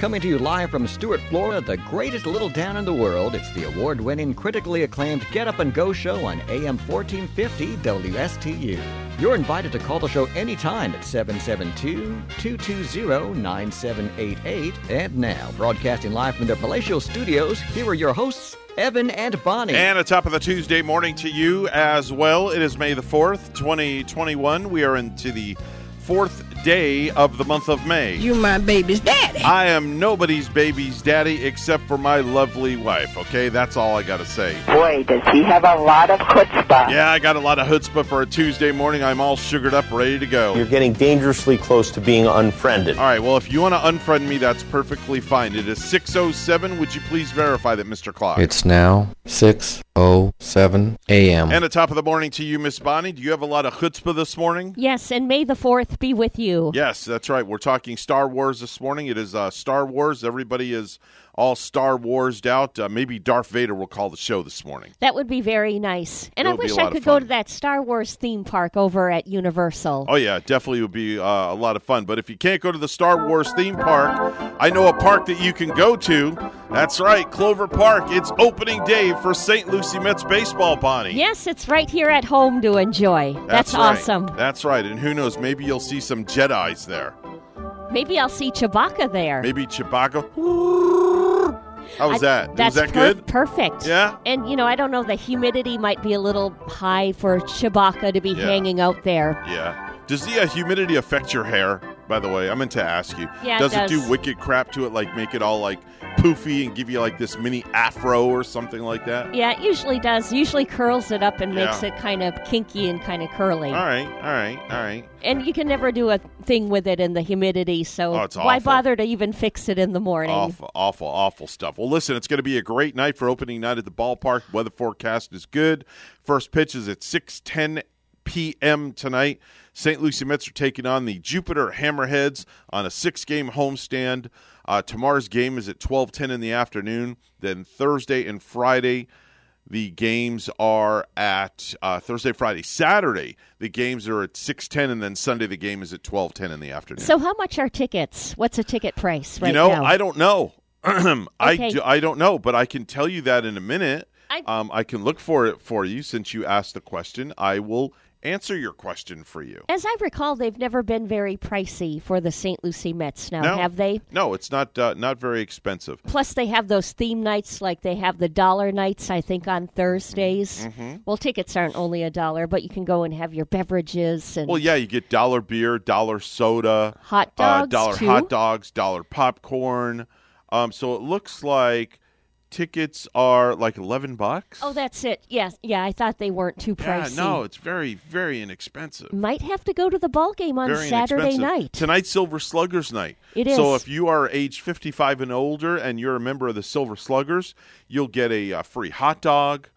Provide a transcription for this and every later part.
Coming to you live from Stuart, Florida, the greatest little town in the world, it's the award winning, critically acclaimed Get Up and Go show on AM 1450 WSTU. You're invited to call the show anytime at 772 220 9788. And now, broadcasting live from their palatial studios, here are your hosts, Evan and Bonnie. And a top of the Tuesday morning to you as well. It is May the 4th, 2021. We are into the fourth day of the month of May. You my baby's daddy. I am nobody's baby's daddy except for my lovely wife, okay? That's all I got to say. Boy, does he have a lot of chutzpah. Yeah, I got a lot of chutzpah for a Tuesday morning. I'm all sugared up, ready to go. You're getting dangerously close to being unfriended. All right, well, if you want to unfriend me, that's perfectly fine. It is 6.07. Would you please verify that, Mr. Clark? It's now 6.07 a.m. And a top of the morning to you, Miss Bonnie. Do you have a lot of chutzpah this morning? Yes, and may the 4th be with you. Yes, that's right. We're talking Star Wars this morning. It is uh, Star Wars. Everybody is all Star Warsed out. Uh, maybe Darth Vader will call the show this morning. That would be very nice. And It I wish I could go to that Star Wars theme park over at Universal. Oh yeah, definitely would be uh, a lot of fun. But if you can't go to the Star Wars theme park, I know a park that you can go to. That's right, Clover Park. It's opening day for St. Lucie Mets baseball, Bonnie. Yes, it's right here at home to enjoy. That's, right. awesome. That's right. And who knows? Maybe you'll see some Jedi's there. Maybe I'll see Chewbacca there. Maybe Chewbacca. How was I- that? That's was that per- good? Perfect. Yeah? And you know, I don't know. The humidity might be a little high for Chewbacca to be Yeah. hanging out there. Yeah. Does the uh, humidity affect your hair? By the way, I meant to ask you. Yeah, it does it, do wicked crap to it, like make it all like poofy and give you like this mini afro or something like that? Yeah, it usually does. Usually curls it up and makes it kind of kinky and kind of curly. All right, all right, all right. And you can never do a thing with it in the humidity, so Oh, why bother to even fix it in the morning? Awful, awful, awful stuff. Well, listen, it's going to be a great night for opening night at the ballpark. Weather forecast is good. First pitch is at 6:10 p.m. tonight. St. Lucie Mets are taking on the Jupiter Hammerheads on a six-game homestand. Uh, tomorrow's game is at 12:10 in the afternoon. Then Thursday and Friday. The games are at uh, Thursday, Friday, Saturday. The games are at six ten, and then Sunday the game is at twelve ten in the afternoon. So, how much are tickets? What's a ticket price right you know, now? I don't know. I Okay. do, I don't know, but I can tell you that in a minute. I- um, I can look for it for you since you asked the question. I will answer your question for you. As I recall, they've never been very pricey for the St. Lucie Mets now, No. have they? No, it's not uh, not very expensive. Plus, they have those theme nights, like they have the dollar nights, I think, on Thursdays. Mm-hmm. Well, tickets aren't only a dollar, but you can go and have your beverages and Well, yeah, you get dollar beer, dollar soda, hot uh, dollar too. hot dogs, dollar popcorn. Um, so it looks like tickets are like eleven bucks. Oh, that's it. Yes, yeah. I thought they weren't too pricey. yeah, no, it's very very inexpensive. Might have to go to the ball game on Very Saturday night. Tonight's Silver Sluggers night. It So if you are age 55 and older and you're a member of the Silver Sluggers, you'll get a uh, free hot dog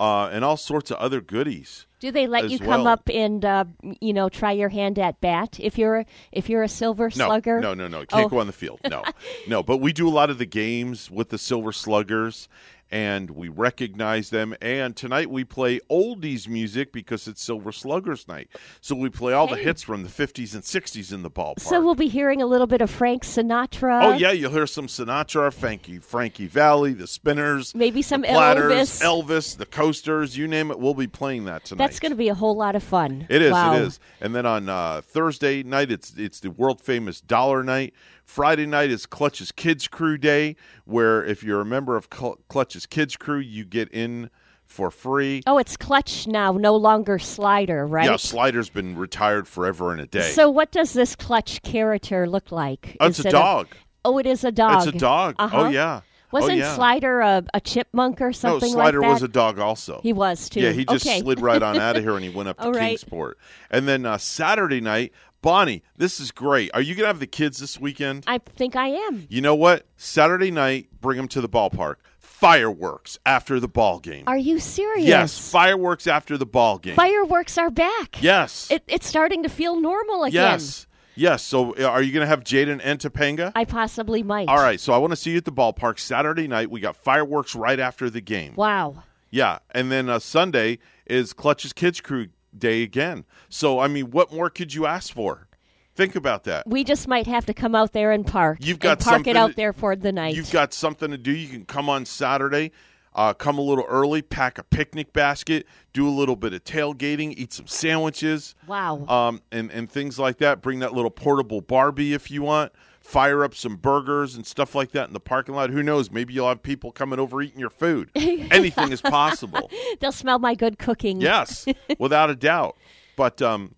uh, and all sorts of other goodies. Do they let you come well. up and uh, you know try your hand at bat if you're a, if you're a silver No, slugger? no, no, no. Can't Oh. go on the field. No, no. But we do a lot of the games with the Silver Sluggers, and we recognize them. And tonight we play oldies music because it's Silver Sluggers night. So we play all the hits from the 50s and 60s in the ballpark. So we'll be hearing a little bit of Frank Sinatra. Oh yeah, you'll hear some Sinatra, Frankie, Frankie Valli, the Spinners, Maybe some Platters, Elvis. Elvis, the Coasters, you name it. We'll be playing that tonight. That's going to be a whole lot of fun. It is. Wow. It is. And then on uh, Thursday night, it's it's the world famous Dollar Night. Friday night is Clutch's Kids Crew Day, where if you're a member of Cl- Clutch's Kids Crew, you get in for free. Oh, it's clutch now, no longer slider, right? Yeah, Slider's been retired forever and a day. So, what does this clutch character look like? Oh, it's Is a it dog. oh, it is a dog. It's a dog. Uh-huh. Oh yeah. Wasn't oh, yeah. Slider a, a chipmunk or No, something Slider like that? Slider was a dog also. He was too. Yeah, he just okay. slid right on out of here and he went up to right. Kingsport. And then uh, Saturday night, Bonnie, this is great. Are you going to have the kids this weekend? I think I am. You know what? Saturday night, bring them to the ballpark. Fireworks after the ball game. Are you serious? yes, fireworks after the ball game. Fireworks are back. yes. It, it's starting to feel normal again. yes. Yes. So uh, are you going to have Jaden and Topanga? I possibly might. All right. So I want to see you at the ballpark Saturday night. We got fireworks right after the game. Wow. Yeah, and then uh, Sunday is Clutch's Kids Crew Day again. So I mean, what more could you ask for? Think about that. We just might have to come out there and park. You've got and park it out there for the night. You've got something to do. You can come on Saturday, uh, come a little early, pack a picnic basket, do a little bit of tailgating, eat some sandwiches, wow. um, and and things like that. Bring that little portable Barbie if you want. Fire up some burgers and stuff like that in the parking lot. Who knows? Maybe you'll have people coming over eating your food. Anything is possible. They'll smell my good cooking. Yes, without a doubt. But um,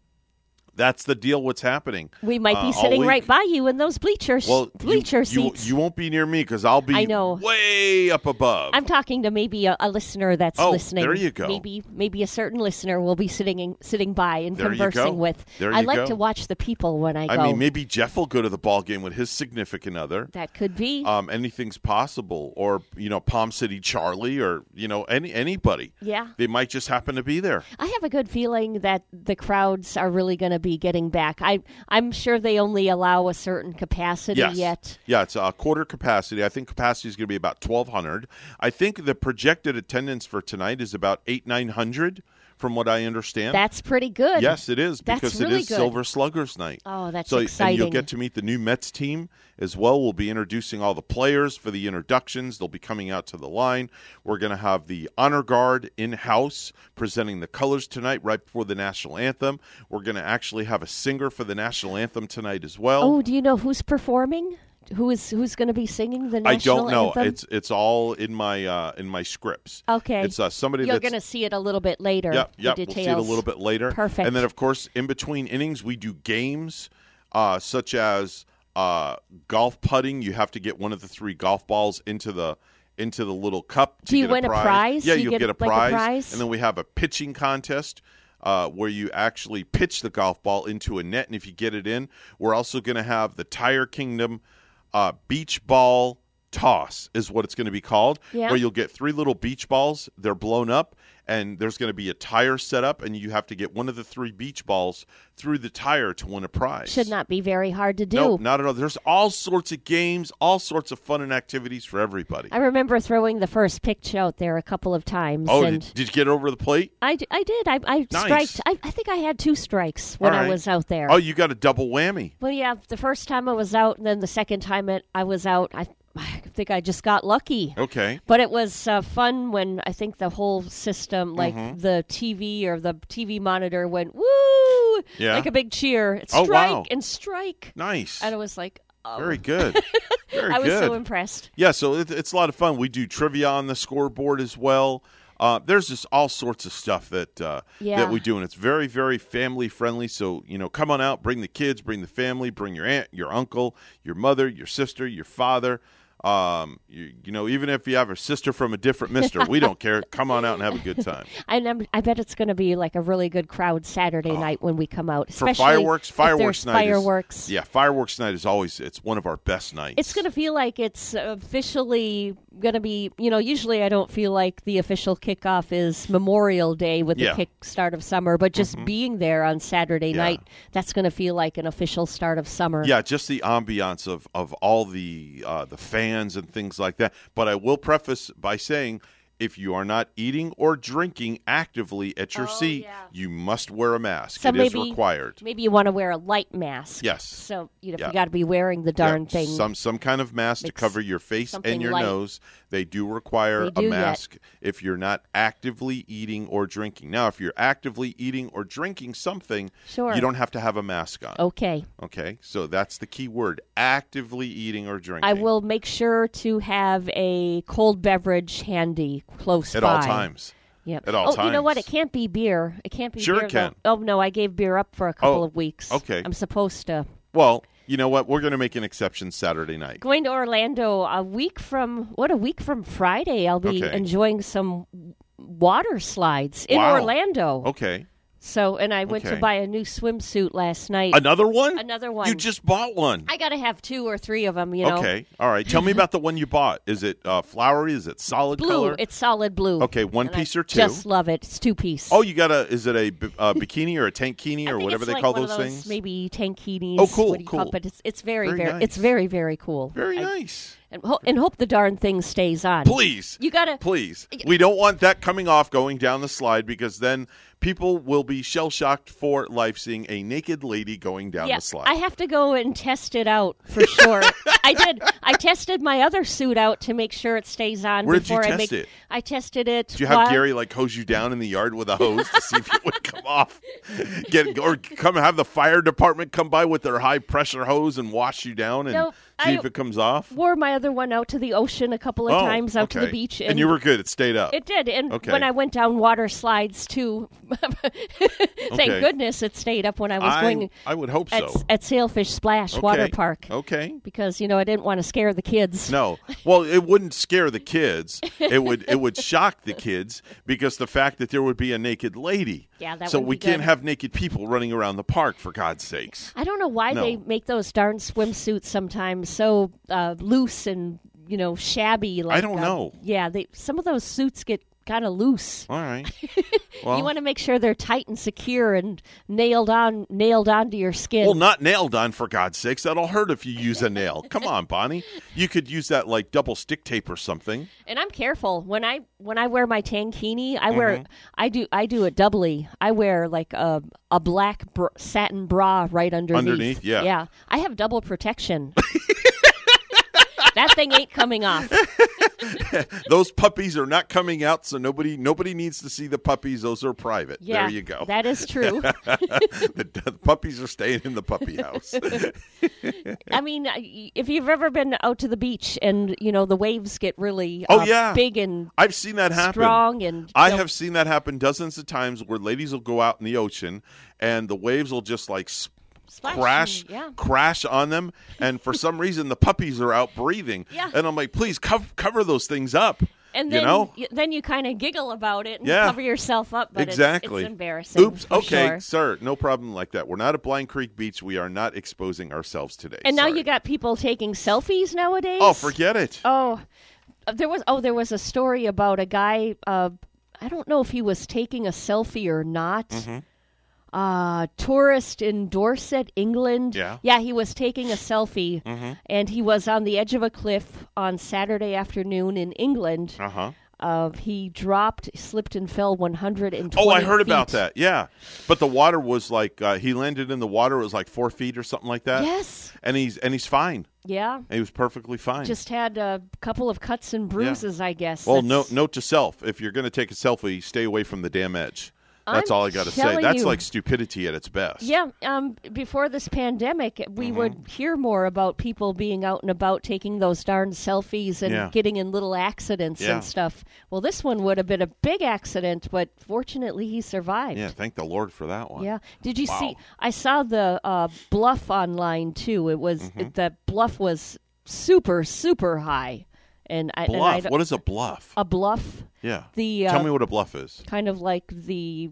that's the deal. What's happening? We might Uh, be all sitting right by you in those bleachers. Well, you- bleacher you, seats. You, won't be near me because I'll be I know. way up above. I'm talking to maybe a, a listener that's Oh, listening. there you go. Maybe maybe a certain listener will be sitting in, sitting by and There you conversing go. with. There I like go. to watch the people when I go. I mean, maybe Jeff will go to the ball game with his significant other. that could be. Um, anything's possible, or you know, Palm City Charlie, or you know, any anybody. yeah. They might just happen to be there. I have a good feeling that the crowds are really going to be getting back. I I'm sure they only allow a certain capacity Yes. yet. Yeah, it's a quarter capacity. I think capacity is going to be about twelve hundred. I think the projected attendance for tonight is about eight nine hundred, from what I understand. That's pretty good. Yes, it is That's because really it is good. Silver Sluggers night. Oh, that's so, And you'll get to meet the new Mets team as well. We'll be introducing all the players for the introductions. They'll be coming out to the line. We're going to have the honor guard in house presenting the colors tonight, right before the national anthem. We're going to actually have a singer for the national anthem tonight as well. Oh, do you know who's performing? Who is who's going to be singing the national I don't know. anthem? It's it's all in my uh, in my scripts. Okay. It's uh, somebody You're going to see it a little bit later. Yep, the yep. We'll see it a little bit later. Perfect. And then, of course, in between innings, we do games uh, such as uh, golf putting. You have to get one of the three golf balls into the into the little cup. To Do you get win a a prize? prize? Yeah, You you'll get, get, a, like, a prize. prize? And then we have a pitching contest. Uh, where you actually pitch the golf ball into a net, and if you get it in, we're also going to have the Tire Kingdom uh, beach ball toss, is what it's going to be called. Yeah. Where you'll get three little beach balls, they're blown up, and there's going to be a tire set up, and you have to get one of the three beach balls through the tire to win a prize. Should not be very hard to do. No, not at all. There's all sorts of games, all sorts of fun and activities for everybody. I remember throwing the first pitch out there a couple of times. oh, and did, did you get over the plate? I, I did. I, I Nice. striked. I, I think I had two strikes when All I was out there. Oh, you got a double whammy. Well, yeah, the first time I was out, and then the second time it, I was out, I, I think I just got lucky. Okay. But it was uh, fun when I think the whole system, like Mm-hmm. the TV or the TV monitor, went woo, Yeah. like a big cheer, Oh, strike wow. and strike, Nice. and it was like, oh, Very good. Very I was good. so impressed. Yeah, so it, it's a lot of fun. We do trivia on the scoreboard as well. Uh, there's just all sorts of stuff that uh, Yeah. that we do, and it's very, very family friendly. So you know, come on out, bring the kids, bring the family, bring your aunt, your uncle, your mother, your sister, your father. Um, you, you know, even if you have a sister from a different mister, we don't care. Come on out and have a good time. And I'm, I bet it's going to be like a really good crowd Saturday night when we come out. Oh. For fireworks, fireworks night. is- Fireworks. yeah, fireworks night is always it's one of our best nights. It's going to feel like it's officially going to be, you know, usually I don't feel like the official kickoff is Memorial Day with Yeah. Mm-hmm. the kick start of summer, but just being there on Saturday Yeah. night, that's going to feel like an official start of summer. Yeah, just the ambiance of of all the uh, the fans and things like that. But I will preface by saying. If you are not eating or drinking actively at your Oh, seat, yeah. you must wear a mask. So it is maybe required. Maybe you want to wear a light mask. Yes. So, you know, Yeah. you got to be wearing the darn Yeah, thing. Some some kind of mask to cover your face and your light. nose. They do require They do a yet. mask if you're not actively eating or drinking. Now, if you're actively eating or drinking something, Sure. You don't have to have a mask on. Okay. Okay, so that's the key word: actively eating or drinking. I will make sure to have a cold beverage handy close at by. all times. Yep. At all times. oh, you know what? It can't be beer. It can't be Sure beer. it can. though. Oh no, I gave beer up for a couple Oh, of weeks. okay. I'm supposed to. Well, you know what? We're going to make an exception Saturday night. Going to Orlando a week from what a week from Friday. I'll be Okay. enjoying some water slides in Wow. Orlando. Okay, So, and I went Okay. to buy a new swimsuit last night. another one. Another one. You just bought one. I got to have two or three of them. You know. Okay, all right. Tell me about the one you bought. Is it uh, flowery? Is it solid Blue. color? It's solid blue. Okay, one And I piece or two? Just love it. It's two piece. Oh, you got a? Is it a uh, bikini or a tankini or whatever they like call those, those things? Maybe tankinis. Oh, cool, what do you call cool. it? But it's it's very Very very, nice. it's very very cool. Very I- nice. And, ho- and hope the darn thing stays on. Please, You gotta. please. We don't want that coming off going down the slide because then people will be shell shocked for life seeing a naked lady going down yeah, the slide. I have to go and test it out for sure. I did. I tested my other suit out to make sure it stays on Where did you before I test make. it? I tested it. Do you have while- Gary like hose you down in the yard with a hose to see if it would come off? Get or come have the fire department come by with their high pressure hose and wash you down and Nope, I- if it comes off. Wore my other one out to the ocean a couple of Oh, times, out to the beach, and, you were good. It stayed up. It did, and Okay. when I went down water slides too, thank Okay. goodness it stayed up when I was I, going I would hope at, so. at Sailfish Splash Water Park Okay. because you know I didn't want to scare the kids. No. Well, it wouldn't scare the kids. It would it would shock the kids because the fact that there would be a naked lady. Yeah, that So we can't good. have naked people running around the park for God's sakes. I don't know why No. they make those darn swimsuits sometimes so uh, loose and you know shabby. Like I don't uh, know. Yeah, they some of those suits get kind of loose. All right. Well, you want to make sure they're tight and secure and nailed on, nailed onto your skin. well, not nailed on for God's sakes. That'll hurt if you use a nail. Come on, Bonnie. You could use that like double stick tape or something. And I'm careful when I when I wear my tankini. I Mm-hmm. wear I do I do it doubly. I wear like a a black br- satin bra right underneath. Underneath, yeah. yeah. I have double protection. that thing ain't coming off. Those puppies are not coming out, so nobody nobody needs to see the puppies. Those are private. Yeah, there you go. That is true. the, the puppies are staying in the puppy house. I mean, if you've ever been out to the beach and you know the waves get really Oh, uh, yeah. big and I've seen that happen. strong and I know, have seen that happen dozens of times where ladies will go out in the ocean and the waves will just like Splash crash yeah. crash on them and for some reason the puppies are out breathing Yeah. and I'm like please cover cover those things up and you know y- then you kind of giggle about it and Yeah. cover yourself up, but it's- exactly it's, embarrassing. oops okay sure. sir no problem like that we're not at Blind Creek Beach we are not exposing ourselves today And now you got people taking selfies nowadays. oh forget it Oh, there was oh there was a story about a guy. Uh, I don't know if he was taking a selfie or not. Mm-hmm. Uh, tourist in Dorset, England. Yeah. yeah, he was taking a selfie, Mm-hmm. and he was on the edge of a cliff on Saturday afternoon in England. uh-huh Uh, he dropped, slipped, and fell 120. Oh, I heard feet. about that. Yeah, but the water was like uh, he landed in the water. It was like four feet or something like that. Yes. and he's and he's fine. Yeah. He was perfectly fine. Just had a couple of cuts and bruises, I guess. well, note note to self: if you're going to take a selfie, stay away from the damn edge. That's I'm all I got to say. That's you. like stupidity at its best. Yeah, um, before this pandemic, we Mm-hmm. would hear more about people being out and about taking those darn selfies and Yeah. getting in little accidents Yeah. and stuff. Well, this one would have been a big accident, but fortunately he survived. Yeah, thank the Lord for that one. Yeah. Did you Wow. see? I saw the uh, bluff online too. It was Mm-hmm. the bluff was super super high, and I and I Bluff. What is a bluff? a bluff yeah. the, Tell uh, me what a bluff is. kind of like the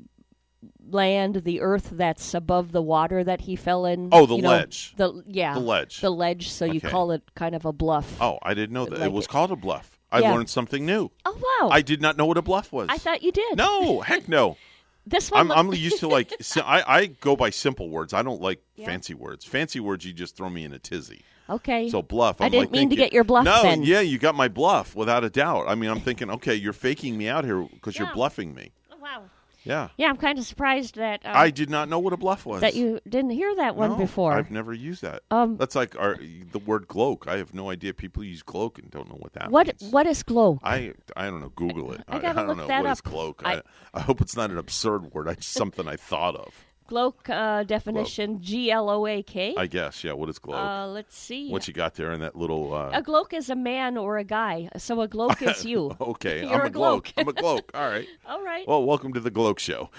land, the earth that's above the water that he fell in. Oh, the you know, ledge. The yeah, The ledge. The ledge. So you call it kind of a bluff. Oh, I didn't know that. Like it was it- called a bluff. I Yeah. learned something new. Oh, wow! I did not know what a bluff was. I thought you did. No, heck no. this one. I'm, look- I'm used to like I, I go by simple words. I don't like Yeah. fancy words. Fancy words, you just throw me in a tizzy. Okay. So bluff. I I'm didn't like mean to get your bluff No, then. yeah, you got my bluff without a doubt. I mean, I'm thinking, okay, you're faking me out here because Yeah. you're bluffing me. Oh, wow. Yeah, Yeah, I'm kind of surprised that uh, I did not know what a bluff was. that you didn't hear that one No, before. I've never used that. Um, That's like our, the word gloke. I have no idea. People use gloke and don't know what that what means. what is glow? I I don't know. Google it. I gotta don't look know that what is up. cloak. I- I, I hope it's not an absurd word. It's something I thought of. Gloak uh, definition: G L O A K. I guess. Yeah. What is gloke? Uh, let's see. what you got there in that little? Uh, a gloak is a man or a guy. So a gloak is you. okay, You're I'm a gloke. I'm a gloke. All right. All right. Well, welcome to the Gloke Show.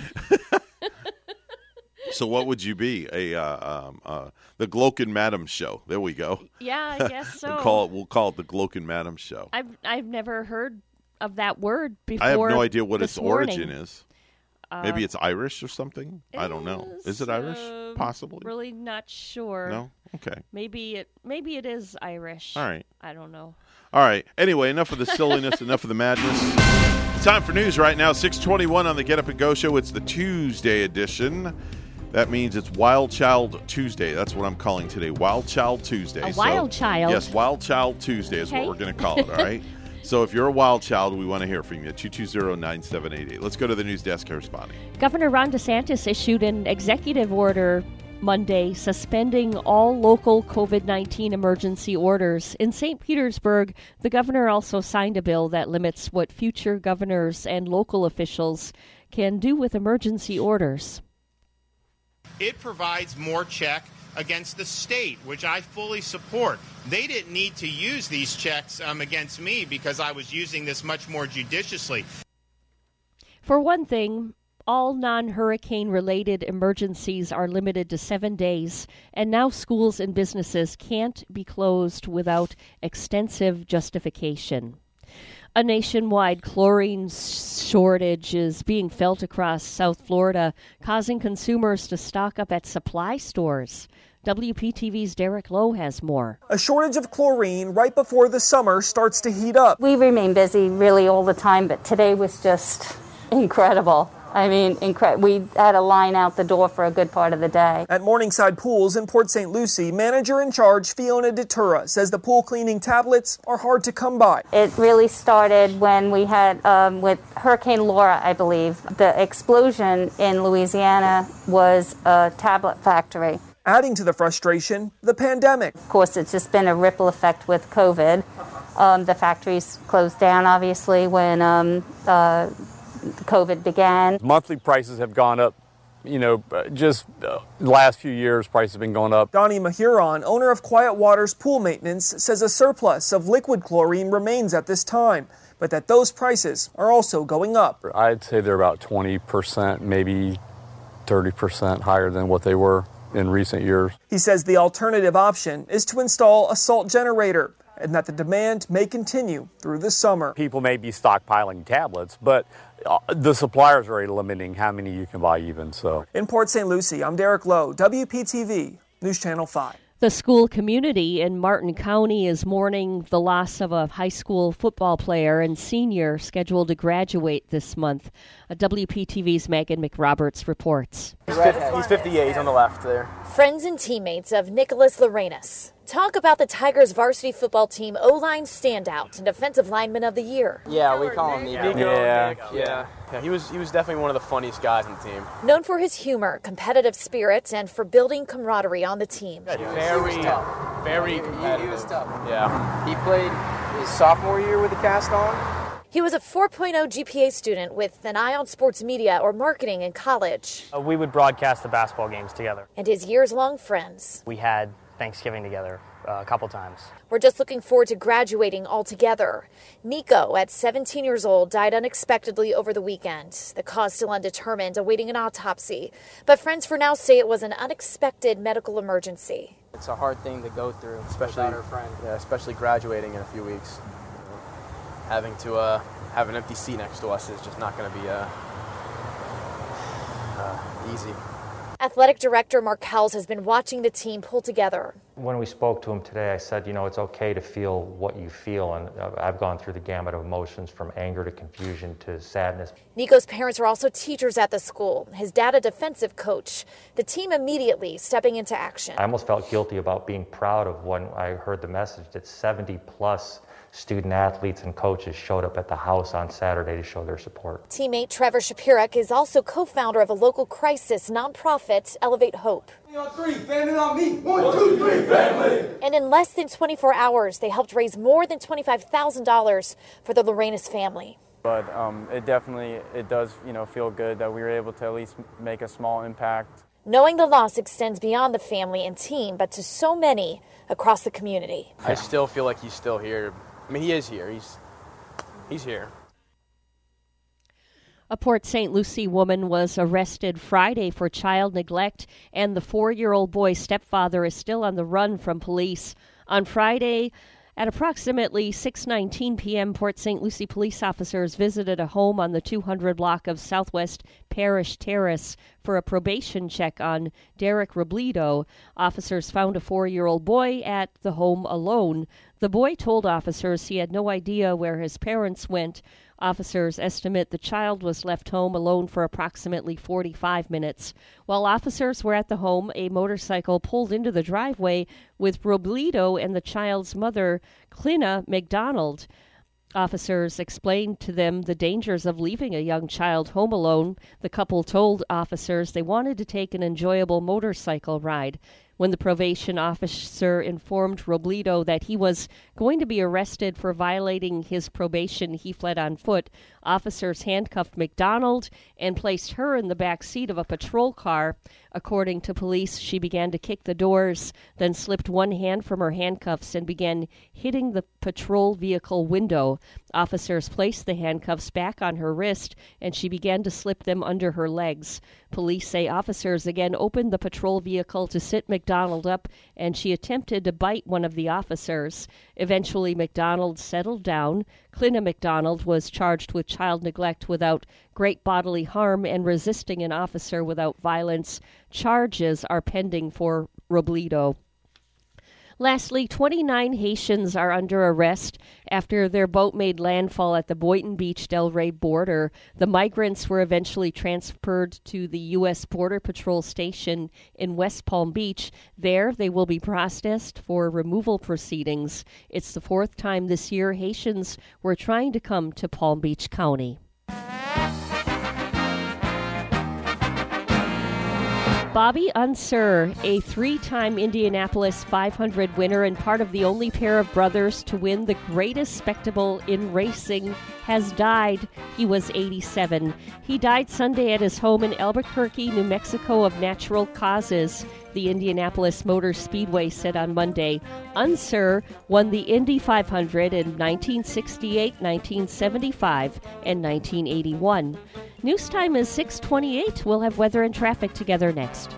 so, what would you be? A uh, um, uh, the Gloke and Madam Show. There we go. yeah, I guess so. We'll call it. We'll call it the Gloke and Madam Show. I've I've never heard of that word before. I have no idea what its origin morning. Is. Maybe it's Irish or something. I don't know. Is it Irish? uh, Possibly. Really not sure. No. Okay. Maybe it maybe it is Irish. All right. I don't know. All right. Anyway, enough of the silliness, enough of the madness. It's time for news right now. 621 on the Get Up and Go show. It's the Tuesday edition. That means it's Wild Child Tuesday. That's what I'm calling today. Wild Child Tuesday. A Wild Child? Yes, Wild Child Tuesday is Okay. what we're going to call it, all right? So if you're a wild child, we want to hear from you. 220-9788. Let's go to the news desk correspondent. Governor Ron DeSantis issued an executive order Monday suspending all local COVID 19 emergency orders. In St. Petersburg, the governor also signed a bill that limits what future governors and local officials can do with emergency orders. It provides more check against the state, which I fully support. They didn't need to use these checks um, against me because I was using this much more judiciously. For one thing, all non hurricane related emergencies are limited to seven days, and now schools and businesses can't be closed without extensive justification. A nationwide chlorine shortage is being felt across South Florida, causing consumers to stock up at supply stores. WPTV's Derek Lowe has more. A shortage of chlorine right before the summer starts to heat up. We remain busy really all the time, but today was just incredible. I mean, incre- we had a line out the door for a good part of the day. At Morningside Pools in Port St. Lucie, manager in charge Fiona Detura says the pool cleaning tablets are hard to come by. It really started when we had, um, with Hurricane Laura, I believe, the explosion in Louisiana was a tablet factory. Adding to the frustration, the pandemic. Of course, it's just been a ripple effect with COVID. Um, the factories closed down, obviously, when um, uh, COVID began. Monthly prices have gone up. You know, uh, just uh, the last few years, prices have been going up. Donnie Mahuron, owner of Quiet Waters Pool Maintenance, says a surplus of liquid chlorine remains at this time, but that those prices are also going up. I'd say they're about 20%, maybe 30% higher than what they were in recent years. He says the alternative option is to install a salt generator and that the demand may continue through the summer. People may be stockpiling tablets, but uh, the suppliers are limiting how many you can buy even so. In Port St. Lucie, I'm Derek Lowe, WPTV, News Channel 5. The school community in Martin County is mourning the loss of a high school football player and senior scheduled to graduate this month. A WPTV's Megan McRoberts reports. He's, 50, he's 58, he's on the left there. Friends and teammates of Nicholas Lorenas. Talk about the Tigers varsity football team O line standout and defensive lineman of the year. Yeah, we call him Nico. Yeah, yeah, yeah. He was he was definitely one of the funniest guys on the team. Known for his humor, competitive spirit, and for building camaraderie on the team. Very, very competitive. He, he was tough. Yeah. He played his sophomore year with the cast on. He was a 4.0 GPA student with an eye on sports media or marketing in college. Uh, we would broadcast the basketball games together. And his years long friends. We had Thanksgiving together uh, a couple times. We're just looking forward to graduating all together. Nico, at 17 years old, died unexpectedly over the weekend. The cause still undetermined, awaiting an autopsy. But friends for now say it was an unexpected medical emergency. It's a hard thing to go through, especially our friend. Yeah, especially graduating in a few weeks. having to uh, have an empty seat next to us is just not going to be uh, uh, easy. Athletic director Mark Howells has been watching the team pull together. When we spoke to him today, I said, you know, it's okay to feel what you feel. And uh, I've gone through the gamut of emotions from anger to confusion to sadness. Nico's parents are also teachers at the school. His dad, a defensive coach. The team immediately stepping into action. I almost felt guilty about being proud of when I heard the message that 70 plus student athletes and coaches showed up at the house on Saturday to show their support. Teammate Trevor Shapiruk is also co founder of a local crisis nonprofit, Elevate Hope. Three, family on me. One, two, three, family. And in less than 24 hours, they helped raise more than $25,000 for the Lorenas family. But um, it definitely it does you know feel good that we were able to at least make a small impact. Knowing the loss extends beyond the family and team, but to so many across the community. I still feel like he's still here I mean, he is here. He's he's here. A Port St. Lucie woman was arrested Friday for child neglect, and the four year old boy's stepfather is still on the run from police. On Friday, at approximately 6:19 p.m., Port St. Lucie police officers visited a home on the 200 block of Southwest Parish Terrace for a probation check on Derek Robledo. Officers found a 4-year-old boy at the home alone. The boy told officers he had no idea where his parents went. Officers estimate the child was left home alone for approximately 45 minutes. While officers were at the home, a motorcycle pulled into the driveway with Robledo and the child's mother, Clina McDonald. Officers explained to them the dangers of leaving a young child home alone. The couple told officers they wanted to take an enjoyable motorcycle ride. When the probation officer informed Robledo that he was going to be arrested for violating his probation, he fled on foot. Officers handcuffed McDonald and placed her in the back seat of a patrol car. According to police, she began to kick the doors, then slipped one hand from her handcuffs and began hitting the patrol vehicle window. Officers placed the handcuffs back on her wrist and she began to slip them under her legs. Police say officers again opened the patrol vehicle to sit McDonald up and she attempted to bite one of the officers. Eventually, McDonald settled down. Clina McDonald was charged with child neglect without great bodily harm and resisting an officer without violence. Charges are pending for Robledo. Lastly, 29 Haitians are under arrest after their boat made landfall at the Boynton Beach Delray border. The migrants were eventually transferred to the U.S. Border Patrol station in West Palm Beach. There, they will be processed for removal proceedings. It's the fourth time this year Haitians were trying to come to Palm Beach County. Bobby Unser, a three time Indianapolis 500 winner and part of the only pair of brothers to win the greatest spectacle in racing, has died. He was 87. He died Sunday at his home in Albuquerque, New Mexico, of natural causes, the Indianapolis Motor Speedway said on Monday. Unser won the Indy 500 in 1968, 1975, and 1981. News time is 628. We'll have weather and traffic together next.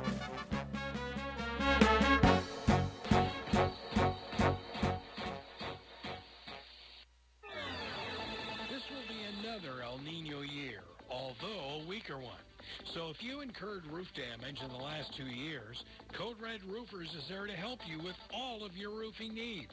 If you incurred roof damage in the last two years, Code Red Roofers is there to help you with all of your roofing needs.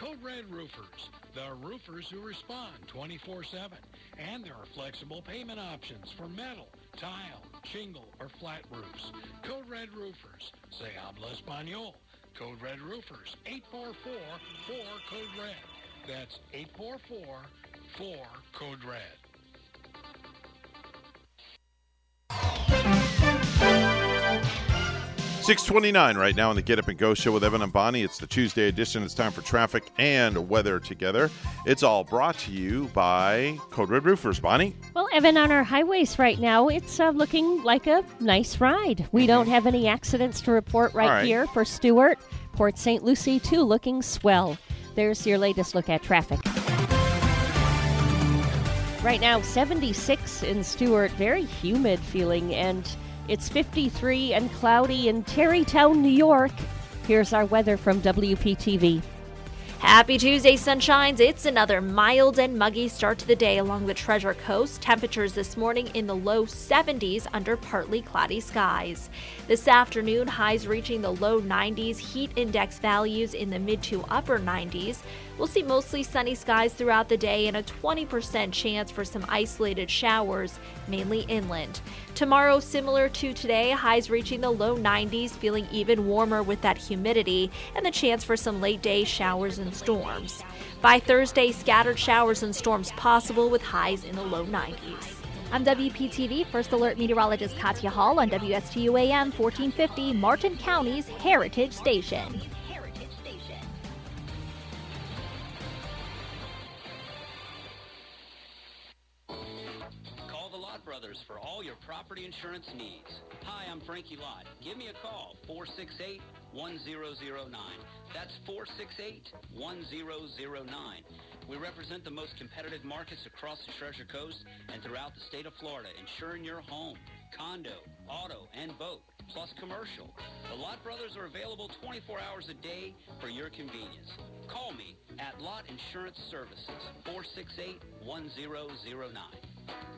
Code Red Roofers, the roofers who respond 24-7. And there are flexible payment options for metal, tile, shingle, or flat roofs. Code Red Roofers, say habla español. Code Red Roofers, 844-4-CODE-RED. That's 844-4-CODE-RED. 629 right now on the Get Up and Go show with Evan and Bonnie. It's the Tuesday edition. It's time for traffic and weather together. It's all brought to you by Code Red Roofers. Bonnie? Well, Evan, on our highways right now, it's uh, looking like a nice ride. We don't have any accidents to report right, right. here for Stuart. Port St. Lucie, too, looking swell. There's your latest look at traffic. Right now, 76 in Stuart, very humid feeling, and it's 53 and cloudy in Tarrytown, New York. Here's our weather from WPTV. Happy Tuesday, sunshines. It's another mild and muggy start to the day along the Treasure Coast. Temperatures this morning in the low 70s under partly cloudy skies. This afternoon, highs reaching the low 90s, heat index values in the mid to upper 90s. We'll see mostly sunny skies throughout the day and a 20% chance for some isolated showers, mainly inland. Tomorrow, similar to today, highs reaching the low 90s, feeling even warmer with that humidity and the chance for some late day showers and storms. By Thursday, scattered showers and storms possible with highs in the low 90s. I'm WPTV First Alert Meteorologist Katya Hall on WSTU AM 1450, Martin County's Heritage Station. Property insurance needs. Hi, I'm Frankie Lott. Give me a call, 468 1009. That's 468 1009. We represent the most competitive markets across the Treasure Coast and throughout the state of Florida, insuring your home, condo, auto, and boat, plus commercial. The Lot Brothers are available 24 hours a day for your convenience. Call me at Lot Insurance Services, 468 1009.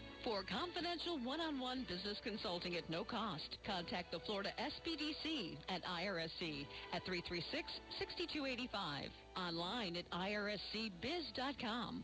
For confidential one-on-one business consulting at no cost, contact the Florida SBDC at IRSC at 336-6285. Online at irscbiz.com.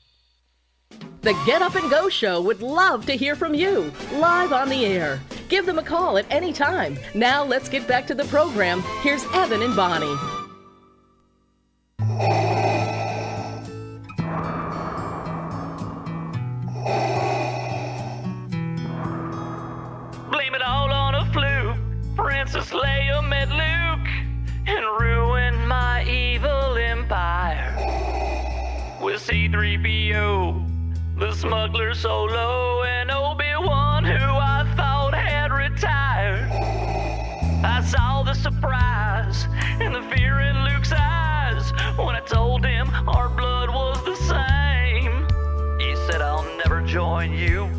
The Get Up and Go Show would love to hear from you live on the air. Give them a call at any time. Now let's get back to the program. Here's Evan and Bonnie. Blame it all on a fluke. Princess Leia met Luke and ruined my evil empire. With C3PO the smuggler solo and Obi-Wan who I thought had retired. I saw the surprise and the fear in Luke's eyes when I told him our blood was the same. He said, I'll never join you.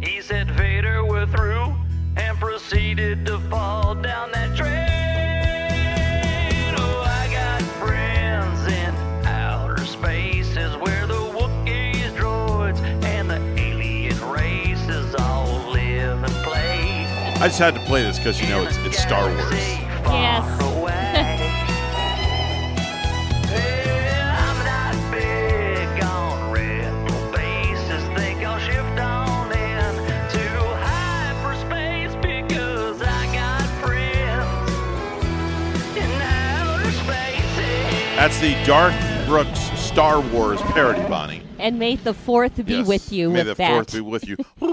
He said, Vader, we're through, and proceeded to fall down that train. I just had to play this because you know it's, it's Star Wars. Yes. I'm not big on rebel bases. Think I'll shift on in to hyperspace because I got friends in outer spaces. That's the Darth Brooks Star Wars parody, Bonnie. And may the fourth be Yes. with you May with the that. fourth be with you.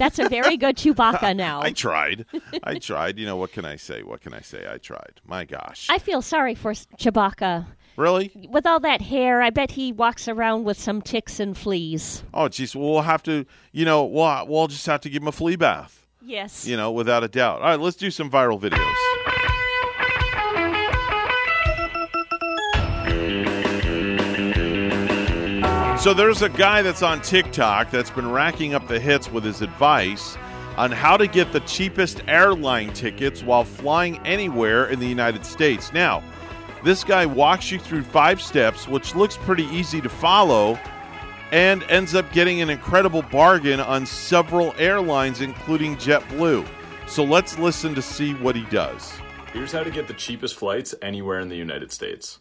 That's a very good Chewbacca now. I tried. I tried. You know what can I say? What can I say? I tried. My gosh. I feel sorry for Chewbacca. Really? With all that hair, I bet he walks around with some ticks and fleas. Oh, geez. Well, we'll have to. You know, we'll, we'll just have to give him a flea bath. Yes. You know, without a doubt. All right, let's do some viral videos. So there's a guy that's on TikTok that's been racking up the hits with his advice on how to get the cheapest airline tickets while flying anywhere in the United States. Now, this guy walks you through five steps, which looks pretty easy to follow, and ends up getting an incredible bargain on several airlines, including JetBlue. So let's listen to see what he does. Here's how to get the cheapest flights anywhere in the United States.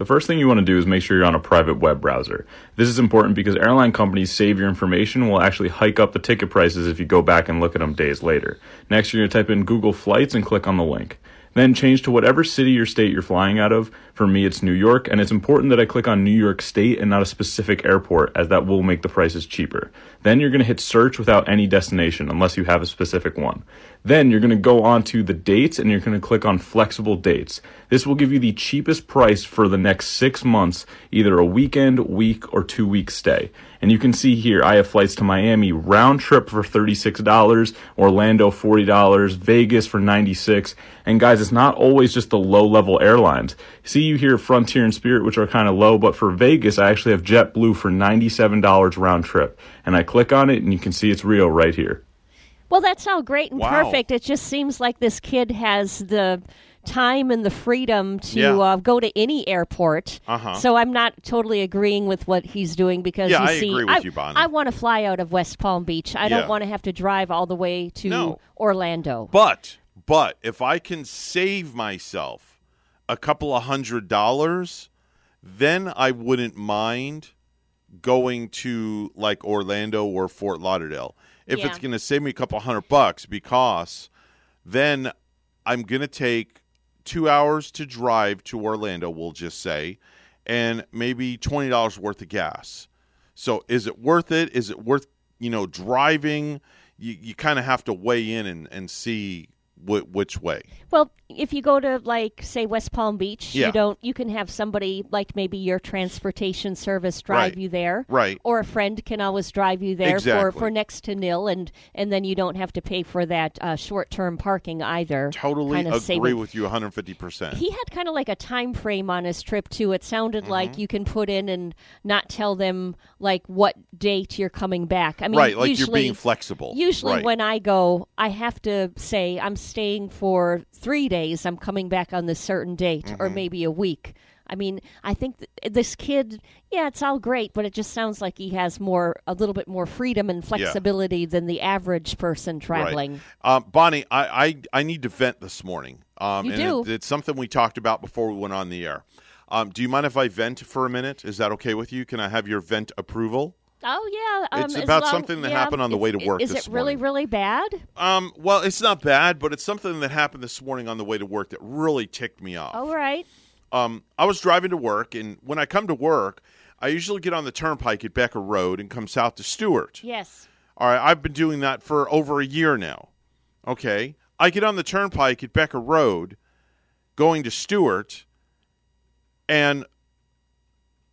The first thing you want to do is make sure you're on a private web browser. This is important because airline companies save your information and will actually hike up the ticket prices if you go back and look at them days later. Next, you're going to type in Google Flights and click on the link. Then change to whatever city or state you're flying out of. For me, it's New York, and it's important that I click on New York State and not a specific airport, as that will make the prices cheaper. Then you're going to hit search without any destination, unless you have a specific one. Then you're going to go on to the dates and you're going to click on flexible dates. This will give you the cheapest price for the next six months, either a weekend, week, or two week stay. And you can see here, I have flights to Miami round trip for $36, Orlando $40, Vegas for $96. And guys, it's not always just the low level airlines. See you here Frontier and Spirit, which are kind of low, but for Vegas, I actually have JetBlue for $97 round trip. And I click on it and you can see it's real right here. Well, that's all great and Wow. perfect. It just seems like this kid has the time and the freedom to Yeah. uh, go to any airport. Uh-huh. So I'm not totally agreeing with what he's doing because Yeah, you I see, agree with I, you, Bonnie. I want to fly out of West Palm Beach. I Yeah. don't want to have to drive all the way to No. Orlando. But but if I can save myself a couple of hundred dollars, then I wouldn't mind going to like Orlando or Fort Lauderdale. If Yeah. it's going to save me a couple hundred bucks because then I'm going to take 2 hours to drive to Orlando, we'll just say, and maybe $20 worth of gas. So is it worth it? Is it worth, you know, driving? You, you kind of have to weigh in and, and see wh- which way. Well, if you go to like say West Palm Beach, Yeah. you don't you can have somebody like maybe your transportation service drive Right. you there. Right. Or a friend can always drive you there for, Exactly. for next to nil and and then you don't have to pay for that uh, short-term parking either. Totally Kind of agree it. with you 150%. He had kind of like a time frame on his trip too. It sounded Mm-hmm. like you can put in and not tell them like what date you're coming back. I mean, right, like you're usually, being flexible. Usually, Right. when I go, I have to say I'm staying for three days. I'm coming back on this certain date, or Mhm. maybe a week. I mean, I think th- this kid, yeah, it's all great, but it just sounds like he has more, a little bit more freedom and flexibility than the average person traveling. Right. Um, Bonnie, I, I, I need to vent this morning. Um, You and do. It, it's something we talked about before we went on the air. Um, do you mind if I vent for a minute? Is that okay with you? Can I have your vent approval? Oh yeah, um, It's about long- something that yeah, happened on the way to work Is it really, morning. really bad? Um, well, it's not bad, but it's something that happened this morning on the way to work that really ticked me off. All right. Um, I was driving to work, and when I come to work, I usually get on the turnpike at Becker Road and come south to Stuart. Yes. All right, I've been doing that for over a year now. Okay, I get on the turnpike at Becker Road, going to Stuart, and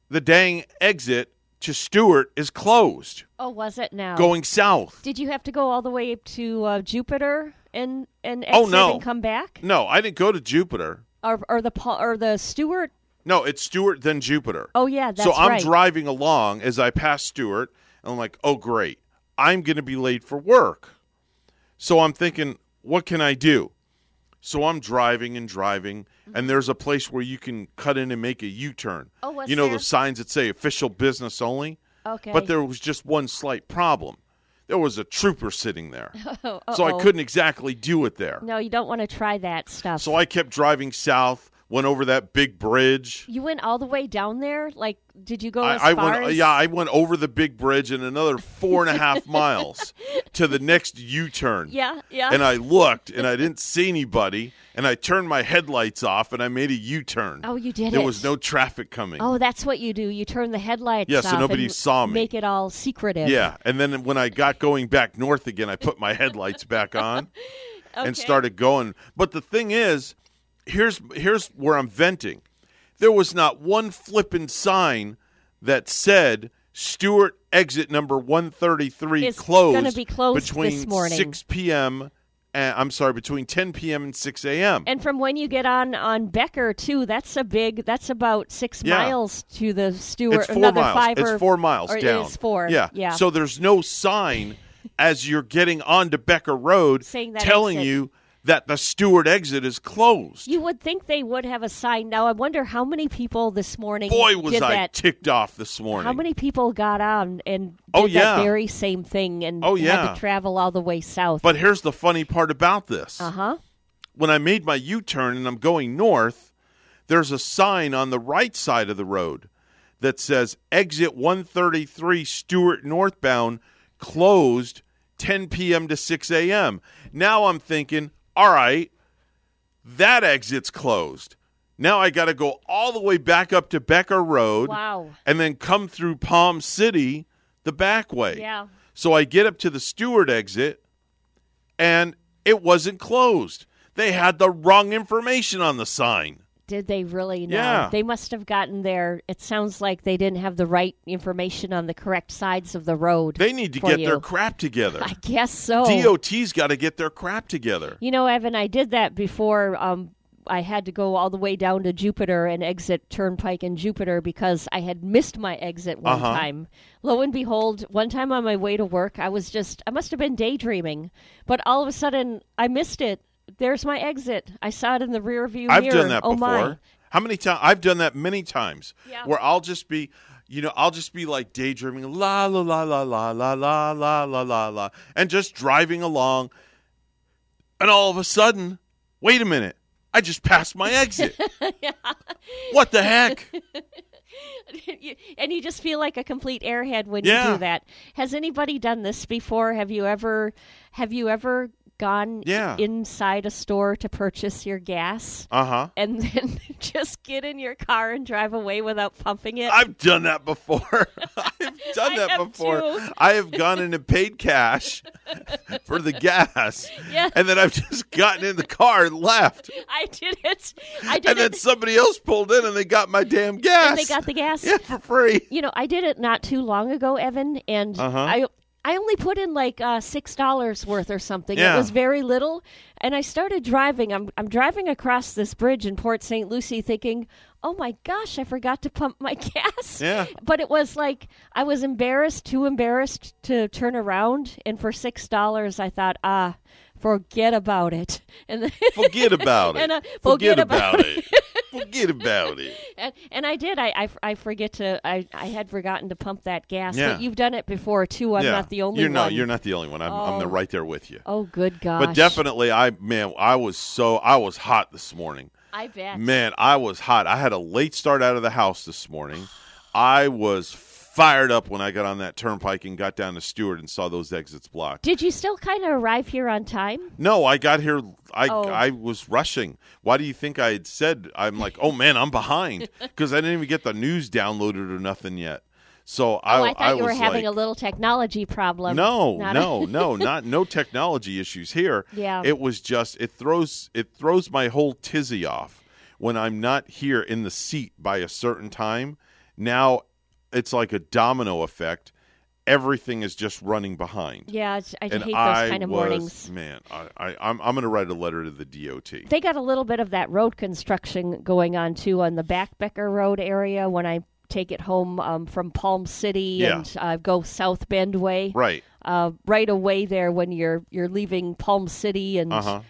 the dang exit to Stuart is closed. Oh, was it now? Going south. Did you have to go all the way to uh, Jupiter and and Oh, no. and come back, No, I didn't go to Jupiter. or or the or the Stuart? No, it's Stuart then Jupiter. Oh yeah, that's so I'm right. driving along as I pass Stuart, and I'm like, oh, great. I'm going to be late for work. So I'm thinking, what can I do? So I'm driving and driving, and mm-hmm. there's a place where you can cut in and make a U turn. Oh, what's you know there? the signs that say official business only? Okay. But there was just one slight problem. There was a trooper sitting there. Oh, so I couldn't exactly do it there. No, you don't want to try that stuff. So I kept driving south, went over that big bridge. you went all the way down there. Like, did you go as I, I far went, as? yeah, I went over the big bridge and another four and a half miles to the next U-turn. Yeah, yeah. And I looked and I didn't see anybody, and I turned my headlights off and I made a U-turn. Oh, you did There it. was no traffic coming. Oh, that's what you do. You turn the headlights Yeah, so off nobody saw me. Make it all secretive. Yeah, and then when I got going back north again, I put my headlights back on Okay. and started going. But the thing is, here's here's where I'm venting. There was not one flippin' sign that said Stuart exit number 133 It's closed, gonna be closed between this morning. 6 p.m. And, uh, I'm sorry, between 10 p.m. and 6 a.m. And from when you get on on Becker too, that's a big. That's about six Yeah. miles to the Stuart. It's four another miles. five it's or- four miles down. It is four. Yeah. yeah. So there's no sign as you're getting onto Becker Road telling exit. you that the Stuart exit is closed. you would think they would have a sign. Now I wonder how many people this morning. Boy, was did I that. ticked off this morning. How many people got on and did Oh, that yeah. very same thing and Oh, yeah. had to travel all the way south? But here's the funny part about this. uh huh. When I made my U turn and I'm going north, there's a sign on the right side of the road that says exit 133 Stuart northbound closed 10 p.m. to 6 a.m. Now I'm thinking, all right, that exit's closed. Now I got to go all the way back up to Becker Road Wow. and then come through Palm City the back way. Yeah. So I get up to the Stuart exit and it wasn't closed. They had the wrong information on the sign. Did they really know? Yeah. They must have gotten there. It sounds like they didn't have the right information on the correct sides of the road. They need to get you. their crap together. I guess so. DOT's got to get their crap together. You know, Evan, I did that before. Um, I had to go all the way down to Jupiter and exit Turnpike in Jupiter because I had missed my exit one Uh-huh. time. Lo and behold, one time on my way to work, I was just I must have been daydreaming, but all of a sudden I missed it. There's my exit. I saw it in the rear view I've mirror. done that oh before. my! How many times? I've done that many times. Yeah. Where I'll just be, you know, I'll just be like daydreaming, la la la la la la la la la la la, and just driving along, and all of a sudden, wait a minute, I just passed my exit. What the heck? And you just feel like a complete airhead when you do that. Has anybody done this before? Have you ever have you ever gone Yeah. inside a store to purchase your gas Uh huh. and then just get in your car and drive away without pumping it? I've done that before. I've done that before. too. I have gone in and paid cash for the gas, Yeah. and then I've just gotten in the car and left. I did it. I did And then somebody else pulled in and they got my damn gas. And they got the gas. Yeah, for free. You know, I did it not too long ago, Evan, and Uh-huh. I I only put in like uh, six dollars worth or something. Yeah. It was very little, and I started driving. I'm I'm driving across this bridge in Port St. Lucie, thinking, "Oh my gosh, I forgot to pump my gas." Yeah. But it was like I was embarrassed, too embarrassed to turn around, and for six dollars, I thought, ah. Forget about it, and then, Forget about it. and, uh, Forget about it. Forget about it. and, and I did. I, I, I forget to. I, I had forgotten to pump that gas. Yeah. But you've done it before too. I'm yeah. not the only you're one. not. You're not the only one. I'm, I'm Oh. right there with you. Oh, good gosh. But definitely, I man, I was so I was hot this morning. I bet. Man, I was hot. I had a late start out of the house this morning. I was fired up when I got on that turnpike and got down to Stuart and saw those exits blocked. Did you still kind of arrive here on time? No, I got here. I Oh. I was rushing. Why do you think I had said? I'm like, oh man, I'm behind because I didn't even get the news downloaded or nothing yet. So I, oh, I thought you were having like, a little technology problem. no, Not a- no, no, not no technology issues here. Yeah. It was just it throws it throws my whole tizzy off when I'm not here in the seat by a certain time. Now it's like a domino effect. Everything is just running behind. Yeah, it's- I and hate those I kind of was- mornings. Man, I, I, I'm I'm going to write a letter to the DOT. They got a little bit of that road construction going on too on the Back Becker Road area when I take it home um, from Palm City Yeah. and uh, go South Bend way. Right. Uh, right away there when you're you're leaving Palm City and Uh-huh.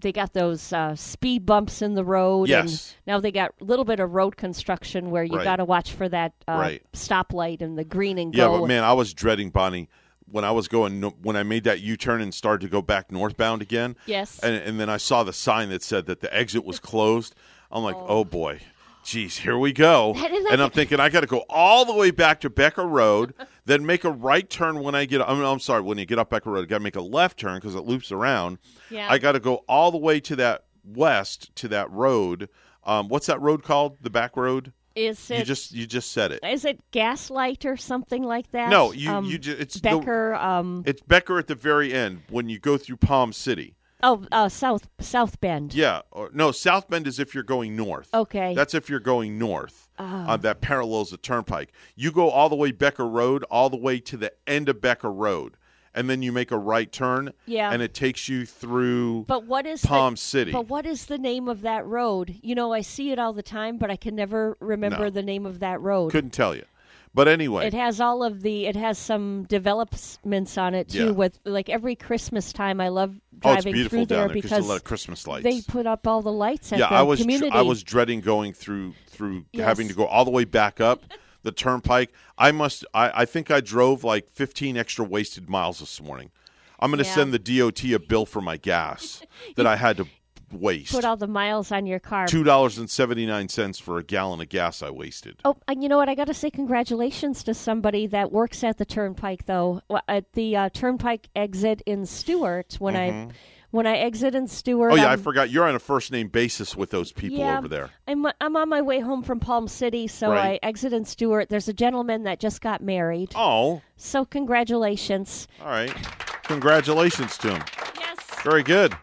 They got those uh, speed bumps in the road. Yes. And now they got a little bit of road construction where you Right. got to watch for that uh, Right. stoplight and the green and Yeah, go. but man, I was dreading Bonnie when I was going when I made that U-turn and started to go back northbound again. Yes. and, and then I saw the sign that said that the exit was closed. I'm like, oh, boy. Geez, here we go. And I'm thinking I got to go all the way back to Becker Road, then make a right turn when I get. I mean, I'm sorry, when you get up Becker Road, you got to make a left turn because it loops around. Yeah. I got to go all the way to that west to that road. Um, what's that road called? The back road. Is You it just you just said it. is it Gaslight or something like that? No, you Um, you just it's the- Becker. um, it's Becker at the very end when you go through Palm City. Oh, uh, South South Bend. Yeah, or no, South Bend is if you're going north. Okay. That's if you're going north. Oh. Uh, that parallels the turnpike. You go all the way Becker Road, all the way to the end of Becker Road, and then you make a right turn. Yeah. and it takes you through. But what is Palm the, City? But what is the name of that road? You know, I see it all the time, but I can never remember No. the name of that road. Couldn't tell you, but anyway, It has all of the. It has some developments on it too. Yeah. With like every Christmas time, I love Oh, it's driving beautiful through down there there 'cause because there's a lot of Christmas lights. They put up all the lights at yeah, the I was. I was dreading going through through Yes. having to go all the way back up the turnpike. I must. I, I think I drove like 15 extra wasted miles this morning. I'm going to Yeah. send the DOT a bill for my gas that I had to waste. put all the miles on your car. Two dollars and seventy nine cents for a gallon of gas I wasted. Oh, and you know what? I got to say congratulations to somebody that works at the Turnpike, though. At the uh, Turnpike exit in Stuart, when I Mhm. when I exit in Stuart. Oh yeah, I I'm- forgot you're on a first name basis with those people yeah, over there. I'm I'm on my way home from Palm City, so Right. I exit in Stuart. There's a gentleman that just got married. Oh, So congratulations. all right. Congratulations to him. Yes. Very good.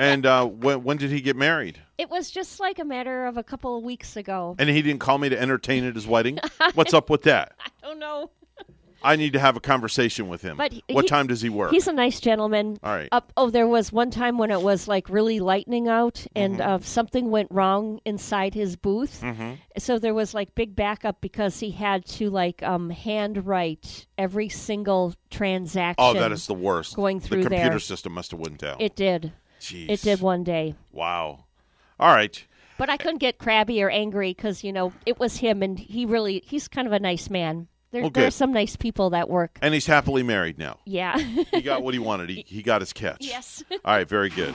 And uh, when when did he get married? It was just like a matter of a couple of weeks ago. And he didn't call me to entertain at his wedding. What's up with that? I don't know. I need to have a conversation with him. But he- what time does he work? He's a nice gentleman. All right. Up. Oh, there was one time when it was like really lightning out, and Mm-hmm. uh, something went wrong inside his booth. Mhm. So there was like big backup because he had to like um, handwrite every single transaction. oh, that is the worst. Going through the computer there. system must have went down. It did. Jeez. It did one day. Wow. All right. But I couldn't get crabby or angry because you know it was him, and he really he's kind of a nice man. There, Well, there are some nice people that work. And he's happily married now. Yeah. He got what he wanted. He, he got his catch. Yes. All right, very good.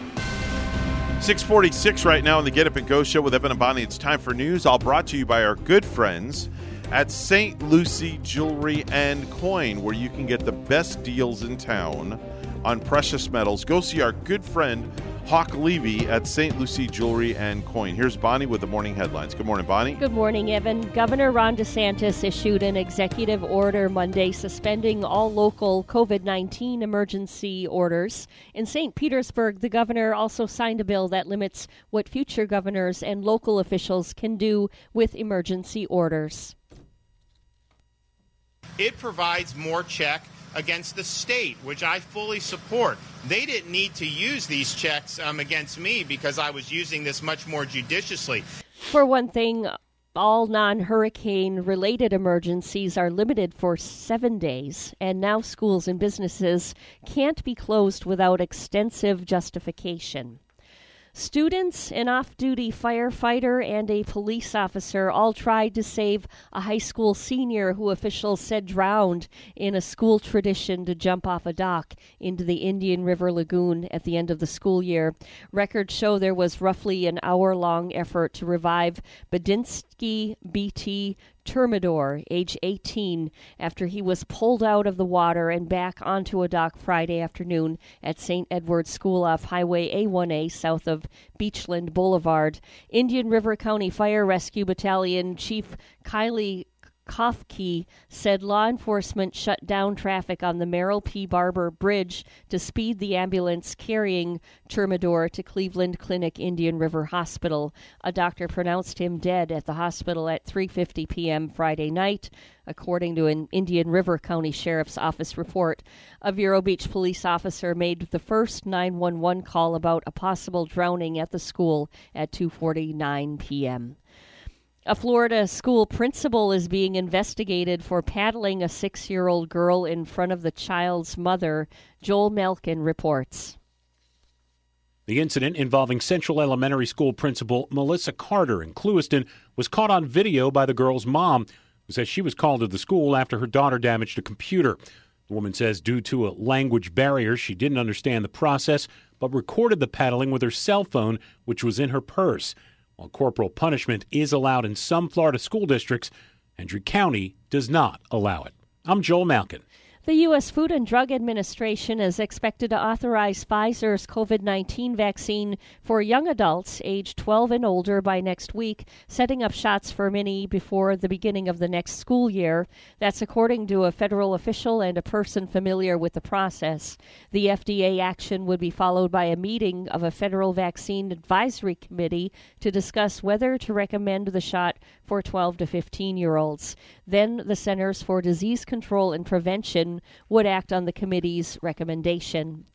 646 right now on the Get Up and Go show with Evan and Bonnie. It's time for news, all brought to you by our good friends at St. Lucie Jewelry and Coin, where you can get the best deals in town on precious metals. Go see our good friend Hawk Levy at St. Lucie Jewelry and Coin. Here's Bonnie with the morning headlines. Good morning, Bonnie. Good morning, Evan. Governor Ron DeSantis issued an executive order Monday suspending all local COVID 19 emergency orders. In St. Petersburg, the governor also signed a bill that limits what future governors and local officials can do with emergency orders. It provides more check against the state, which I fully support. They didn't need to use these checks um, against me because I was using this much more judiciously. For one thing, all non hurricane related emergencies are limited for seven days, and now schools and businesses can't be closed without extensive justification. Students, an off duty firefighter, and a police officer all tried to save a high school senior who officials said drowned in a school tradition to jump off a dock into the Indian River Lagoon at the end of the school year. Records show there was roughly an hour long effort to revive Badinsky BT Termidor, age 18, after he was pulled out of the water and back onto a dock Friday afternoon at St. Edward's School off Highway A1A south of Beachland Boulevard. Indian River County Fire Rescue Battalion Chief Kylie Kofke said law enforcement shut down traffic on the Merrill P. Barber Bridge to speed the ambulance carrying Termidor to Cleveland Clinic Indian River Hospital. A doctor pronounced him dead at the hospital at 3:50 p.m. Friday night, according to an Indian River County Sheriff's Office report. A Vero Beach police officer made the first 911 call about a possible drowning at the school at 2:49 p.m. A Florida school principal is being investigated for paddling a six year old girl in front of the child's mother, Joel Malkin reports. The incident involving Central Elementary School principal Melissa Carter in Clewiston was caught on video by the girl's mom, who says she was called to the school after her daughter damaged a computer. The woman says due to a language barrier, she didn't understand the process, but recorded the paddling with her cell phone, which was in her purse. While corporal punishment is allowed in some Florida school districts, Hendry County does not allow it. I'm Joel Malkin. The U.S. Food and Drug Administration is expected to authorize Pfizer's COVID 19 vaccine for young adults aged 12 and older by next week, setting up shots for many before the beginning of the next school year. That's according to a federal official and a person familiar with the process. The FDA action would be followed by a meeting of a federal vaccine advisory committee to discuss whether to recommend the shot for 12 to 15 year olds. Then the Centers for Disease Control and Prevention would act on the committee's recommendation.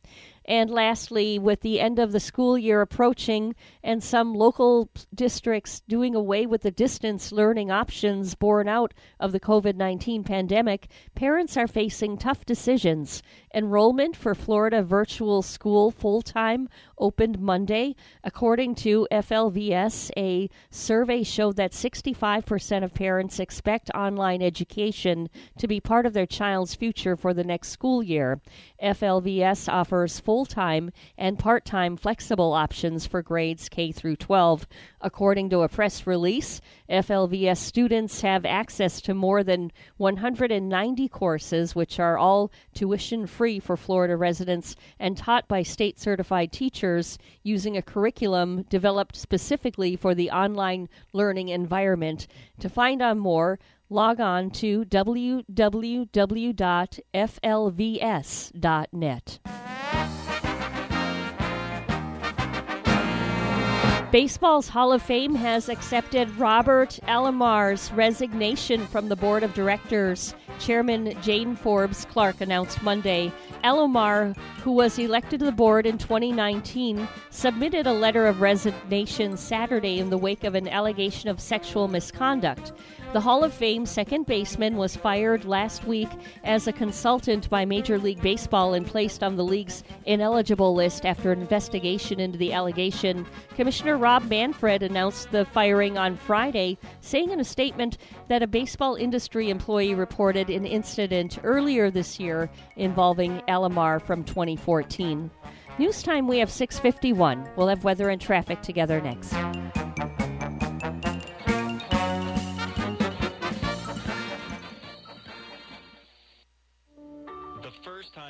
And lastly, with the end of the school year approaching and some local districts doing away with the distance learning options born out of the COVID 19 pandemic, parents are facing tough decisions. Enrollment for Florida Virtual School full time opened Monday. According to FLVS, a survey showed that 65% of parents expect online education to be part of their child's future for the next school year. FLVS offers full time and part time flexible options for grades K through 12. According to a press release, FLVS students have access to more than 190 courses, which are all tuition free for Florida residents and taught by state certified teachers using a curriculum developed specifically for the online learning environment. To find out more, log on to www.flvs.net. Baseball's Hall of Fame has accepted Robert Alomar's resignation from the board of directors. Chairman Jane Forbes Clark announced Monday Alomar, who was elected to the board in 2019, submitted a letter of resignation Saturday in the wake of an allegation of sexual misconduct. The Hall of Fame second baseman was fired last week as a consultant by Major League Baseball and placed on the league's ineligible list after an investigation into the allegation. Commissioner Rob Manfred announced the firing on Friday, saying in a statement that a baseball industry employee reported an incident earlier this year involving Alomar from 2014. News time we have 651. We'll have weather and traffic together next.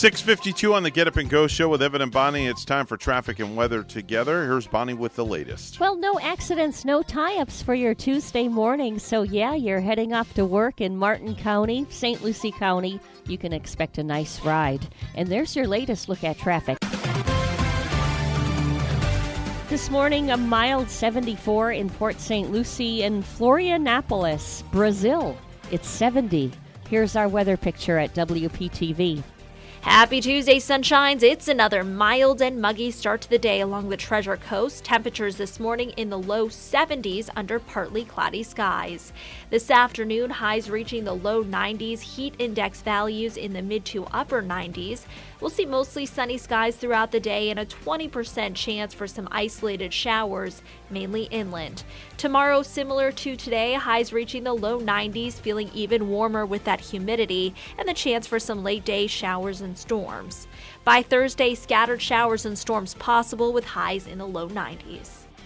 652 on the Get Up and Go show with Evan and Bonnie. It's time for traffic and weather together. Here's Bonnie with the latest. Well, no accidents, no tie ups for your Tuesday morning. So, yeah, you're heading off to work in Martin County, St. Lucie County. You can expect a nice ride. And there's your latest look at traffic. This morning, a mild 74 in Port St. Lucie and Florianopolis, Brazil. It's 70. Here's our weather picture at WPTV. Happy Tuesday, sunshines. It's another mild and muggy start to the day along the Treasure Coast. Temperatures this morning in the low 70s under partly cloudy skies. This afternoon, highs reaching the low 90s, heat index values in the mid to upper 90s. We'll see mostly sunny skies throughout the day and a 20% chance for some isolated showers, mainly inland. Tomorrow, similar to today, highs reaching the low 90s, feeling even warmer with that humidity and the chance for some late day showers and storms. By Thursday, scattered showers and storms possible with highs in the low 90s.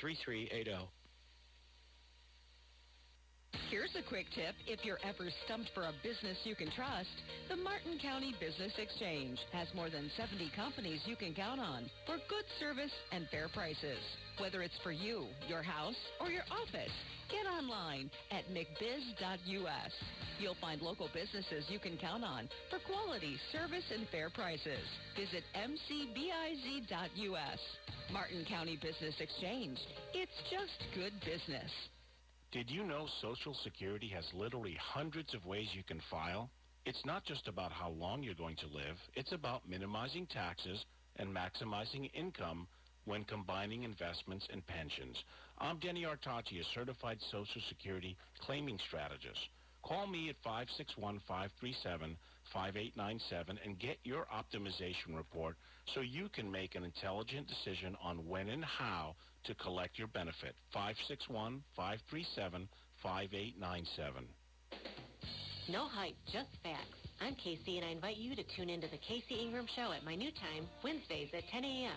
3380. Here's a quick tip if you're ever stumped for a business you can trust. The Martin County Business Exchange has more than 70 companies you can count on for good service and fair prices. Whether it's for you, your house, or your office, get online at mcbiz.us. You'll find local businesses you can count on for quality, service, and fair prices. Visit mcbiz.us. Martin County Business Exchange. It's just good business. Did you know Social Security has literally hundreds of ways you can file? It's not just about how long you're going to live, it's about minimizing taxes and maximizing income when combining investments and pensions. I'm Denny Artachi, a certified Social Security claiming strategist. Call me at 561-537-5897 and get your optimization report so you can make an intelligent decision on when and how to collect your benefit. 561-537-5897. No hype, just facts. I'm Casey, and I invite you to tune into the Casey Ingram Show at my new time, Wednesdays at 10 a.m.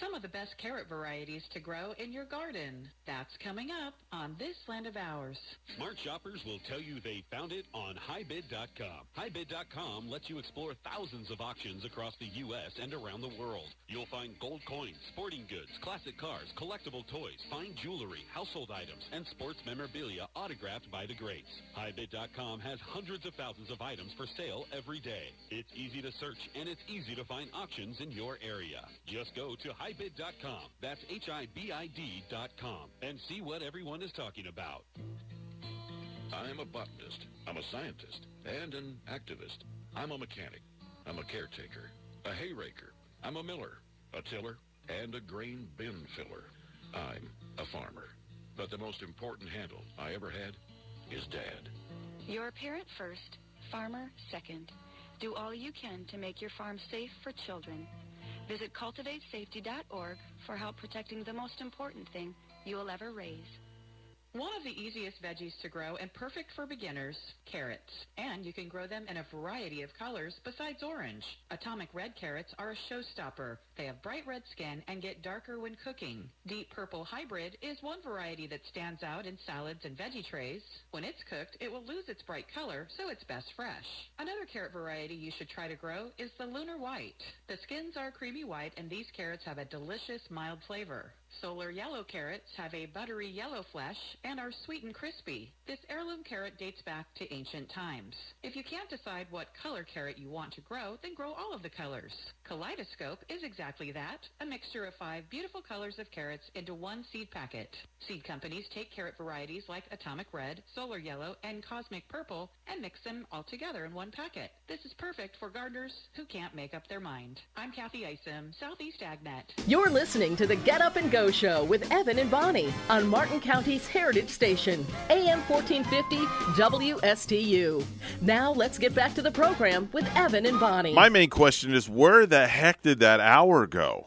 Some of the best carrot varieties to grow in your garden. That's coming up on This Land of Ours. Smart shoppers will tell you they found it on HiBid.com. HiBid.com lets you explore thousands of auctions across the U.S. and around the world. You'll find gold coins, sporting goods, classic cars, collectible toys, fine jewelry, household items, and sports memorabilia autographed by the greats. HiBid.com has hundreds of thousands of items for sale every day. It's easy to search and it's easy to find auctions in your area. Just go to HiBid.com. That's H-I-B-I-D.com and see what everyone is talking about. I'm a botanist. I'm a scientist and an activist. I'm a mechanic. I'm a caretaker, a hayraker. I'm a miller, a tiller, and a grain bin filler. I'm a farmer. But the most important handle I ever had is Dad. You're a parent first, farmer second. Do all you can to make your farm safe for children. Visit cultivatesafety.org for help protecting the most important thing you will ever raise. One of the easiest veggies to grow and perfect for beginners, carrots. And you can grow them in a variety of colors besides orange. Atomic red carrots are a showstopper. They have bright red skin and get darker when cooking. Deep purple hybrid is one variety that stands out in salads and veggie trays. When it's cooked, it will lose its bright color, so it's best fresh. Another carrot variety you should try to grow is the lunar white. The skins are creamy white and these carrots have a delicious mild flavor. Solar yellow carrots have a buttery yellow flesh and are sweet and crispy. This heirloom carrot dates back to ancient times. If you can't decide what color carrot you want to grow, then grow all of the colors. Kaleidoscope is exactly that, a mixture of five beautiful colors of carrots into one seed packet. Seed companies take carrot varieties like Atomic Red, Solar Yellow, and Cosmic Purple and mix them all together in one packet. This is perfect for gardeners who can't make up their mind. I'm Kathy Isom, Southeast AgNet. You're listening to the Get Up and Go Show with Evan and Bonnie on Martin County's Heritage Station, AM 1450 WSTU. Now let's get back to the program with Evan and Bonnie. My main question is where the heck did that hour go?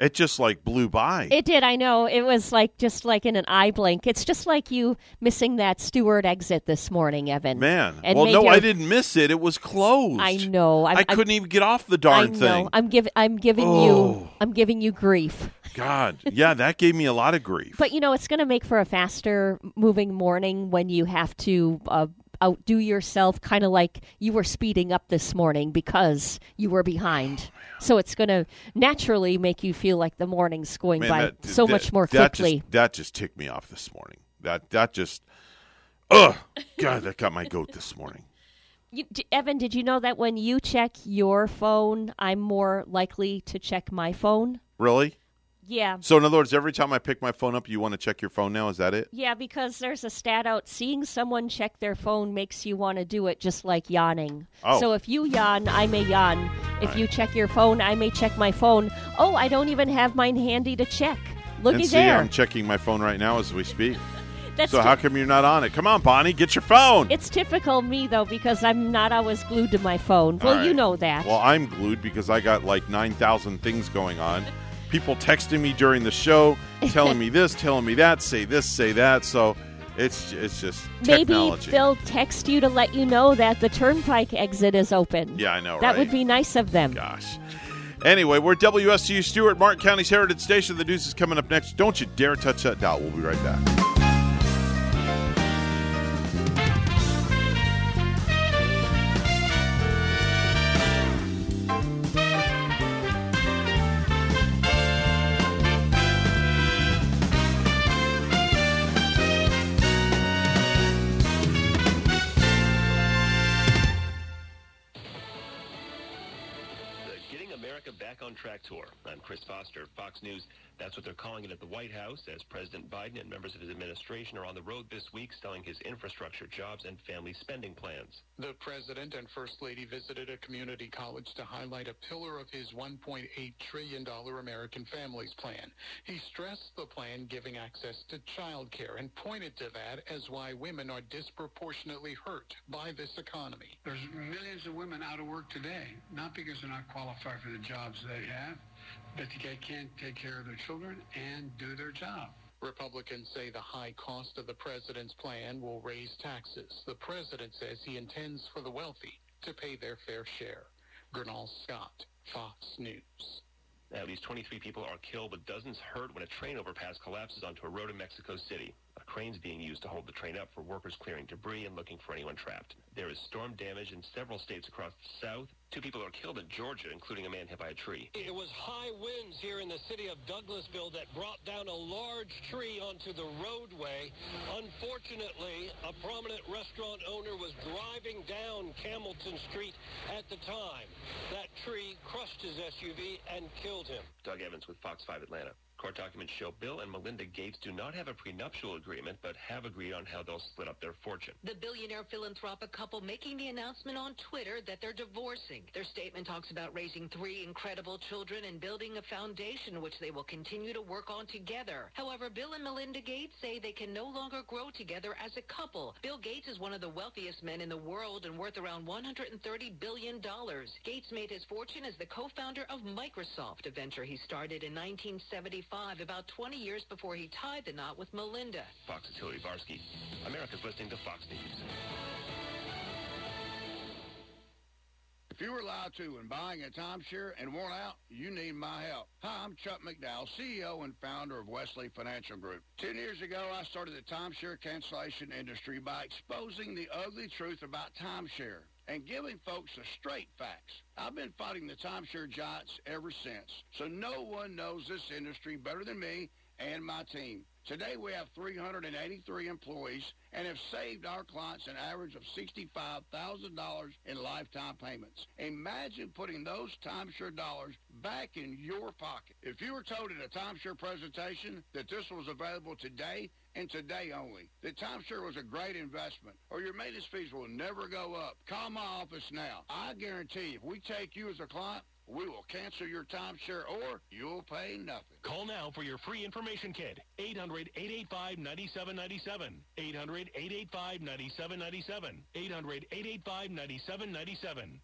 It just like blew by. It did, I know. It was like just like in an eye blink. It's just like you missing that Stuart exit this morning, Evan. Man. And well, no, your- I didn't miss it. It was closed. I know. I'm, I I'm- couldn't even get off the darn I know. thing. I'm giving. I'm giving Oh. you. I'm giving you grief. God. Yeah, that gave me a lot of grief. But you know, it's going to make for a faster moving morning when you have to uh, outdo yourself, kind of like you were speeding up this morning because you were behind. Oh, so it's going to naturally make you feel like the morning's going Man, by that- so that- much more that quickly. Just, that just ticked me off this morning. That that just, ugh, God, that got my goat this morning. You, d- Evan, did you know that when you check your phone, I'm more likely to check my phone? Really? Yeah. So in other words, every time I pick my phone up, you want to check your phone now? Is that it? Yeah, because there's a stat out seeing someone check their phone makes you want to do it just like yawning. Oh. So if you yawn, I may yawn. If Right. you check your phone, I may check my phone. Oh, I don't even have mine handy to check. Looky and see, there. I'm checking my phone right now as we speak. That's so ju- how come you're not on it? Come on, Bonnie, get your phone. It's typical me though because I'm not always glued to my phone. Well, All you know that. Well, I'm glued because I got like 9,000 things going on. People texting me during the show, telling me this, telling me that, say this, say that. So it's it's just Maybe they'll text you to let you know that the turnpike exit is open. Yeah, I know, That right? would be nice of them. Gosh. Anyway, we're WSU Stuart, Martin County's Heritage Station. The news is coming up next. Don't you dare touch that dial. We'll be right back. Tour. I'm Chris Foster, Fox News. That's what they're calling it at the White House as President Biden and members of his administration are on the road this week selling his infrastructure, jobs, and family spending plans. The president and first lady visited a community college to highlight a pillar of his $1.8 trillion American Families Plan. He stressed the plan giving access to child care and pointed to that as why women are disproportionately hurt by this economy. There's millions of women out of work today, not because they're not qualified for the jobs they have, but they can't take care of their children and do their job. Republicans say the high cost of the president's plan will raise taxes. The president says he intends for the wealthy to pay their fair share. Gernal Scott, Fox News. At least 23 people are killed, but dozens hurt when a train overpass collapses onto a road in Mexico City. Crane's being used to hold the train up for workers clearing debris and looking for anyone trapped. There is storm damage in several states across the south. Two people are killed in Georgia, including a man hit by a tree. It was high winds here in the city of Douglasville that brought down a large tree onto the roadway. Unfortunately, a prominent restaurant owner was driving down Campbellton Street at the time. That tree crushed his SUV and killed him. Doug Evans with Fox 5 Atlanta. Court documents show Bill and Melinda Gates do not have a prenuptial agreement, but have agreed on how they'll split up their fortune. The billionaire philanthropic couple making the announcement on Twitter that they're divorcing. Their statement talks about raising three incredible children and building a foundation which they will continue to work on together. However, Bill and Melinda Gates say they can no longer grow together as a couple. Bill Gates is one of the wealthiest men in the world and worth around $130 billion. Gates made his fortune as the co-founder of Microsoft, a venture he started in 1975 about 20 years before he tied the knot with Melinda. Fox's Hillary Barsky. America's listening to Fox News. If you were lied to when buying a timeshare and worn out, you need my help. Hi, I'm Chuck McDowell, CEO and founder of Wesley Financial Group. Ten years ago, I started the timeshare cancellation industry by exposing the ugly truth about timeshare and giving folks the straight facts. I've been fighting the timeshare giants ever since, so no one knows this industry better than me and my team. Today we have 383 employees and have saved our clients an average of $65,000 in lifetime payments. Imagine putting those timeshare dollars back in your pocket. If you were told at a timeshare presentation that this was available today and today only, that timeshare was a great investment or your maintenance fees will never go up, call my office now. I guarantee if we take you as a client, we will cancel your timeshare or you'll pay nothing. Call now for your free information kit. 800-885-9797. 800-885-9797. 800-885-9797.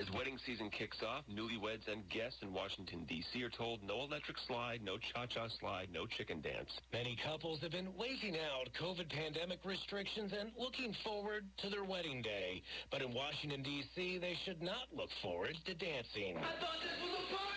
As wedding season kicks off, newlyweds and guests in Washington, D.C. are told no electric slide, no cha-cha slide, no chicken dance. Many couples have been waiting out COVID pandemic restrictions and looking forward to their wedding day. But in Washington, D.C., they should not look forward to dancing. I thought this was a party!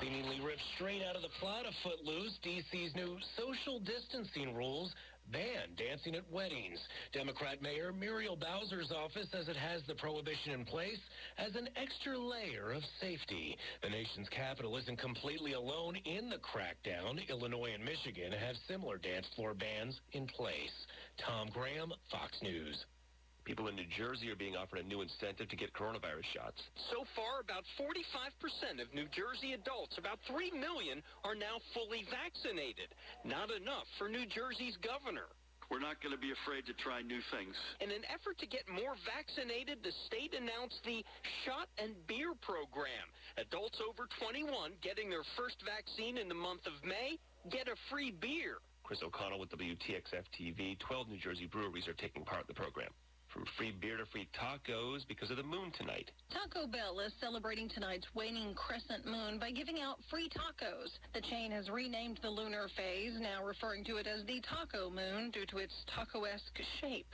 Seemingly ripped straight out of the plot of Footloose, D.C.'s new social distancing rules ban dancing at weddings. Democrat Mayor Muriel Bowser's office says it has the prohibition in place as an extra layer of safety. The nation's capital isn't completely alone in the crackdown. Illinois and Michigan have similar dance floor bans in place. Tom Graham, Fox News. People in New Jersey are being offered a new incentive to get coronavirus shots. So far, about 45% of New Jersey adults, about 3 million, are now fully vaccinated. Not enough for New Jersey's governor. We're not going to be afraid to try new things. In an effort to get more vaccinated, the state announced the Shot and Beer program. Adults over 21 getting their first vaccine in the month of May get a free beer. Chris O'Connell with WTXF TV. 12 New Jersey breweries are taking part in the program. From free beer to free tacos because of the moon tonight. Taco Bell is celebrating tonight's waning crescent moon by giving out free tacos. The chain has renamed the lunar phase, now referring to it as the taco moon due to its taco-esque shape.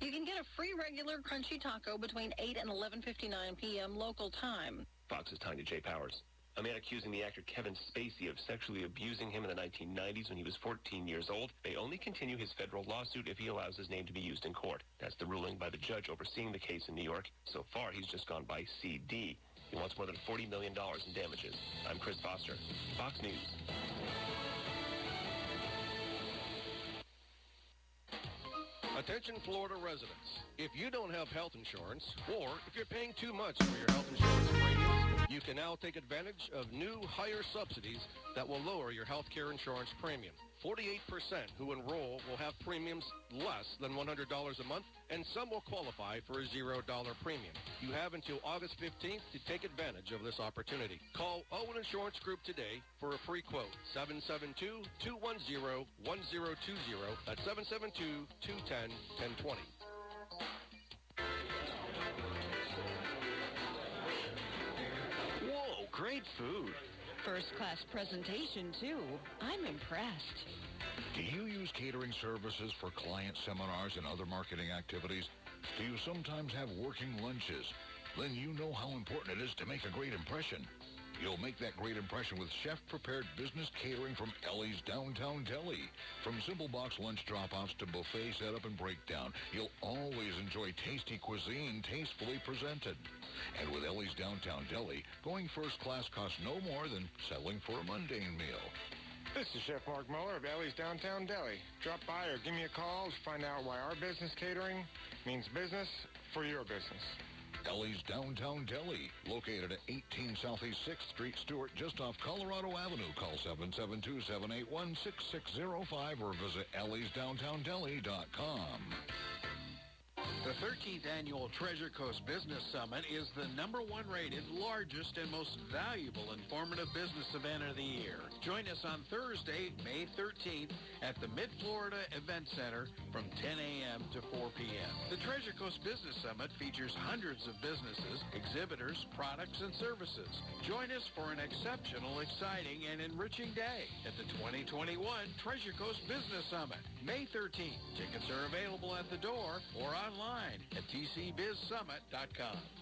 You can get a free regular crunchy taco between 8 and 11.59 p.m. local time. Fox's Tanya J. Powers. A man accusing the actor Kevin Spacey of sexually abusing him in the 1990s when he was 14 years old may only continue his federal lawsuit if he allows his name to be used in court. That's the ruling by the judge overseeing the case in New York. So far, he's just gone by CD. He wants more than $40 million in damages. I'm Chris Foster, Fox News. Attention Florida residents. If you don't have health insurance, or if you're paying too much for your health insurance you can now take advantage of new higher subsidies that will lower your health care insurance premium. 48% who enroll will have premiums less than $100 a month, and some will qualify for a $0 premium. You have until August 15th to take advantage of this opportunity. Call Owen Insurance Group today for a free quote. 772-210-1020. That's 772-210-1020. Great food. First class presentation, too. I'm impressed. Do you use catering services for client seminars and other marketing activities? Do you sometimes have working lunches? Then you know how important it is to make a great impression. You'll make that great impression with chef-prepared business catering from Ellie's Downtown Deli. From simple box lunch drop-offs to buffet setup and breakdown, you'll always enjoy tasty cuisine tastefully presented. And with Ellie's Downtown Deli, going first class costs no more than settling for a mundane meal. This is Chef Mark Muller of Ellie's Downtown Deli. Drop by or give me a call to find out why our business catering means business for your business. Ellie's Downtown Deli, located at 18 Southeast 6th Street, Stuart, just off Colorado Avenue. Call 772-781-6605 or visit elliesdowntowndeli.com. The 13th annual Treasure Coast Business Summit is the number one rated, largest, and most valuable informative business event of the year. Join us on Thursday, May 13th at the Mid-Florida Event Center from 10 a.m. to 4 p.m. The Treasure Coast Business Summit features hundreds of businesses, exhibitors, products, and services. Join us for an exceptional, exciting, and enriching day at the 2021 Treasure Coast Business Summit, May 13th. Tickets are available at the door or online at tcbizsummit.com.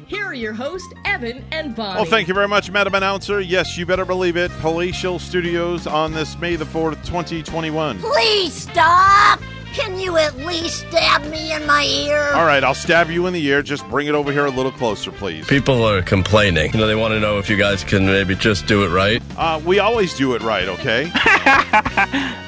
here are your hosts, Evan and Bonnie. Well, thank you very much, Madam Announcer. Yes, you better believe it. Palatial Studios on this May the 4th, 2021. Please stop! Can you at least stab me in my ear? All right, I'll stab you in the ear. Just bring it over here a little closer, please. People are complaining. You know, they want to know if you guys can maybe just do it right. Uh, we always do it right, okay?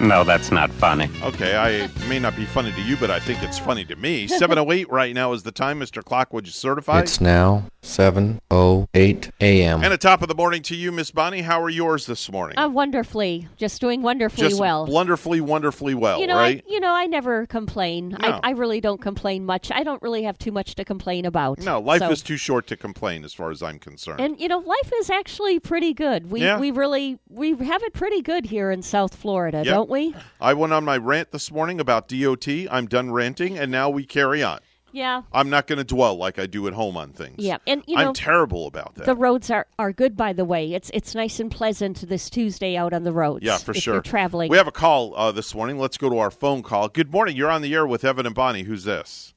No, that's not funny. Okay, I it may not be funny to you, but I think it's funny to me. 708 right now is the time, Mr. Clockwood, you certify? It's now 7.08 a.m. And at top of the morning to you, Miss Bonnie. How are yours this morning? Uh, wonderfully, just doing wonderfully Just well. wonderfully, wonderfully well, you know, right? I, you know, I never complain. No. I, I really don't complain much. I don't really have too much to complain about. no, life So- is too short to complain, as far as I'm concerned. And you know, life is actually pretty good. We Yeah. we really we have it pretty good here in South Florida, Yep. don't we? I went on my rant this morning about DOT. I'm done ranting, and now we carry on. Yeah. I'm not going to dwell like I do at home on things. Yeah, and you know, I'm terrible about that. The roads are, are good, by the way. It's it's nice and pleasant this Tuesday out on the roads. yeah, for if sure. You're traveling. We have a call uh, this morning. Let's go to our phone call. Good morning. You're on the air with Evan and Bonnie. Who's this?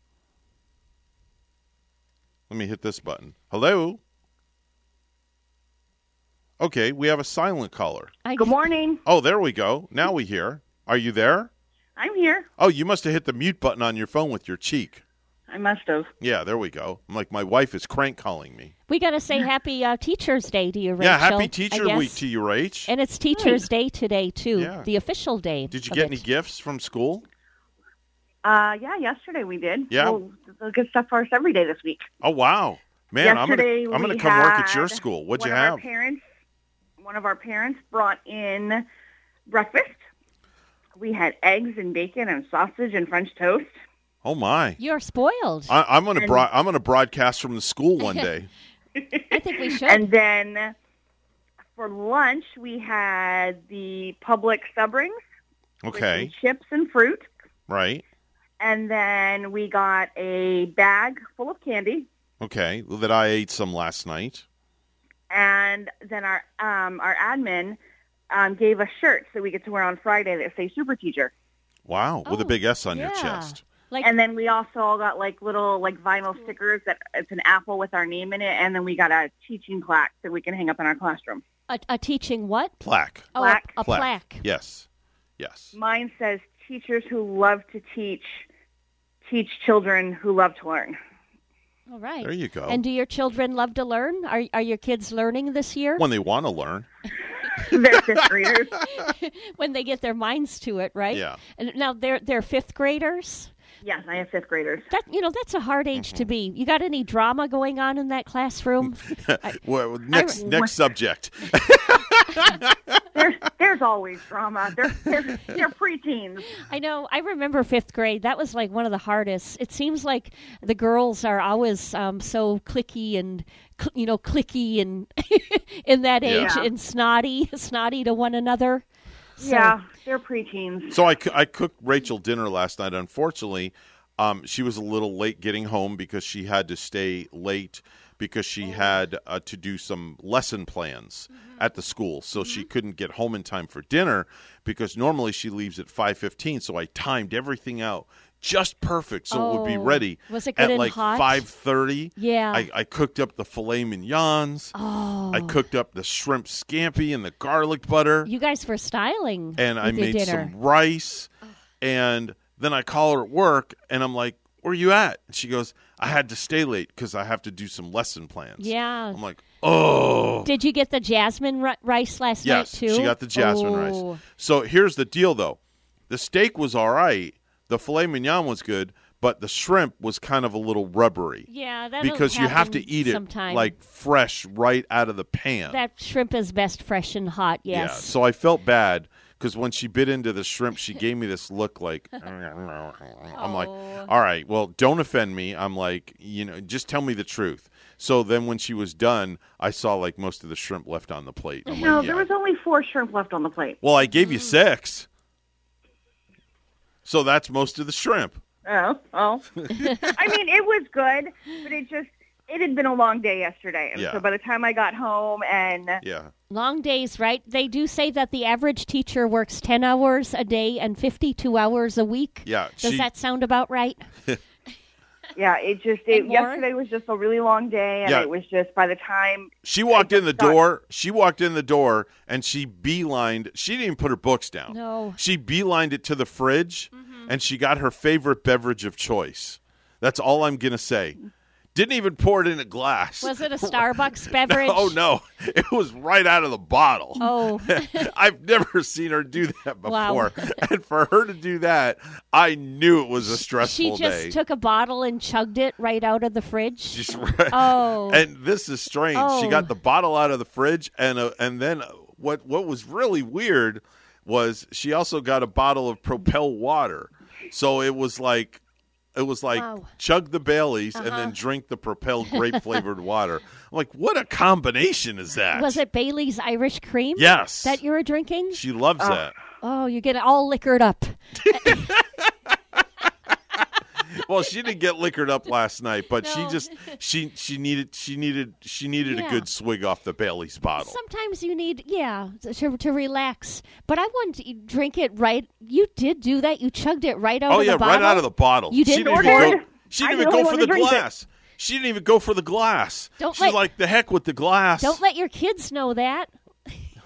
Let me hit this button. Hello. Okay, we have a silent caller. Good morning. Oh, there we go. Now we hear. Are you there? I'm here. Oh, you must have hit the mute button on your phone with your cheek. I must have. Yeah, there we go. I'm like my wife is crank calling me. we got to say Happy uh, Teachers Day to you, Rachel. yeah, happy I Teacher. Week to you, Rach. And it's Teachers Day today too, Yeah. the official day. Did you of get it. any gifts from school? Uh, yeah, yesterday we did. Yeah. We'll, they'll get stuff for us every day this week. Oh wow, man! I'm yesterday gonna I'm gonna we come work at your had school. What'd one you of have? Our parents, one of our parents brought in breakfast. We had eggs and bacon and sausage and French toast. Oh my! You're spoiled. I, I'm gonna And- bro- I'm gonna broadcast from the school one day. I think we should. And then for lunch we had the Publix sub rings, with Okay, chips and fruit, right? and then we got a bag full of candy. Okay, well, that I ate some last night. And then our um, our admin um, gave us shirts that we get to wear on Friday that say Super Teacher. Wow, with a big S on your yeah. chest. and then we also all got like little like vinyl stickers that it's an apple with our name in it, and then we got a teaching plaque that we can hang up in our classroom. A, a teaching what? Plaque. Oh, Plaque. a, a plaque. Yes, yes. Mine says teachers who love to teach teach children who love to learn. All right. There you go. And do your children love to learn? Are are your kids learning this year? When they want to learn. They're fifth graders. when they get their minds to it, right? Yeah. And now they're they're fifth graders. Yes, I have fifth graders. That you know, that's a hard age Mm-hmm. to be. You got any drama going on in that classroom? well, next next subject. There's there's always drama. They're they're, they're preteens. I know. I remember fifth grade. That was like one of the hardest. It seems like the girls are always um, so clicky and cl- you know clicky and in that age Yeah. and snotty, snotty to one another. So- Yeah, they're preteens. So I, I cooked Rachel dinner last night. Unfortunately, um, she was a little late getting home because she had to stay late because she had uh, to do some lesson plans at the school. So she couldn't get home in time for dinner because normally she leaves at 5:15, so I timed everything out just perfect so it would be Oh. ready Was it good at like hot? 5:30. Yeah. I, I cooked up the filet mignons. Oh. I cooked up the shrimp scampi and the garlic butter You guys were styling, and I made dinner. some rice. And then I call her at work, and I'm like, "Where you at?" And she goes, "I had to stay late because I have to do some lesson plans." Yeah. I'm like, "Oh." Did you get the jasmine ri- rice last yes, night too? she got the jasmine Oh. rice. So here's the deal, though: the steak was all right, the filet mignon was good, but the shrimp was kind of a little rubbery. Yeah, that'll because you have to eat it sometime. like fresh right out of the pan. That shrimp is best fresh and hot. Yeah, Yes. so I felt bad because when she bit into the shrimp, she gave me this look like, I'm like, all right, well, don't offend me. I'm like, you know, just tell me the truth. So then when she was done, I saw like most of the shrimp left on the plate. I'm No, like, there was only four shrimp left on the plate. Well, I gave you mm. six. So that's most of the shrimp. Oh, oh. I mean, it was good, but it just it had been a long day yesterday, and Yeah. so by the time I got home and Yeah. Long days, right? They do say that the average teacher works 10 hours a day and 52 hours a week. Yeah, Does she- that sound about right? yeah, it just it, yesterday was just a really long day, and Yeah. it was just by the time She walked in the got- door. She walked in the door and she beelined. She didn't even put her books down. No. She beelined it to the fridge mm-hmm. and she got her favorite beverage of choice. That's all I'm going to say. Didn't even pour it in a glass. Was it a Starbucks beverage? Oh, no. It was right out of the bottle. Oh. I've never seen her do that Wow. before. and for her to do that, I knew it was a stressful. She just day. took a bottle and chugged it right out of the fridge. Just right. Oh. And this is strange. She Oh. got the bottle out of the fridge, and uh, and then what what was really weird was she also got a bottle of Propel water. So it was like it was like Wow. chug the Baileys and Uh-huh. then drink the Propel grape flavored water. I'm like, what a combination is that? Was it Bailey's Irish Cream? Yes. That you were drinking? She loves that. Oh, you get it all liquored up. Well, she didn't get liquored up last night, but No. she just she she needed she needed she needed Yeah. a good swig off the Bailey's bottle. Sometimes you need, yeah, to, to relax. But I wouldn't drink it right. You did do that. You chugged it right out oh of yeah, the bottle. right out of the bottle. You didn't didn't pour even go. She didn't the even only go for the drink it. glass. She didn't even go for the glass. Don't She's let- like the heck with the glass. Don't let your kids know that.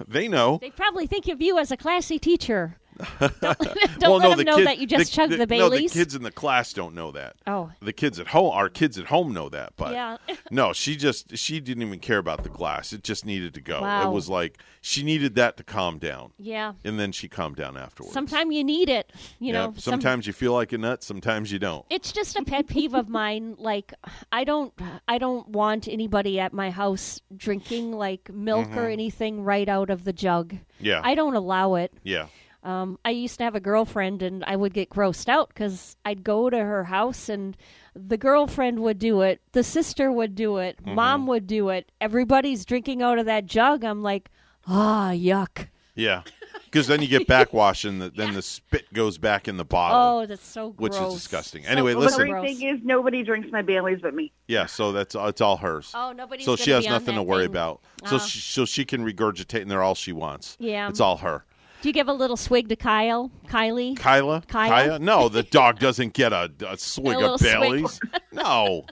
they know. They probably think of you as a classy teacher. Don't well, let no, them the know kid- that you just chugged the, Bailey's. No, the kids in the class don't know that. Oh. The kids at home, our kids at home know that, but Yeah. no, she just she didn't even care about the glass. It just needed to go. Wow. It was like she needed that to calm down. Yeah. And then she calmed down afterwards. Sometimes you need it. You know. Yep. some- sometimes you feel like a nut, sometimes you don't. it's just a pet peeve of mine. Like, I don't, I don't want anybody at my house drinking like milk or Mhm. anything right out of the jug. Yeah. I don't allow it. Yeah. Um, I used to have a girlfriend, and I would get grossed out because I'd go to her house, and the girlfriend would do it, the sister would do it, Mm-hmm. mom would do it. Everybody's drinking out of that jug. I'm like, ah, yuck. Yeah. Because then you get backwash and the, then the spit goes back in the bottle. Oh, that's so Which is disgusting. So Anyway, Well, the listen. great thing is nobody drinks my Baileys but me. Yeah, so that's it's all hers. Oh, nobody. So she has nothing to worry thing. about. So Ah. she, so she can regurgitate in there all she wants. Yeah. It's all her. Do you give a little swig to Kyle, Kylie? Kyla? Kyle? Kaya? No, the dog doesn't get a, a swig little of swig. Bailey's. No.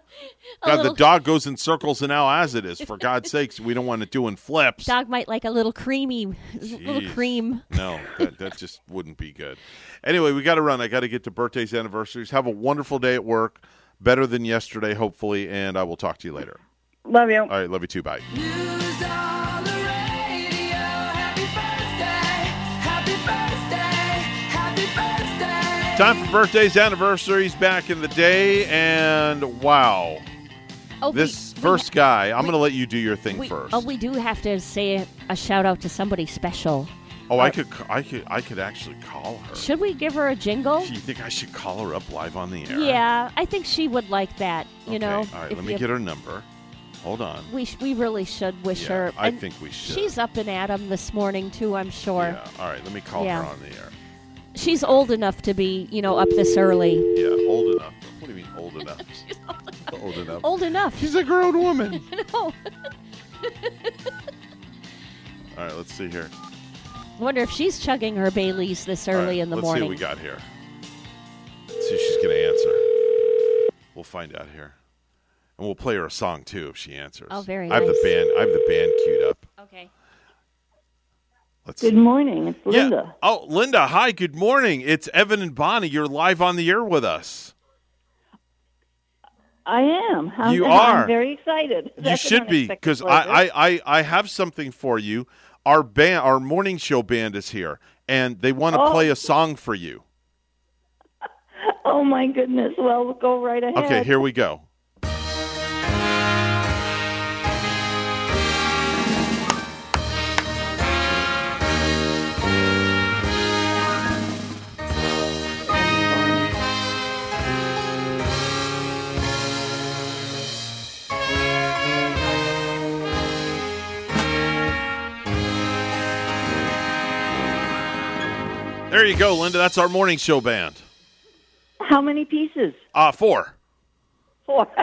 God, little- the dog goes in circles and now as it is. For God's sakes, we don't want it doing flips. Dog might like a little creamy, little Jeez. cream. No, that, that just wouldn't be good. Anyway, we got to run. I got to get to birthdays, anniversaries. Have a wonderful day at work. Better than yesterday, hopefully, and I will talk to you later. Love you. All right, love you too. Bye. Time for birthdays, anniversaries back in the day, and wow. Oh, this we- first guy, I'm going to let you do your thing we, first. Oh, we do have to say a shout out to somebody special. oh, I could, I could, I could actually call her. Should we give her a jingle? Do you think I should call her up live on the air? Yeah, I think she would like that. You Okay, know, All right, let me get her number. Hold on. We sh- we really should wish Yeah, her. I think we should. She's up and at 'em this morning too. I'm sure. Yeah. All right, let me call Yeah. her on the air. She's old enough to be, you know, up this early. Yeah, old enough. What do you mean old enough? she's old enough. Old enough. She's a grown woman. no. All right, let's see here. Wonder if she's chugging her Baileys this early right, in the morning. let's see what we got here. Let's see if she's going to answer. We'll find out here, and we'll play her a song too if she answers. Oh, very I have nice. the band. I have the band queued up. Okay. Let's Good morning. It's Yeah. Linda. Oh, Linda. Hi. Good morning. It's Evan and Bonnie. You're live on the air with us. I am. I'm, You are. I'm very excited. you That's should be because. I, I, I, I have something for you. Our band, our morning show band is here, and they want to Oh. play a song for you. Oh my goodness. Well, go right ahead. Okay, here we go. There you go, Linda. That's our morning show band. How many pieces? Uh, four. Four.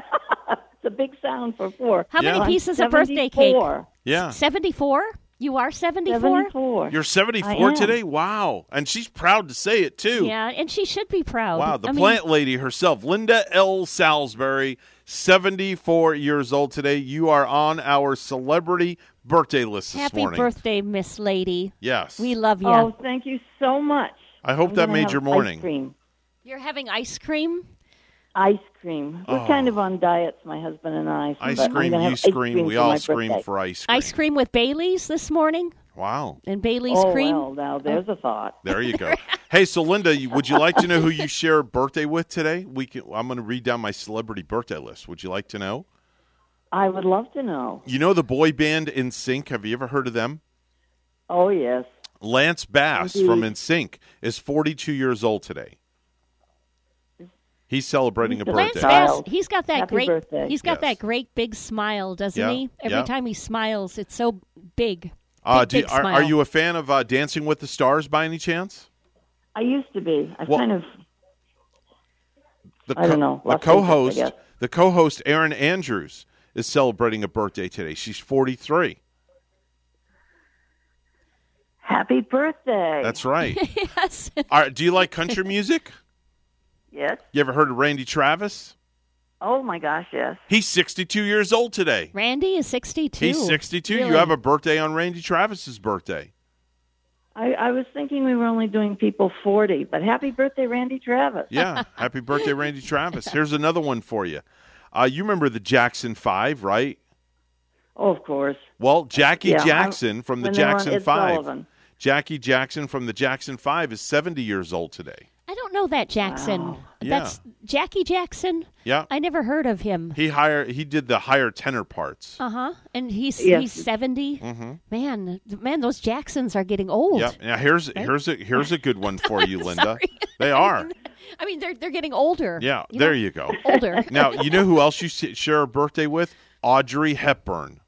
it's a big sound for four. How many pieces of birthday cake? 74. Yeah. 74? You are 74? 74. You're 74 today? Wow. And she's proud to say it, too. Yeah, and she should be proud. Wow. The I mean, plant lady herself, Lynda L. Salisbury, 74 years old today. You are on our celebrity birthday list this Happy morning. birthday, Miss Lady. Yes. We love you. Oh, thank you so much. I hope I'm that made your morning. Ice cream. You're having ice cream? Ice cream. We're Oh. kind of on diets, my husband and I. Ice cream, you have ice scream. cream We all scream birthday. for ice cream. Ice cream with Bailey's this morning? Wow. And Bailey's oh, cream? well, now there's a thought. There you go. hey, so Linda, would you like to know who you share a birthday with today? We can, I'm going to read down my celebrity birthday list. Would you like to know? I would love to know. You know the boy band NSYNC. Have you ever heard of them? Oh, yes. Lance Bass Indeed. from NSYNC is 42 years old today. He's celebrating a Lance birthday. Bass, he's got that Happy great birthday. he's got Yes. that great big smile, doesn't Yeah, he? Every yeah. time he smiles, it's so big. Uh, Big, do big are, smile. are you a fan of uh, Dancing with the Stars by any chance? I used to be. I Well- kind of. The I don't know. The co-host, interest, the co-host Erin Andrews is celebrating a birthday today. She's 43. Happy birthday. That's right. yes. All right, do you like country music? Yes. You ever heard of Randy Travis? Oh, my gosh, yes. He's 62 years old today. Randy is 62. He's 62. Really? You have a birthday on Randy Travis's birthday. I, I was thinking we were only doing people 40, but happy birthday, Randy Travis. Yeah. Happy birthday, Randy Travis. Here's another one for you. Uh, you remember the Jackson Five, right? Oh, of course. Well, Jackie Yeah, I- Jackson from the when they were on Jackson Ed Five. Sullivan. Jackie Jackson from the Jackson Five is 70 years old today. I don't know that Jackson. Wow. That's Jackie Jackson. Yeah. I never heard of him. He higher he did the higher tenor parts. Uh huh. And he's Yes. he's 70 Mm-hmm. Man, man, those Jacksons are getting old. Yeah. Now here's here's a here's a good one for you, Linda. They are. I mean, they're they're getting older. Yeah. You there know, you go. Older. Now you know who else you share a birthday with? Audrey Hepburn.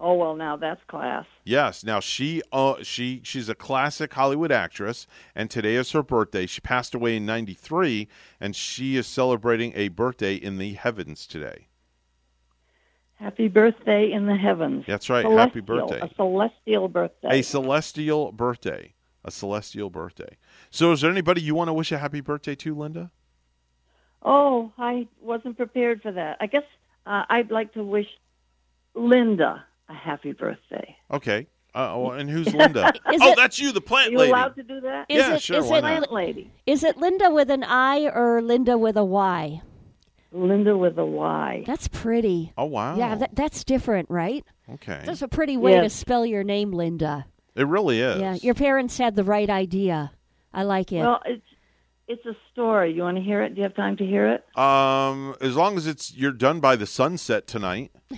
Oh, well, now that's class. Yes. Now she uh, she she's a classic Hollywood actress, and today is her birthday. She passed away in '93, and she is celebrating a birthday in the heavens today. Happy birthday in the heavens. That's right. Celestial, Happy birthday. A celestial birthday. A celestial birthday. A celestial birthday. So, is there anybody you want to wish a happy birthday to, Linda? oh, I wasn't prepared for that. I guess uh, I'd like to wish Linda a happy birthday. Okay. Uh, oh, and who's Linda? Is oh, it- that's you, the Are plant you lady. allowed to do that? Is Yeah, it, sure, is why it, not? Plant lady. is it Linda with an I or Linda with a Y? Linda with a Y. That's pretty. Oh, wow. Yeah, that, that's different, right? okay. That's a pretty way to spell your name, Linda. It really is. Yeah, your parents had the right idea. I like it. Well, it's It's a story. You want to hear it? Do you have time to hear it? Um, as long as it's you're done by the sunset tonight.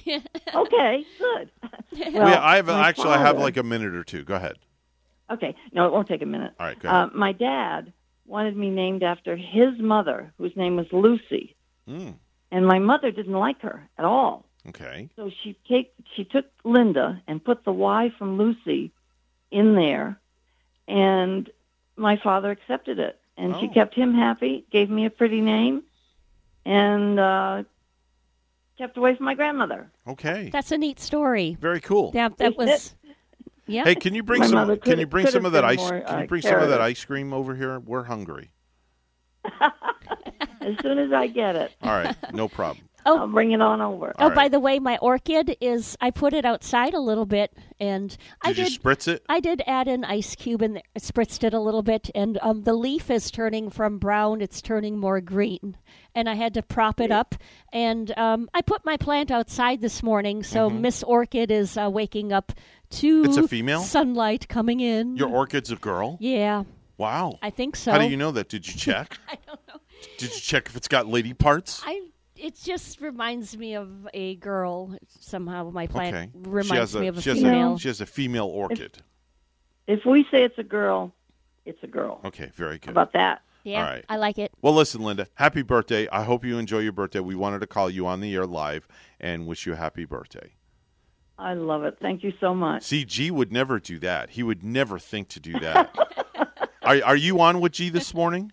okay, good. Well, yeah, I have my actually I have like a minute or two. Go ahead. Okay, no, it won't take a minute. All right, go ahead. Uh, my dad wanted me named after his mother, whose name was Lucy, Mm, and my mother didn't like her at all. okay. So she take she took Linda and put the Y from Lucy in there, and my father accepted it, and she Oh. kept him happy, gave me a pretty name, and uh, kept away from my grandmother. Okay. That's a neat story. Very cool. Yeah, that was. Yeah. Hey, can you bring My some? Can you bring some of that ice? more, can you uh, bring some of that ice cream over here? We're hungry. As soon as I get it, All right, no problem. I'll bring it on over. Oh, by the way, my orchid is. I put it outside a little bit, and I Did did. you spritz it? I did add an ice cube and spritzed it a little bit, and um, the leaf is turning from brown. It's turning more green, and I had to prop it up. And um, I put my plant outside this morning, so Miss Orchid is uh, waking up to Mm-hmm. It's a female? sunlight coming in. Your orchid's a girl. yeah, Wow. I think so. How do you know that? Did you check? I don't know. Did you check if it's got lady parts? I. It just reminds me of a girl. Somehow, my plant okay. she reminds has a, me of a she has female. A, she has a female orchid. If we say it's a girl, it's a girl. Okay, very good. How about that? yeah, All right. I like it. Well, listen, Linda. Happy birthday. I hope you enjoy your birthday. We wanted to call you on the air live and wish you a happy birthday. I love it. Thank you so much. See, G would never do that. He would never think to do that. are are you on with G this morning?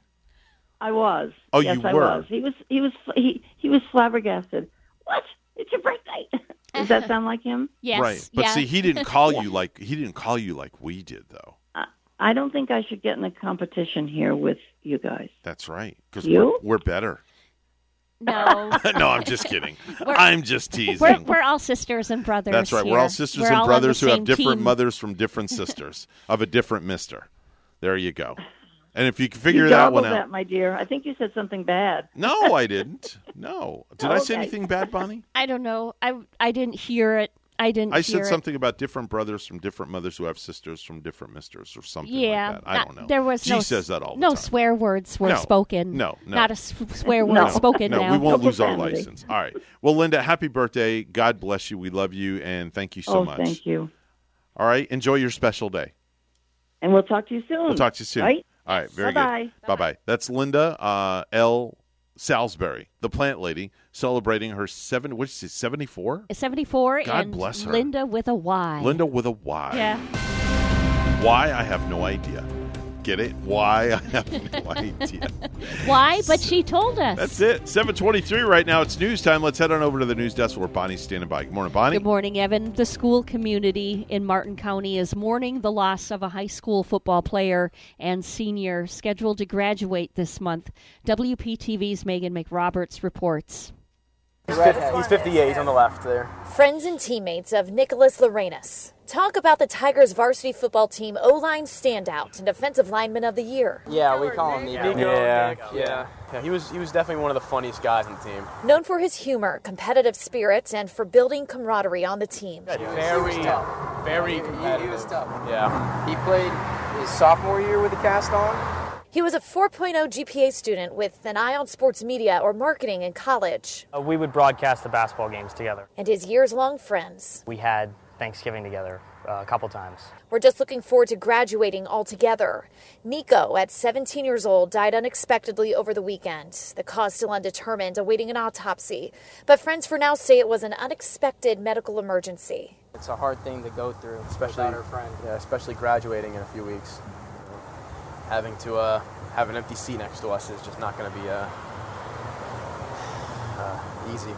I was. Oh, yes, you I were. was. He was. He was. He he was flabbergasted. What? It's your birthday. Does that sound like him? Yes. Right. But yeah. see, he didn't call you like he didn't call you like we did though. I don't think I should get in a competition here with you guys. That's right. Because we're, we're better. No. no, I'm just kidding. We're- I'm just teasing. We're, we're all sisters and brothers. That's right. We're all sisters We're and all brothers who have different team. mothers from different sisters of a different mister. There you go. And if you can figure you that one out. that, my dear. I think you said something bad. No, I didn't. No. Did I say Okay. anything bad, Bonnie? I don't know. I I didn't hear it. I didn't. I hear said it. something about different brothers from different mothers who have sisters from different misters or something Yeah, like that. I not- don't know. There was she no says that all the no time. swear words were No, spoken. no, no. not a s- swear word no, spoken no, now. we won't No lose our license. All right. Well, Linda, happy birthday. God bless you. We love you and thank you so oh, much. thank you. All right. Enjoy your special day. And we'll talk to you soon. We'll talk to you soon. Right? All right. Very Bye-bye. good. Bye bye. That's Lynda uh, L. Salisbury, the plant lady, celebrating her seven. What is it? Seventy four. Seventy four God and bless her. Linda with a Y. Linda with a Y. Yeah. Why? I have no idea. Get it? Why? I have no idea. Why? But she told us. That's it. 723 right now. It's news time. Let's head on over to the news desk where Bonnie's standing by. Good morning, Bonnie. Good morning, Evan. The school community in Martin County is mourning the loss of a high school football player and senior scheduled to graduate this month. WPTV's Meghan McRoberts reports. He's, 58. he's on the left there. Friends and teammates of Nicholas Lorenas talk about the Tigers varsity football team O line standout and defensive lineman of the year. Yeah, we call him Nico. Yeah, yeah, yeah. He was he was definitely one of the funniest guys on the team. Known for his humor, competitive spirit, and for building camaraderie on the team. Very, very competitive. He was tough. Yeah. He played his sophomore year with the cast on. He was a 4.0 GPA student with an eye on sports media or marketing in college, Uh, we would broadcast the basketball games together. and his years long friends We had Thanksgiving together uh, a couple times. We're just looking forward to graduating all together. Nico, at 17 years old, died unexpectedly over the weekend. The cause still undetermined, awaiting an autopsy. But friends for now say it was an unexpected medical emergency. It's a hard thing to go through, Especially without her friend. Yeah, especially graduating in a few weeks. Having to uh, have an empty seat next to us is just not going to be uh, uh, easy.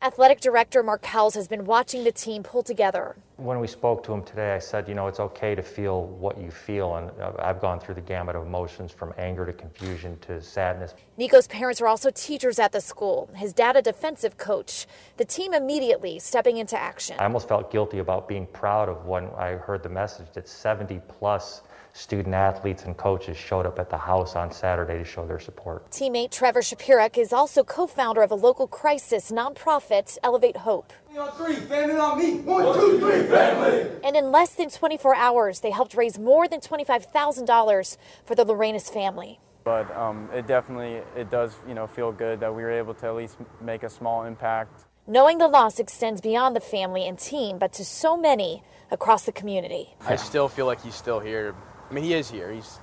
Athletic director Mark Howells has been watching the team pull together. When we spoke to him today, I said, you know, it's okay to feel what you feel. And uh, I've gone through the gamut of emotions from anger to confusion to sadness. Nico's parents are also teachers at the school, his dad, a defensive coach. The team immediately stepping into action. I almost felt guilty about being proud of when I heard the message that 70 plus student athletes and coaches showed up at the house on Saturday to show their support. Teammate Trevor Shapirek is also co founder of a local crisis nonprofit, Elevate Hope. On three, family on me. One, two, three, family. And in less than 24 hours, they helped raise more than $25,000 for the Lorenas family. But um, it definitely it does you know feel good that we were able to at least make a small impact. Knowing the loss extends beyond the family and team, but to so many across the community. I still feel like he's still here. I mean, he is here. He's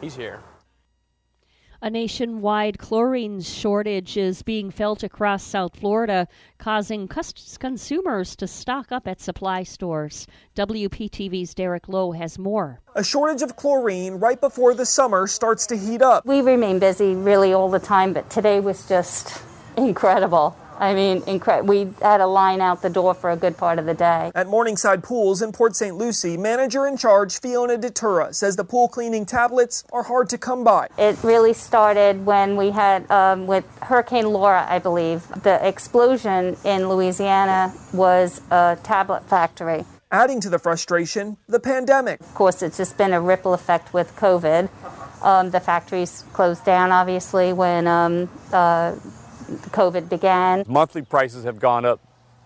he's here. A nationwide chlorine shortage is being felt across South Florida, causing cus- consumers to stock up at supply stores. WPTV's Derek Lowe has more. A shortage of chlorine right before the summer starts to heat up. We remain busy really all the time, but today was just incredible. I mean, incre- we had a line out the door for a good part of the day. At Morningside Pools in Port St. Lucie, manager in charge Fiona Detura says the pool cleaning tablets are hard to come by. It really started when we had, um, with Hurricane Laura, I believe, the explosion in Louisiana was a tablet factory. Adding to the frustration, the pandemic. Of course, it's just been a ripple effect with COVID. Um, the factories closed down, obviously, when um, uh, COVID began. Monthly prices have gone up.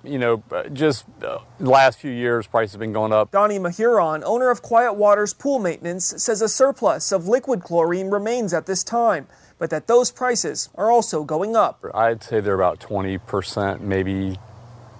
You know, uh, just uh, the last few years, prices have been going up. Donnie Mahuron, owner of Quiet Waters Pool Maintenance, says a surplus of liquid chlorine remains at this time, but that those prices are also going up. I'd say they're about 20%, maybe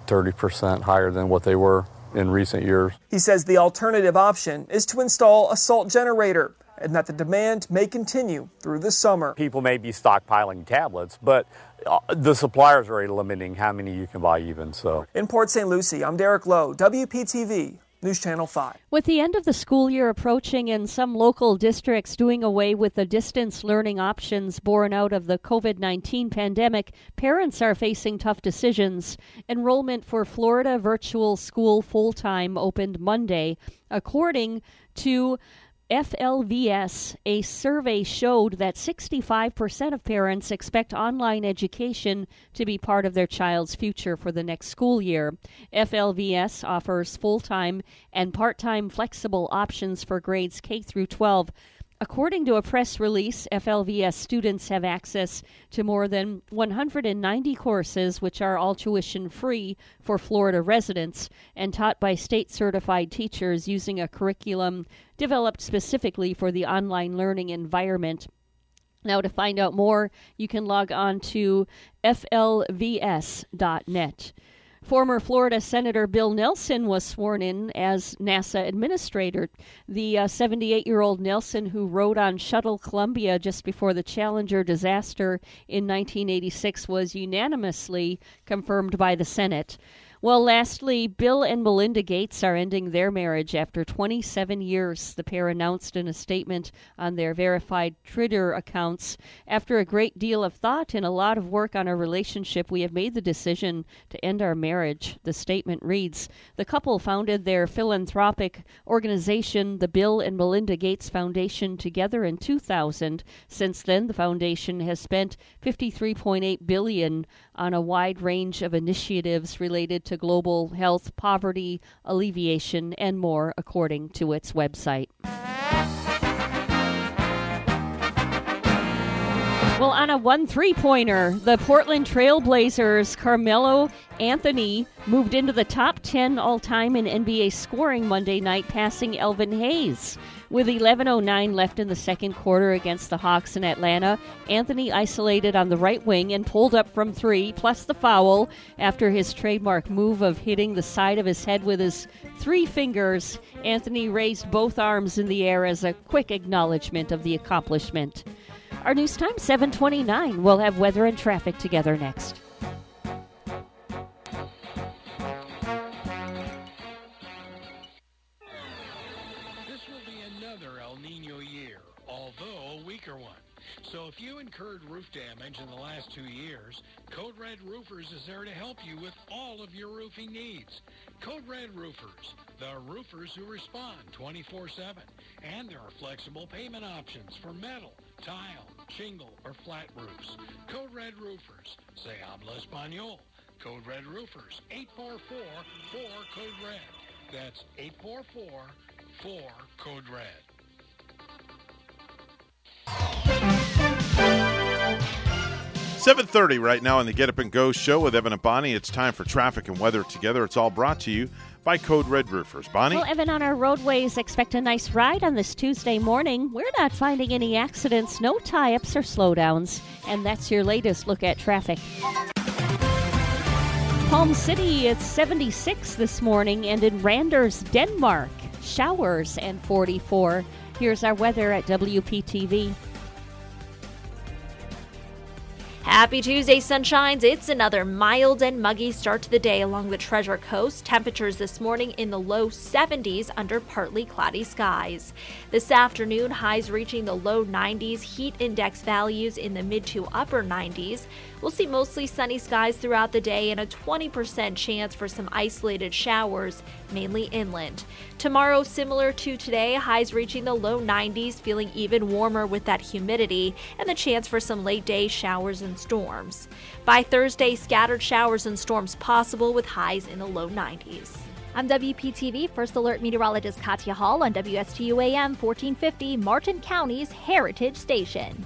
30% higher than what they were in recent years. He says the alternative option is to install a salt generator and that the demand may continue through the summer. People may be stockpiling tablets, but uh, Uh, the suppliers are limiting how many you can buy even so. In Port St. Lucie, I'm Derek Lowe, WPTV. News Channel 5. With the end of the school year approaching and some local districts doing away with the distance learning options born out of the COVID 19 pandemic, parents are facing tough decisions. Enrollment for Florida Virtual School Full Time opened Monday, according to FLVS, a survey showed that 65% of parents expect online education to be part of their child's future for the next school year. FLVS offers full-time and part-time flexible options for grades K through 12. According to a press release, FLVS students have access to more than 190 courses, which are all tuition free for Florida residents and taught by state certified teachers using a curriculum developed specifically for the online learning environment. Now, to find out more, you can log on to flvs.net. Former Florida Senator Bill Nelson was sworn in as NASA administrator. The 78 uh, year old Nelson, who rode on Shuttle Columbia just before the Challenger disaster in 1986, was unanimously confirmed by the Senate. Well, lastly, Bill and Melinda Gates are ending their marriage after 27 years, the pair announced in a statement on their verified Twitter accounts. After a great deal of thought and a lot of work on our relationship, we have made the decision to end our marriage. The statement reads The couple founded their philanthropic organization, the Bill and Melinda Gates Foundation, together in 2000. Since then, the foundation has spent 53.8 billion on a wide range of initiatives related to global health, poverty alleviation, and more, according to its website. Well, on a 1 3 pointer, the Portland Trailblazers' Carmelo Anthony moved into the top 10 all time in NBA scoring Monday night, passing Elvin Hayes. With 11.09 left in the second quarter against the Hawks in Atlanta, Anthony isolated on the right wing and pulled up from three, plus the foul, after his trademark move of hitting the side of his head with his three fingers. Anthony raised both arms in the air as a quick acknowledgement of the accomplishment. Our news time 729. We'll have weather and traffic together next. You incurred roof damage in the last two years, Code Red Roofers is there to help you with all of your roofing needs. Code Red Roofers, the roofers who respond 24-7. And there are flexible payment options for metal, tile, shingle, or flat roofs. Code Red Roofers, se habla español. Code Red Roofers, 844-4-CODE-RED. That's 844-4-CODE-RED. 7.30 right now on the Get Up and Go show with Evan and Bonnie. It's time for traffic and weather together. It's all brought to you by Code Red Roofers. Bonnie? Well, Evan, on our roadways, expect a nice ride on this Tuesday morning. We're not finding any accidents, no tie ups or slowdowns. And that's your latest look at traffic. Palm City, it's 76 this morning, and in Randers, Denmark, showers and 44. Here's our weather at WPTV. Happy Tuesday, sunshines. It's another mild and muggy start to the day along the Treasure Coast. Temperatures this morning in the low 70s under partly cloudy skies. This afternoon, highs reaching the low 90s, heat index values in the mid to upper 90s. We'll see mostly sunny skies throughout the day and a 20% chance for some isolated showers, mainly inland. Tomorrow, similar to today, highs reaching the low 90s, feeling even warmer with that humidity and the chance for some late day showers and storms. By Thursday, scattered showers and storms possible with highs in the low 90s. I'm WPTV First Alert Meteorologist Katya Hall on WSTU AM 1450, Martin County's Heritage Station.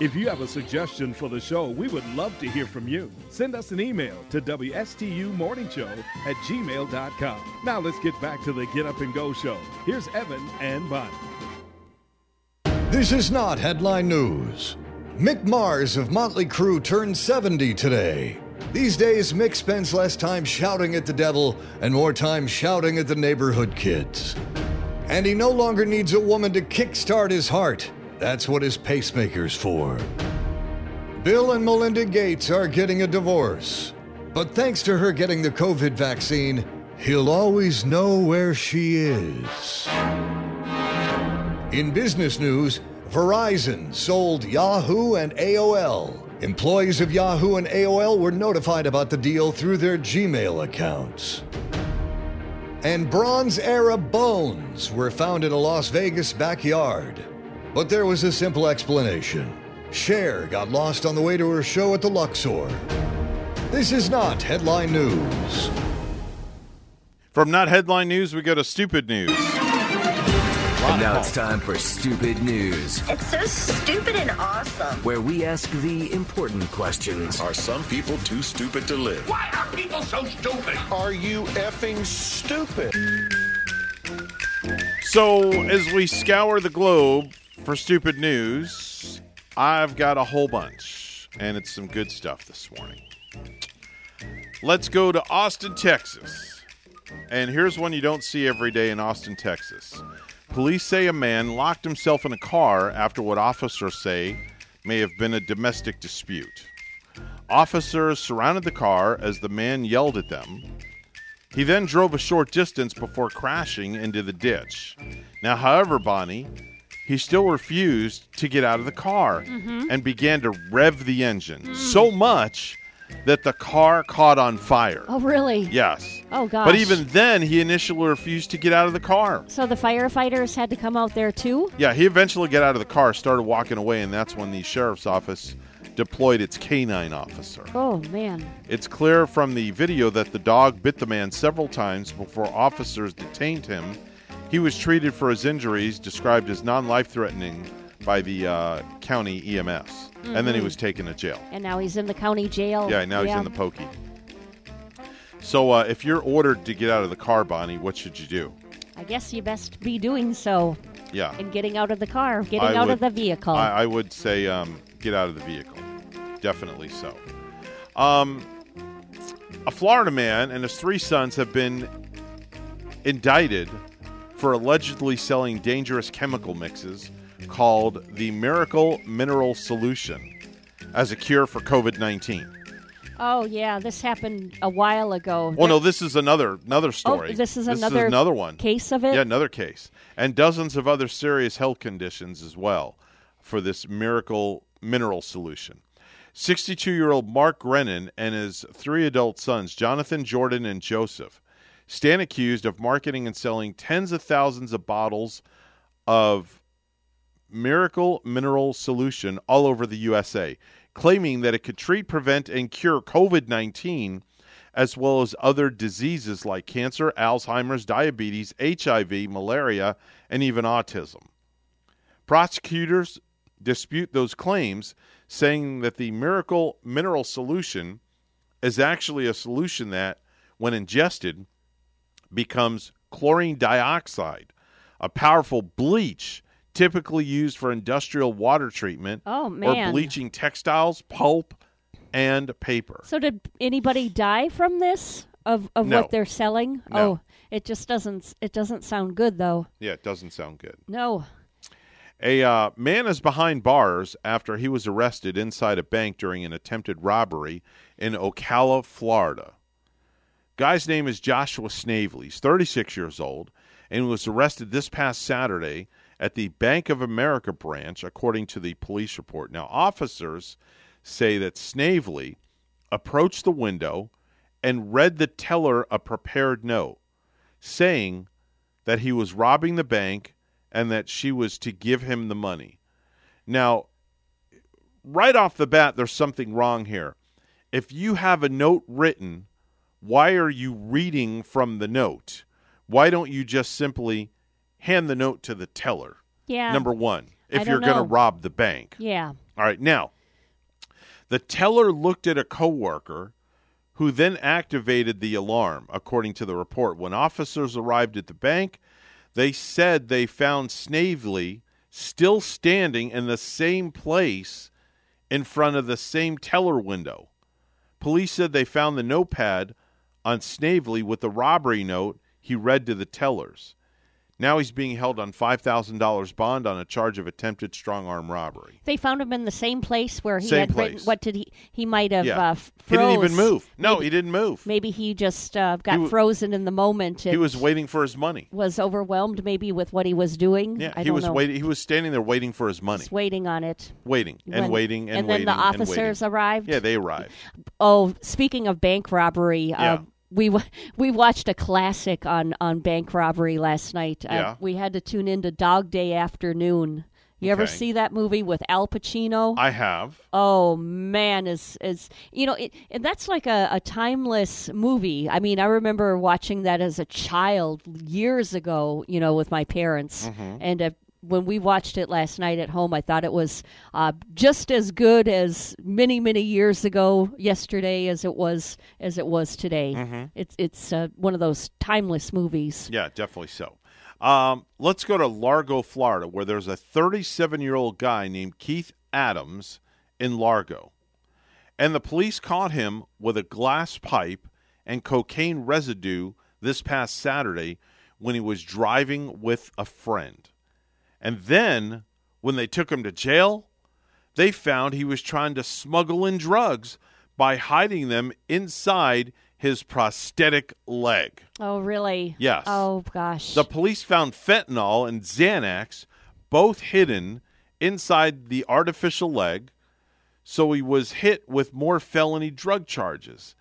If you have a suggestion for the show, we would love to hear from you. Send us an email to WSTUmorningshow at gmail.com. Now let's get back to the Get Up and Go show. Here's Evan and Bonnie. This is not headline news. Mick Mars of Motley Crue turned 70 today. These days, Mick spends less time shouting at the devil and more time shouting at the neighborhood kids. And he no longer needs a woman to kickstart his heart. That's what his pacemaker's for. Bill and Melinda Gates are getting a divorce. But thanks to her getting the COVID vaccine, he'll always know where she is. In business news, Verizon sold Yahoo and AOL. Employees of Yahoo and AOL were notified about the deal through their Gmail accounts. And Bronze Era bones were found in a Las Vegas backyard. But there was a simple explanation. Cher got lost on the way to her show at the Luxor. This is not headline news. From not headline news, we go to stupid news. And now it's time for Stupid News, It's so stupid and awesome. where we ask the important questions. Are some people too stupid to live? Why are people so stupid? Are you effing stupid? So, as we scour the globe for stupid news, I've got a whole bunch, and it's some good stuff this morning. Let's go to Austin, Texas. And here's one you don't see every day in Austin, Texas. Police say a man locked himself in a car after what officers say may have been a domestic dispute. Officers surrounded the car as the man yelled at them. He then drove a short distance before crashing into the ditch. Now, however, Bonnie, he still refused to get out of the car Mhm. and began to rev the engine so much that the car caught on fire. Oh, really? Yes. Oh, gosh. But even then, he initially refused to get out of the car. So the firefighters had to come out there too? Yeah, he eventually got out of the car, started walking away, and that's when the sheriff's office deployed its canine officer. Oh, man. It's clear from the video that the dog bit the man several times before officers detained him. He was treated for his injuries, described as non life threatening by the uh, county EMS, and then he was taken to jail. And now he's in the county jail. Yeah, now he's in the pokey. So uh, if you're ordered to get out of the car, Bonnie, what should you do? I guess you best be doing so Yeah. and getting out of the car, getting I out would- of the vehicle. I, I would say um, get out of the vehicle. Definitely so. Um, a Florida man and his three sons have been indicted for allegedly selling dangerous chemical mixes called the Miracle Mineral Solution as a cure for COVID 19. oh, yeah, this happened a while ago. Well, no, this is another another oh, story. Oh, this is another another one case of it? Yeah, another case, and dozens of other serious health conditions as well for this miracle mineral solution. 62-year-old Mark Grenon and his three adult sons, Jonathan, Jordan, and Joseph, stand accused of marketing and selling tens of thousands of bottles of miracle mineral solution all over the USA, claiming that it could treat, prevent, and cure COVID 19 as well as other diseases like cancer, Alzheimer's, diabetes, HIV, malaria, and even autism. Prosecutors dispute those claims, saying that the miracle mineral solution is actually a solution that, when ingested, becomes chlorine dioxide, a powerful bleach typically used for industrial water treatment Oh, or bleaching textiles, pulp, and paper. So did anybody die from this of of No. what they're selling? No. Oh, it just doesn't it doesn't sound good though. Yeah, it doesn't sound good. No. A uh, man is behind bars after he was arrested inside a bank during an attempted robbery in Ocala, Florida. Guy's name is Joshua Snavely. He's 36 years old and was arrested this past Saturday at the Bank of America branch, according to the police report. Now, officers say that Snavely approached the window and read the teller a prepared note saying that he was robbing the bank and that she was to give him the money. Now, right off the bat, there's something wrong here. If you have a note written, why are you reading from the note? Why don't you just simply hand the note to the teller? Yeah. Number one, if you're going to rob the bank. Yeah. All right, now, the teller looked at a coworker who then activated the alarm, according to the report. When officers arrived at the bank, they said they found Snavely still standing in the same place in front of the same teller window. Police said they found the notepad on Snavely with the robbery note he read to the tellers. Now he's being held on $5,000 bond on a charge of attempted strong arm robbery. They found him in the same place where he Same had written place. what did he he might have Yeah. uh, He didn't even move. No, Maybe- he didn't move. Maybe he just uh, got He wa- frozen in the moment. He was waiting for his money. was overwhelmed maybe with what he was doing. Yeah, I he don't was know. waiting. He was standing there waiting for his money, Just waiting on it. waiting and When- waiting and, and then the officers arrived? Yeah, they arrived. Oh, speaking of bank robbery, Yeah. uh, we we watched a classic on, on bank robbery last night. Uh, Yeah. we had to tune into Dog Day Afternoon. You ever see that movie with Al Pacino? I have. Oh man, is is you know, it, and that's like a, a timeless movie. I mean, I remember watching that as a child years ago. You know, with my parents, Mhm. and uh, when we watched it last night at home, I thought it was uh, just as good as many many years ago yesterday as it was as it was today. Mhm. It's it's uh, one of those timeless movies. Yeah, definitely so. Um, let's go to Largo, Florida, where there's a 37 year old guy named Keith Adams in Largo. And the police caught him with a glass pipe and cocaine residue this past Saturday when he was driving with a friend. And then, when they took him to jail, they found he was trying to smuggle in drugs by hiding them inside his prosthetic leg. Oh really? Yes. Oh gosh. The police found fentanyl and Xanax, both hidden inside the artificial leg, so he was hit with more felony drug charges.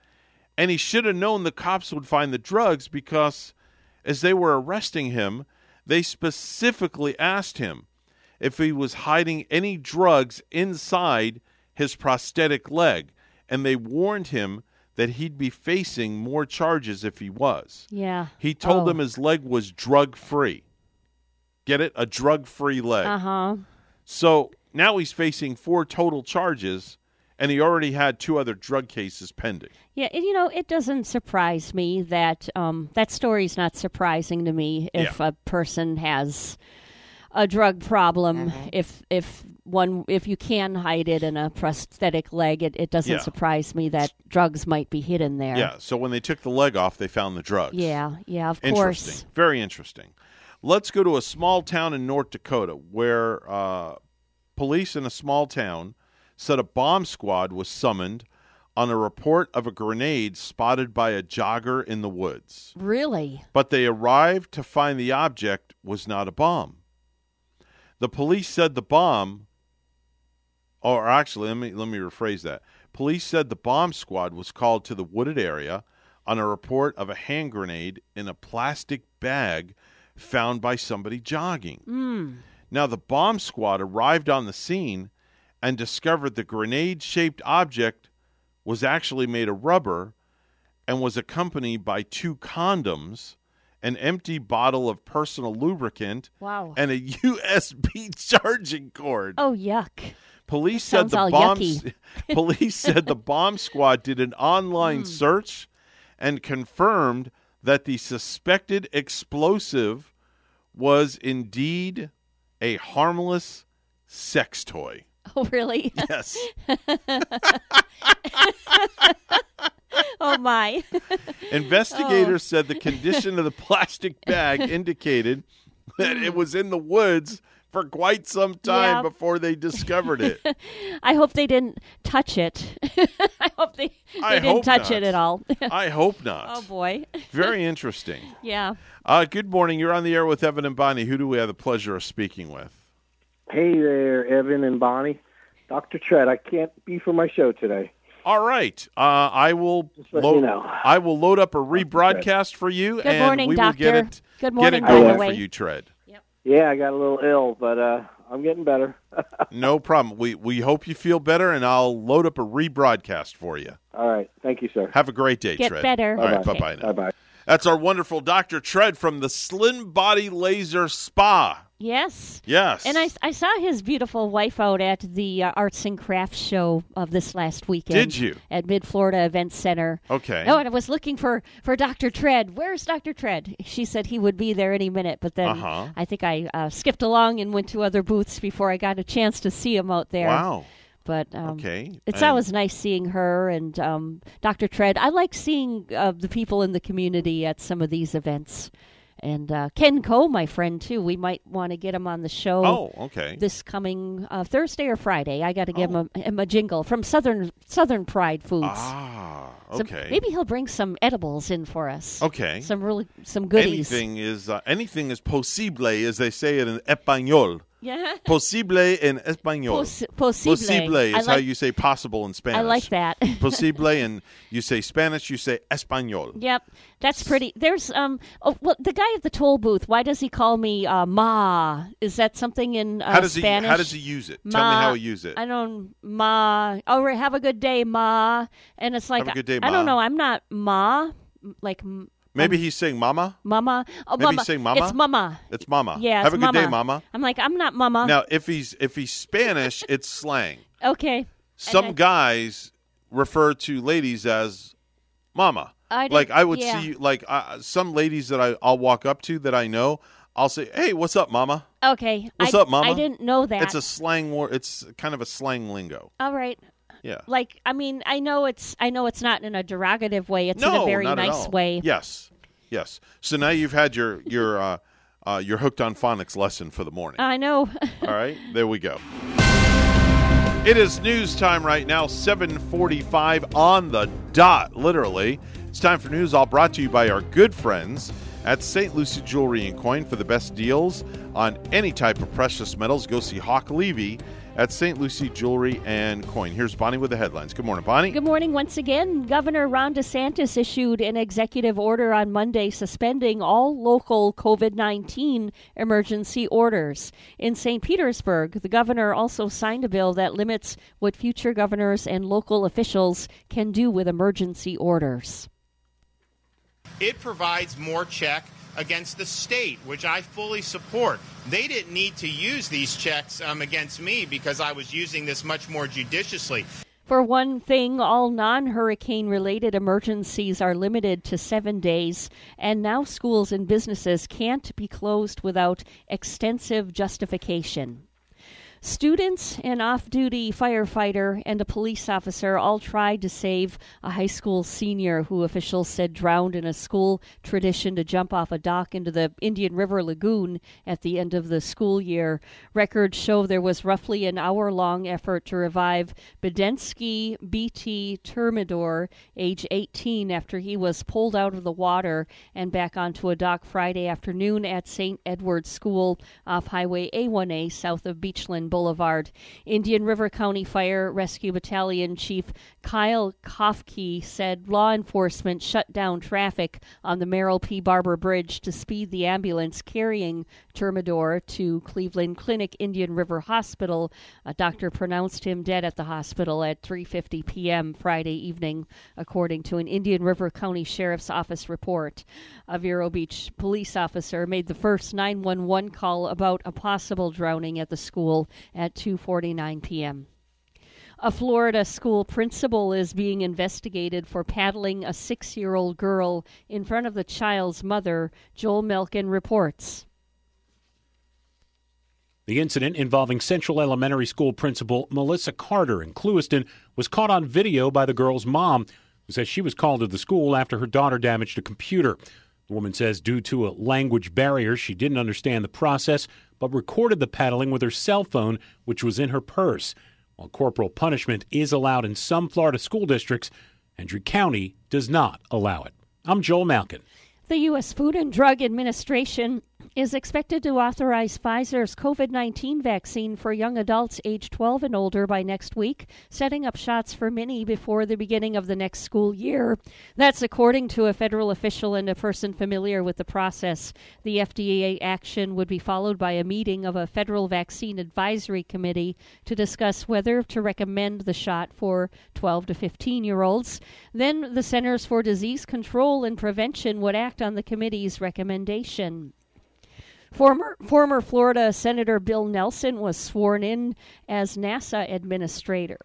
And he should have known the cops would find the drugs because as they were arresting him, they specifically asked him if he was hiding any drugs inside his prosthetic leg. And they warned him that he'd be facing more charges if he was. Yeah. He told Oh. them his leg was drug free. Get it? A drug free leg. Uh huh. So now he's facing four total charges, and he already had two other drug cases pending. Yeah, and, you know, it doesn't surprise me that um, that story's not surprising to me if a person has a drug problem. Mm-hmm. If if one if you can hide it in a prosthetic leg, it, it doesn't Yeah. surprise me that drugs might be hidden there. Yeah. So when they took the leg off, they found the drugs. Yeah, yeah, of Interesting. course. Very interesting. Let's go to a small town in North Dakota where uh, police in a small town said a bomb squad was summoned on a report of a grenade spotted by a jogger in the woods. Really? But they arrived to find the object was not a bomb. The police said the bomb or actually let me let me rephrase that. Police said the bomb squad was called to the wooded area on a report of a hand grenade in a plastic bag found by somebody jogging. Mm. Now, the bomb squad arrived on the scene and discovered the grenade shaped object was actually made of rubber and was accompanied by two condoms, an empty bottle of personal lubricant, Wow. and a USB charging cord. Oh, yuck. Police That said the bomb yucky. police said the bomb squad did an online Hmm. search and confirmed that the suspected explosive was indeed a harmless sex toy. Oh, really? Yes. oh my. Investigators Oh. said the condition of the plastic bag indicated that it was in the woods for quite some time Yeah. before they discovered it. I hope they didn't touch it. I hope they, they I didn't hope touch not. it at all. I hope not. oh boy. Very interesting. Yeah. Uh, good morning. You're on the air with Evan and Bonnie. Who do we have the pleasure of speaking with? Hey there, Evan and Bonnie. Dr. Tread, I can't be for my show today. All right. Uh, I will let load. you know. I will load up a rebroadcast for you, Good and morning, we will get doctor. it. Good get morning, it by the going way. for you, Tread. Yeah, I got a little ill, but uh, I'm getting better. No problem. We we hope you feel better, and I'll load up a rebroadcast for you. All right. Thank you, sir. Have a great day, Get Tread. better. All right. Bye Bye-bye. bye now. Bye bye. That's our wonderful Dr. Tread from the Slim Body Laser Spa. Yes. Yes. And I, I saw his beautiful wife out at the uh, Arts and Crafts show of this last weekend. Did you? At Mid Florida Event Center. Okay. Oh, and I was looking for, for Dr. Tread. Where's Dr. Tread? She said he would be there any minute, but then Uh-huh. I think I uh, skipped along and went to other booths before I got a chance to see him out there. Wow. But um, Okay. it's And- always nice seeing her and um, Dr. Tread. I like seeing uh, the people in the community at some of these events. And uh, Ken Coe, my friend, too. We might want to get him on the show. Oh, okay. This coming uh, Thursday or Friday. I got to give him, a, him a jingle from Southern Southern Pride Foods. Ah, So okay. maybe he'll bring some edibles in for us. Okay. Some really some goodies. Anything is uh, anything is posible, as they say in español. Yeah. Posible in español. Pos- posible. Posible is how you say possible in Spanish. I like that. posible, and you say Spanish, you say español. Yep, that's pretty. There's um. Oh, well, the guy at the toll booth. Why does he call me uh, Ma? Is that something in uh, How does he- Spanish? how does he use it? Tell me how he use it. I don't Ma. Oh, right, have a good day, Ma. And it's like Have a good day, I don't know. I'm not Ma. Like Maybe he's saying mama. Mama. Oh, Maybe Mama. he's saying mama. It's Mama. It's mama. Yeah. Have it's a good day, mama. I'm like I'm not Mama. Now, if he's if he's Spanish, it's slang. Okay. Some guys refer to ladies as mama. I did- like I would yeah. see like uh, some ladies that I, I'll walk up to that I know. I'll say, "Hey, what's up, mama?" Okay. What's I, up, mama? I didn't know that. It's a slang word. It's kind of a slang lingo. All right. Yeah. Like I mean, I know it's I know it's not in a derogative way. It's no, in a very nice way. Yes, yes. So now you've had your your uh, uh, your hooked on phonics lesson for the morning. I know. All right, there we go. It is news time right now, 745 on the dot, literally. It's time for news, all brought to you by our good friends at St. Lucie Jewelry and Coin for the best deals on any type of precious metals. Go see Hawk Levy at St. Lucie Jewelry and Coin. Here's Bonnie with the headlines. Good morning, Bonnie. Good morning once again. Governor Ron DeSantis issued an executive order on Monday suspending all local COVID 19 emergency orders. In St. Petersburg, the governor also signed a bill that limits what future governors and local officials can do with emergency orders. It provides more check against the state, which I fully support. They didn't need to use these checks um, against me because I was using this much more judiciously. For one thing, all non hurricane related emergencies are limited to seven days, and now schools and businesses can't be closed without extensive justification. Students, an off duty firefighter, and a police officer all tried to save a high school senior who officials said drowned in a school tradition to jump off a dock into the Indian River Lagoon at the end of the school year. Records show there was roughly an hour long effort to revive Bedensky BT Termidor, age 18, after he was pulled out of the water and back onto a dock Friday afternoon at St. Edward's School off Highway A1A south of Beachland Boulevard. Indian River County Fire Rescue Battalion Chief Kyle Kofke said law enforcement shut down traffic on the Merrill P. Barber Bridge to speed the ambulance carrying Termidor to Cleveland Clinic Indian River Hospital. A doctor pronounced him dead at the hospital at 3:50 p.m. Friday evening, according to an Indian River County Sheriff's Office report. A Vero Beach police officer made the first 911 call about a possible drowning at the school at 2:49 p.m. A Florida school principal is being investigated for paddling a 6-year-old girl in front of the child's mother, Joel Malkin reports. The incident involving Central Elementary School principal Melissa Carter in Clewiston was caught on video by the girl's mom, who says she was called to the school after her daughter damaged a computer. The woman says due to a language barrier, she didn't understand the process, but recorded the paddling with her cell phone, which was in her purse. While corporal punishment is allowed in some Florida school districts, Hendry County does not allow it. I'm Joel Malkin. The U.S. Food and Drug Administration is expected to authorize Pfizer's COVID 19 vaccine for young adults age 12 and older by next week, setting up shots for many before the beginning of the next school year. That's according to a federal official and a person familiar with the process. The FDA action would be followed by a meeting of a federal vaccine advisory committee to discuss whether to recommend the shot for 12 to 15 year olds. Then the Centers for Disease Control and Prevention would act on the committee's recommendation. Former former Florida Senator Bill Nelson was sworn in as NASA administrator.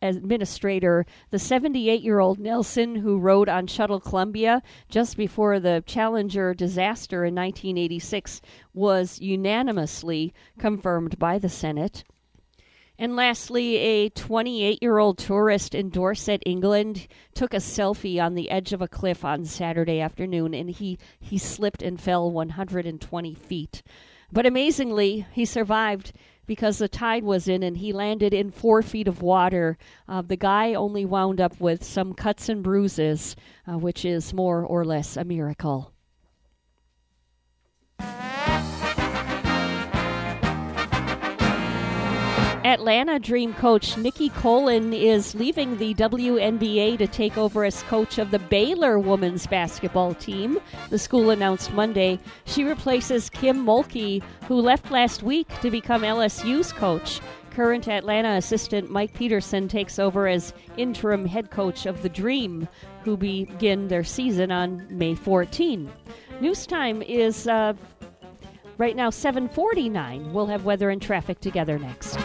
Administrator, the 78 year old Nelson, who rode on Shuttle Columbia just before the Challenger disaster in 1986, was unanimously confirmed by the Senate. And lastly, a 28 year old tourist in Dorset, England, took a selfie on the edge of a cliff on Saturday afternoon and he, he slipped and fell 120 feet. But amazingly, he survived because the tide was in and he landed in four feet of water. Uh, the guy only wound up with some cuts and bruises, uh, which is more or less a miracle. Atlanta Dream coach Nikki Collen is leaving the WNBA to take over as coach of the Baylor women's basketball team. The school announced Monday she replaces Kim Mulkey, who left last week to become LSU's coach. Current Atlanta assistant Mike Peterson takes over as interim head coach of the Dream, who begin their season on May 14. News time is uh, right now 7:49. We'll have weather and traffic together next.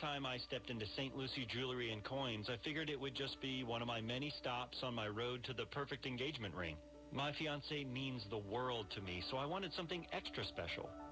time I stepped into St. Lucie Jewelry and Coins, I figured it would just be one of my many stops on my road to the perfect engagement ring. My fiance means the world to me, so I wanted something extra special.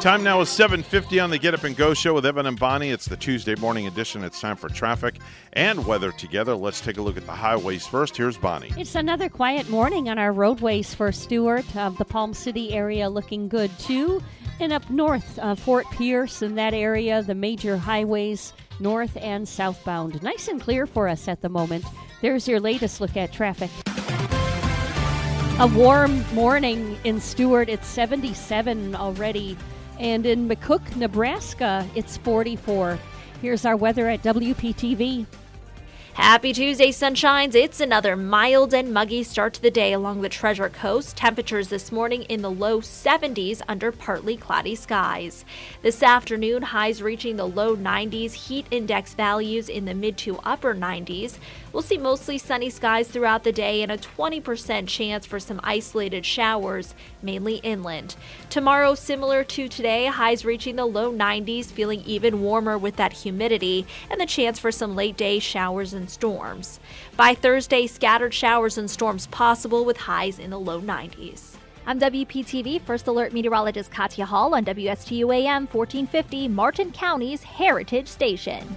Time now is 7.50 on the Get Up and Go show with Evan and Bonnie. It's the Tuesday morning edition. It's time for traffic and weather together. Let's take a look at the highways first. Here's Bonnie. It's another quiet morning on our roadways for Stuart. Uh, the Palm City area looking good too. And up north, uh, Fort Pierce and that area, the major highways north and southbound. Nice and clear for us at the moment. There's your latest look at traffic. A warm morning in Stuart. It's 77 already. And in McCook, Nebraska, it's 44. Here's our weather at WPTV. Happy Tuesday, sunshines. It's another mild and muggy start to the day along the Treasure Coast. Temperatures this morning in the low 70s under partly cloudy skies. This afternoon, highs reaching the low 90s, heat index values in the mid to upper 90s. We'll see mostly sunny skies throughout the day and a 20% chance for some isolated showers, mainly inland. Tomorrow, similar to today, highs reaching the low 90s, feeling even warmer with that humidity and the chance for some late day showers and storms. By Thursday, scattered showers and storms possible with highs in the low 90s. I'm WPTV First Alert Meteorologist Katya Hall on WSTU AM 1450, Martin County's Heritage Station.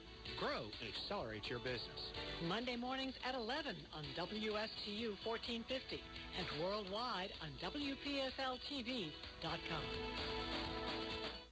grow, and accelerate your business. Monday mornings at 11 on WSTU 1450 and worldwide on WPSLTV.com.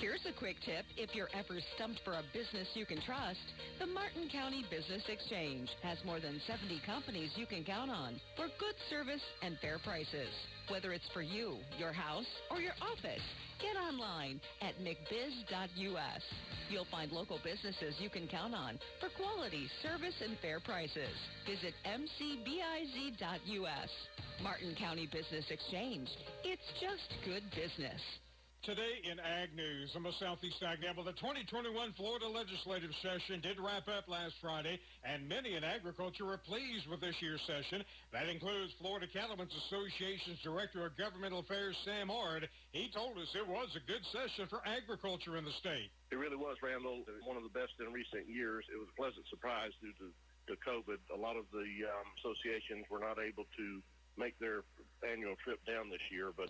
Here's a quick tip. If you're ever stumped for a business you can trust, the Martin County Business Exchange has more than 70 companies you can count on for good service and fair prices. Whether it's for you, your house, or your office, get online at mcbiz.us. You'll find local businesses you can count on for quality, service, and fair prices. Visit mcbiz.us. Martin County Business Exchange. It's just good business. Today in Ag News, I'm a Southeast Ag Gamble. The 2021 Florida legislative session did wrap up last Friday, and many in agriculture are pleased with this year's session. That includes Florida Cattlemen's Association's Director of Governmental Affairs, Sam Ard. He told us it was a good session for agriculture in the state. It really was, Randall. One of the best in recent years. It was a pleasant surprise due to, to COVID. A lot of the um, associations were not able to make their annual trip down this year, but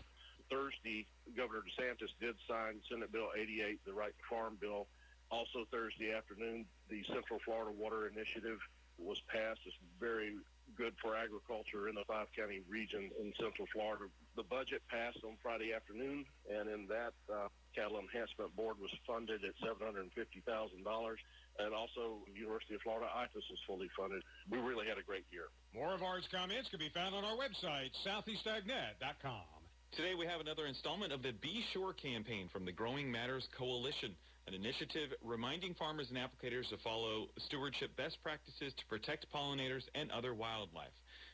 Thursday, Governor DeSantis did sign Senate Bill 88, the Right to Farm bill. Also Thursday afternoon, the Central Florida Water Initiative was passed. It's very good for agriculture in the five county region in Central Florida. The budget passed on Friday afternoon, and in that, uh, Cattle Enhancement Board was funded at $750,000. And also, University of Florida IFAS is fully funded. We really had a great year. More of Art's comments can be found on our website, southeastagnet.com. Today we have another installment of the Be Sure campaign from the Growing Matters Coalition, an initiative reminding farmers and applicators to follow stewardship best practices to protect pollinators and other wildlife.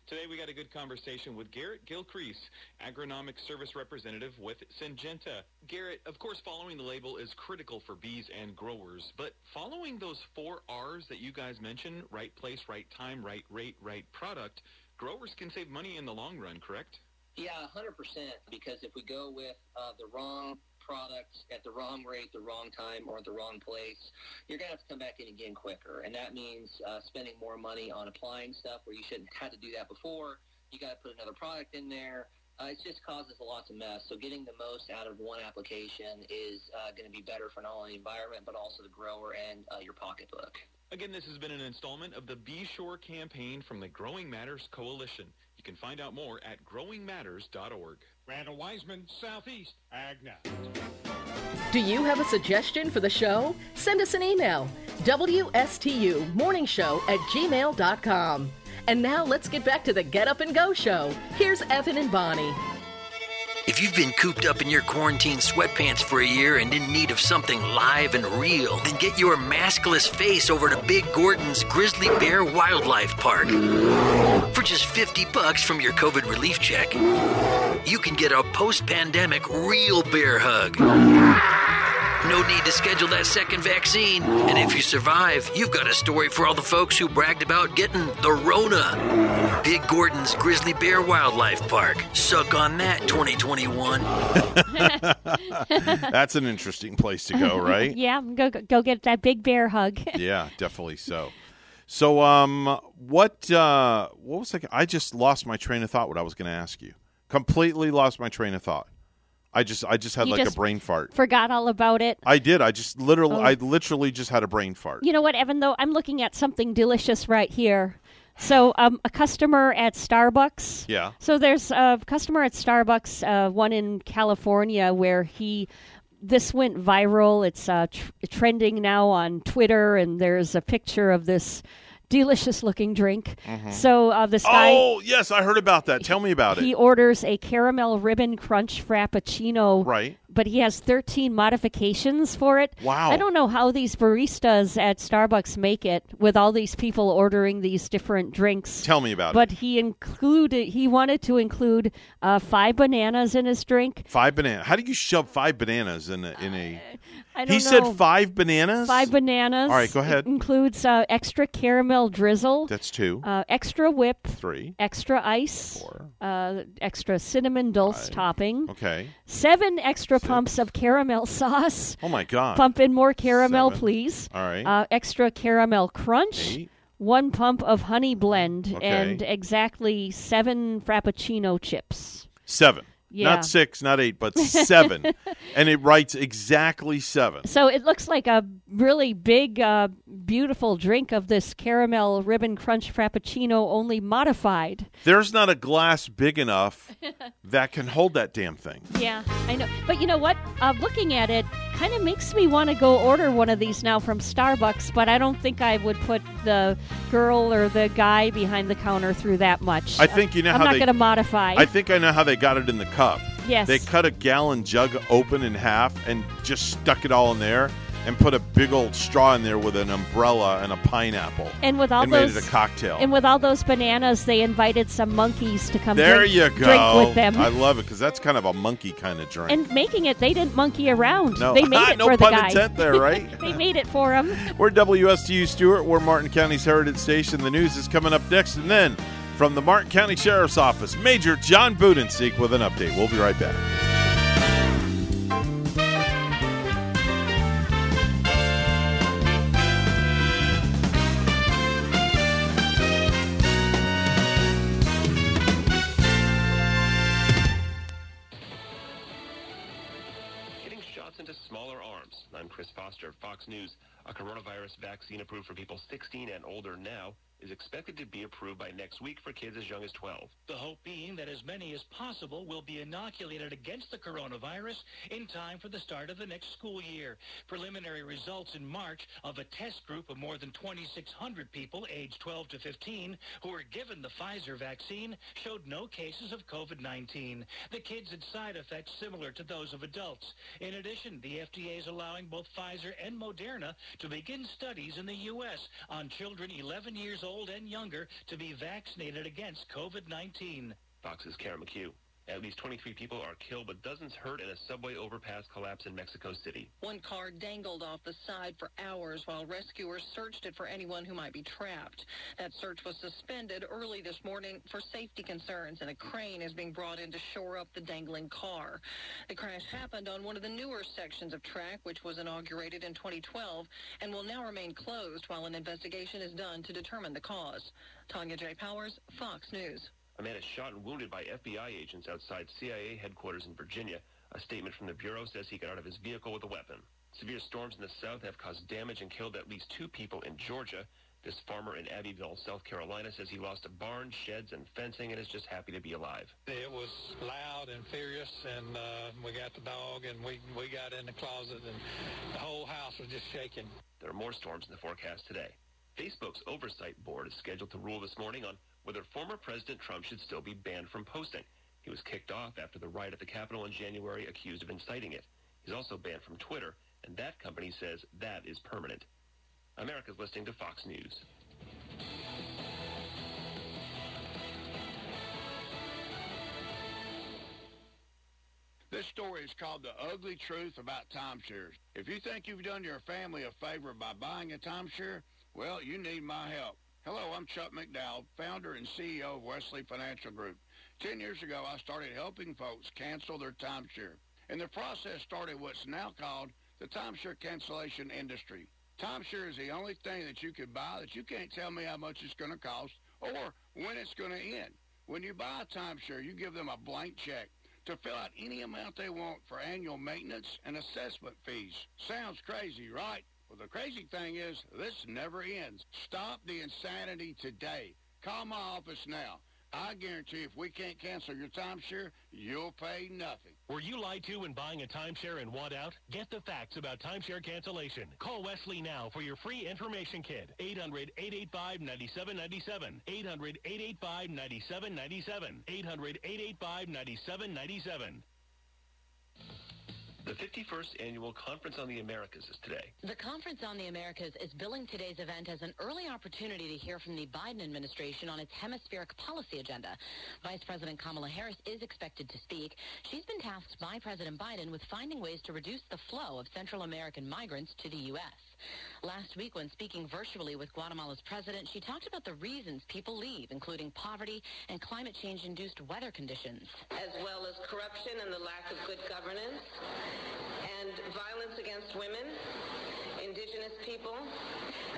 Today we got a good conversation with Garrett Gilcrease, agronomic service representative with Syngenta. Garrett, of course, following the label is critical for bees and growers, but following those four R's that you guys mentioned, right place, right time, right rate, right product, growers can save money in the long run, correct? Yeah, 100%. Because if we go with uh, the wrong products at the wrong rate, the wrong time, or at the wrong place, you're going to have to come back in again quicker. And that means uh, spending more money on applying stuff where you shouldn't have had to do that before. You got to put another product in there. Uh, it just causes a lot of mess. So getting the most out of one application is uh, going to be better for not only the environment, but also the grower and uh, your pocketbook. Again, this has been an installment of the Be Sure campaign from the Growing Matters Coalition. You can find out more at growingmatters.org. Randall Wiseman, Southeast AgNet. Do you have a suggestion for the show? Send us an email. WSTU Morning Show at gmail.com. And now let's get back to the Get Up and Go show. Here's Evan and Bonnie. If you've been cooped up in your quarantine sweatpants for a year and in need of something live and real, then get your maskless face over to Big Gordon's Grizzly Bear Wildlife Park. For just 50 bucks from your COVID relief check, you can get a post-pandemic real bear hug. No need to schedule that second vaccine. And if you survive, you've got a story for all the folks who bragged about getting the Rona. Big Gordon's Grizzly Bear Wildlife Park. Suck on that, 2021. That's an interesting place to go, right? yeah, go go get that big bear hug. yeah, definitely so. So, um, what uh, what was I? I just lost my train of thought. What I was going to ask you, completely lost my train of thought. I just I just had You like just a brain fart. Forgot all about it. I did. I just literally Oh. I literally just had a brain fart. You know what, Evan? Though I'm looking at something delicious right here. So, um, a customer at Starbucks. Yeah. So there's a customer at Starbucks, uh, one in California, where he. This went viral. It's uh, tr- trending now on Twitter, and there's a picture of this delicious-looking drink. Mhm. So uh, this guy. Oh yes, I heard about that. Tell me about He it. He orders a caramel ribbon crunch frappuccino. Right. But he has 13 modifications for it. Wow. I don't know how these baristas at Starbucks make it with all these people ordering these different drinks. Tell me about it. But he included he wanted to include uh, five bananas in his drink. Five bananas. How do you shove five bananas in a in a? I don't he said five bananas. Five bananas. All right, go ahead. It includes uh, extra caramel drizzle. That's two. Uh, extra whip. Three. Extra ice. Four. Uh, extra cinnamon dulce topping. Okay. Seven extra pumps of caramel sauce. Oh my God. Pump in more caramel, Seven. please. All right. Uh, extra caramel crunch. Eight. One pump of honey blend Okay. and exactly seven frappuccino chips. Seven. Yeah. Not six, not eight, but seven. and it writes exactly seven. So it looks like a really big, uh, beautiful drink of this caramel ribbon crunch frappuccino, only modified. There's not a glass big enough that can hold that damn thing. Yeah, I know. But you know what? Uh, looking at it kind of makes me want to go order one of these now from Starbucks, but I don't think I would put the girl or the guy behind the counter through that much. I think you know I'm how not going to modify. I think I know how they got it in the cup. Yes. They cut a gallon jug open in half and just stuck it all in there and put a big old straw in there with an umbrella and a pineapple. and with all and those made it a cocktail. And with all those bananas, they invited some monkeys to come there drink, you go. drink with them. I love it because that's kind of a monkey kind of drink. and making it, they didn't monkey around. No. They made it No for the guy. intent there, right? they made it for him. We're WSTU Stuart. We're Martin County's Heritage Station. The news is coming up next. And then from the Martin County Sheriff's Office, Major John Budensiek with an update. We'll be right back. I'm Chris Foster, Fox News. A coronavirus vaccine approved for people 16 and older now is expected to be approved by next week for kids as young as 12. The hope being that as many as possible will be inoculated against the coronavirus in time for the start of the next school year. Preliminary results in March of a test group of more than 2,600 people aged 12 to 15 who were given the Pfizer vaccine showed no cases of COVID-19. The kids had side effects similar to those of adults. In addition, the FDA is allowing both Pfizer and Moderna to begin studies in the U.S. on children 11 years old and younger to be vaccinated against COVID-19. Fox's Karen McHugh. At least 23 people are killed, but dozens hurt in a subway overpass collapse in Mexico City. One car dangled off the side for hours while rescuers searched it for anyone who might be trapped. That search was suspended early this morning for safety concerns, and a crane is being brought in to shore up the dangling car. The crash happened on one of the newer sections of track, which was inaugurated in 2012 and will now remain closed while an investigation is done to determine the cause. Tanya J. Powers, Fox News. A man is shot and wounded by FBI agents outside CIA headquarters in Virginia. A statement from the Bureau says he got out of his vehicle with a weapon. Severe storms in the south have caused damage and killed at least two people in Georgia. This farmer in Abbeville, South Carolina, says he lost a barn, sheds, and fencing and is just happy to be alive. It was loud and furious, and uh, we got the dog, and we we got in the closet, and the whole house was just shaking. There are more storms in the forecast today. Facebook's oversight board is scheduled to rule this morning on whether former President Trump should still be banned from posting. He was kicked off after the riot at the Capitol in January accused of inciting it. He's also banned from Twitter, and that company says that is permanent. America's listening to Fox News. This story is called The Ugly Truth About Timeshares. If you think you've done your family a favor by buying a timeshare, well, you need my help. Hello, I'm Chuck McDowell, founder and CEO of Wesley Financial Group. Ten years ago, I started helping folks cancel their timeshare. And the process started what's now called the timeshare cancellation industry. Timeshare is the only thing that you can buy that you can't tell me how much it's going to cost or when it's going to end. When you buy a timeshare, you give them a blank check to fill out any amount they want for annual maintenance and assessment fees. Sounds crazy, right? Well, the crazy thing is, this never ends. Stop the insanity today. Call my office now. I guarantee if we can't cancel your timeshare, you'll pay nothing. Were you lied to when buying a timeshare and want out? Get the facts about timeshare cancellation. Call Wesley now for your free information kit. 800-885-9797. 800-885-9797. 800-885-9797. The 51st Annual Conference on the Americas is today. The Conference on the Americas is billing today's event as an early opportunity to hear from the Biden administration on its hemispheric policy agenda. Vice President Kamala Harris is expected to speak. She's been tasked by President Biden with finding ways to reduce the flow of Central American migrants to the U.S. Last week, when speaking virtually with Guatemala's president, she talked about the reasons people leave, including poverty and climate change-induced weather conditions. as well as corruption and the lack of good governance, and violence against women, indigenous people,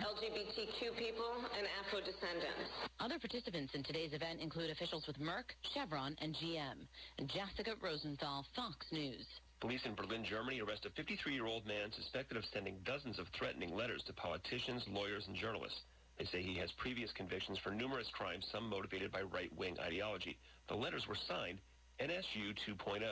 LGBTQ people, and Afro-descendants. Other participants in today's event include officials with Merck, Chevron, and GM. Jessica Rosenthal, Fox News. Police in Berlin, Germany arrest a 53-year-old man suspected of sending dozens of threatening letters to politicians, lawyers, and journalists. They say he has previous convictions for numerous crimes, some motivated by right-wing ideology. The letters were signed NSU 2.0.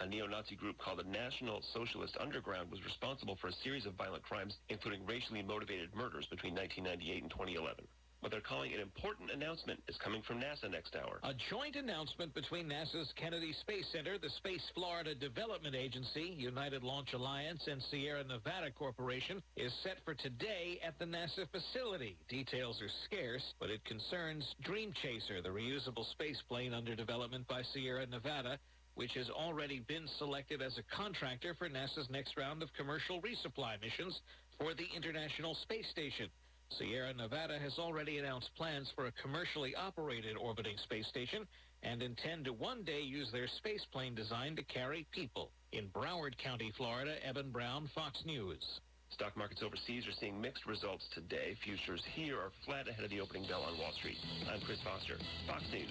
A neo-Nazi group called the National Socialist Underground was responsible for a series of violent crimes, including racially motivated murders between 1998 and 2011. What they're calling an important announcement is coming from NASA next hour. A joint announcement between NASA's Kennedy Space Center, the Space Florida Development Agency, United Launch Alliance, and Sierra Nevada Corporation is set for today at the NASA facility. Details are scarce, but it concerns Dream Chaser, the reusable space plane under development by Sierra Nevada, which has already been selected as a contractor for NASA's next round of commercial resupply missions for the International Space Station. Sierra Nevada has already announced plans for a commercially operated orbiting space station and intend to one day use their space plane design to carry people. In Broward County, Florida, Evan Brown, Fox News. Stock markets overseas are seeing mixed results today. Futures here are flat ahead of the opening bell on Wall Street. I'm Chris Foster, Fox News.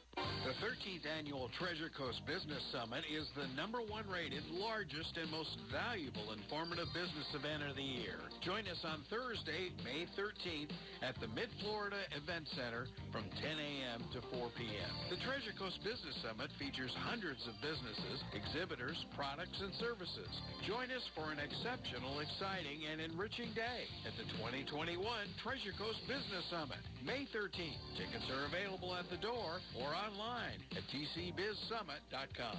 The 13th annual Treasure Coast Business Summit is the number one rated, largest, and most valuable informative business event of the year. Join us on Thursday, May 13th at the Mid-Florida Event Center from 10 a.m. to 4 p.m. The Treasure Coast Business Summit features hundreds of businesses, exhibitors, products, and services. Join us for an exceptional, exciting, and enriching day at the 2021 Treasure Coast Business Summit, May 13th. Tickets are available at the door or online at tcbizsummit.com.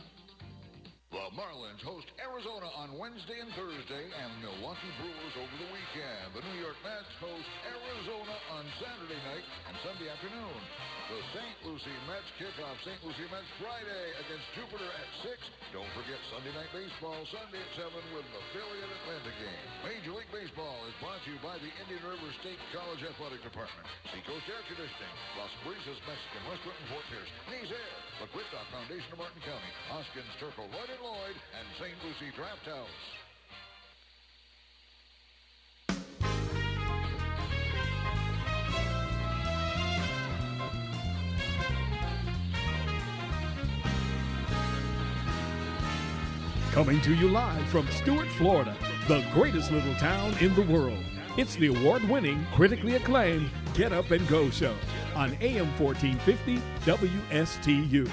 The Marlins host Arizona on Wednesday and Thursday and Milwaukee Brewers over the weekend. The New York Mets host Arizona on Saturday night and Sunday afternoon. The St. Lucie Mets kick off St. Lucie Mets Friday against Jupiter at 6. Don't forget Sunday Night Baseball Sunday at 7 with the Philly and Atlanta game. Major League Baseball is brought to you by the Indian River State College Athletic Department, Seacoast Air Conditioning, Las Brisas Mexican Restaurant in Fort Pierce, Knees Air, the Gridlock Foundation of Martin County, Hoskins Turco Lloyd and Lloyd, and St. Lucie Draft House. Coming to you live from Stuart, Florida, the greatest little town in the world. It's the award winning, critically acclaimed Get Up and Go show on AM 1450 WSTU.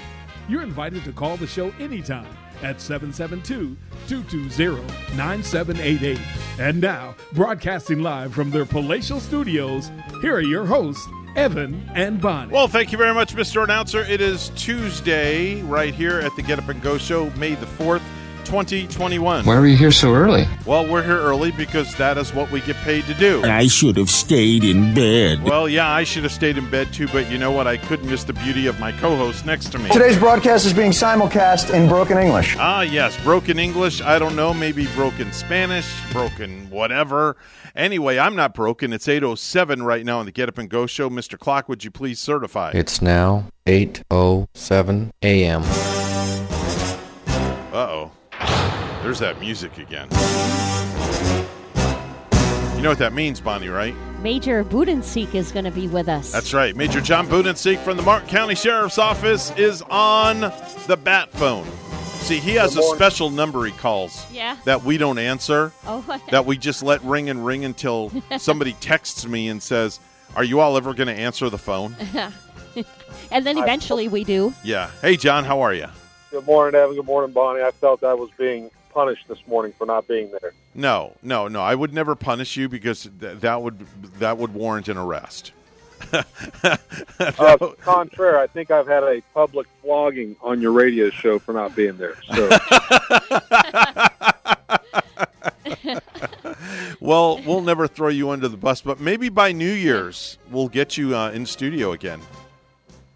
You're invited to call the show anytime at 772 220 9788. And now, broadcasting live from their palatial studios, here are your hosts, Evan and Bonnie. Well, thank you very much, Mr. Announcer. It is Tuesday right here at the Get Up and Go Show, May the 4th, 2021. Why are you here so early? Well, we're here early because that is what we get paid to do. I should have stayed in bed. Well, yeah, I should have stayed in bed too, but you know what? I couldn't miss the beauty of my co host next to me. Today's broadcast is being simulcast in broken English. Ah, yes, broken English. I don't know, maybe broken Spanish, broken whatever. Anyway, I'm not broken. It's 8.07 right now on the Get Up and Go show. Mr. Clock, would you please certify? It's now 8:07 a.m. Uh-oh. There's that music again. You know what that means, Bonnie, right? Major Budensiek is going to be with us. That's right. Major John Budensiek from the Martin County Sheriff's Office is on the bat phone. See, he has a special number he calls Yeah. that we don't answer, Oh, that we just let ring and ring until somebody texts me and says, Are you all ever going to answer the phone? and then eventually we do. Yeah. Hey, John, how are you? Good morning, Evan. Good morning, Bonnie. I felt I was being punished this morning for not being there. No, no, no. I would never punish you because th- that would that would warrant an arrest. Uh, contrary, I think I've had a public flogging on your radio show for not being there. So well, we'll never throw you under the bus, but maybe by New Year's we'll get you uh, in studio again.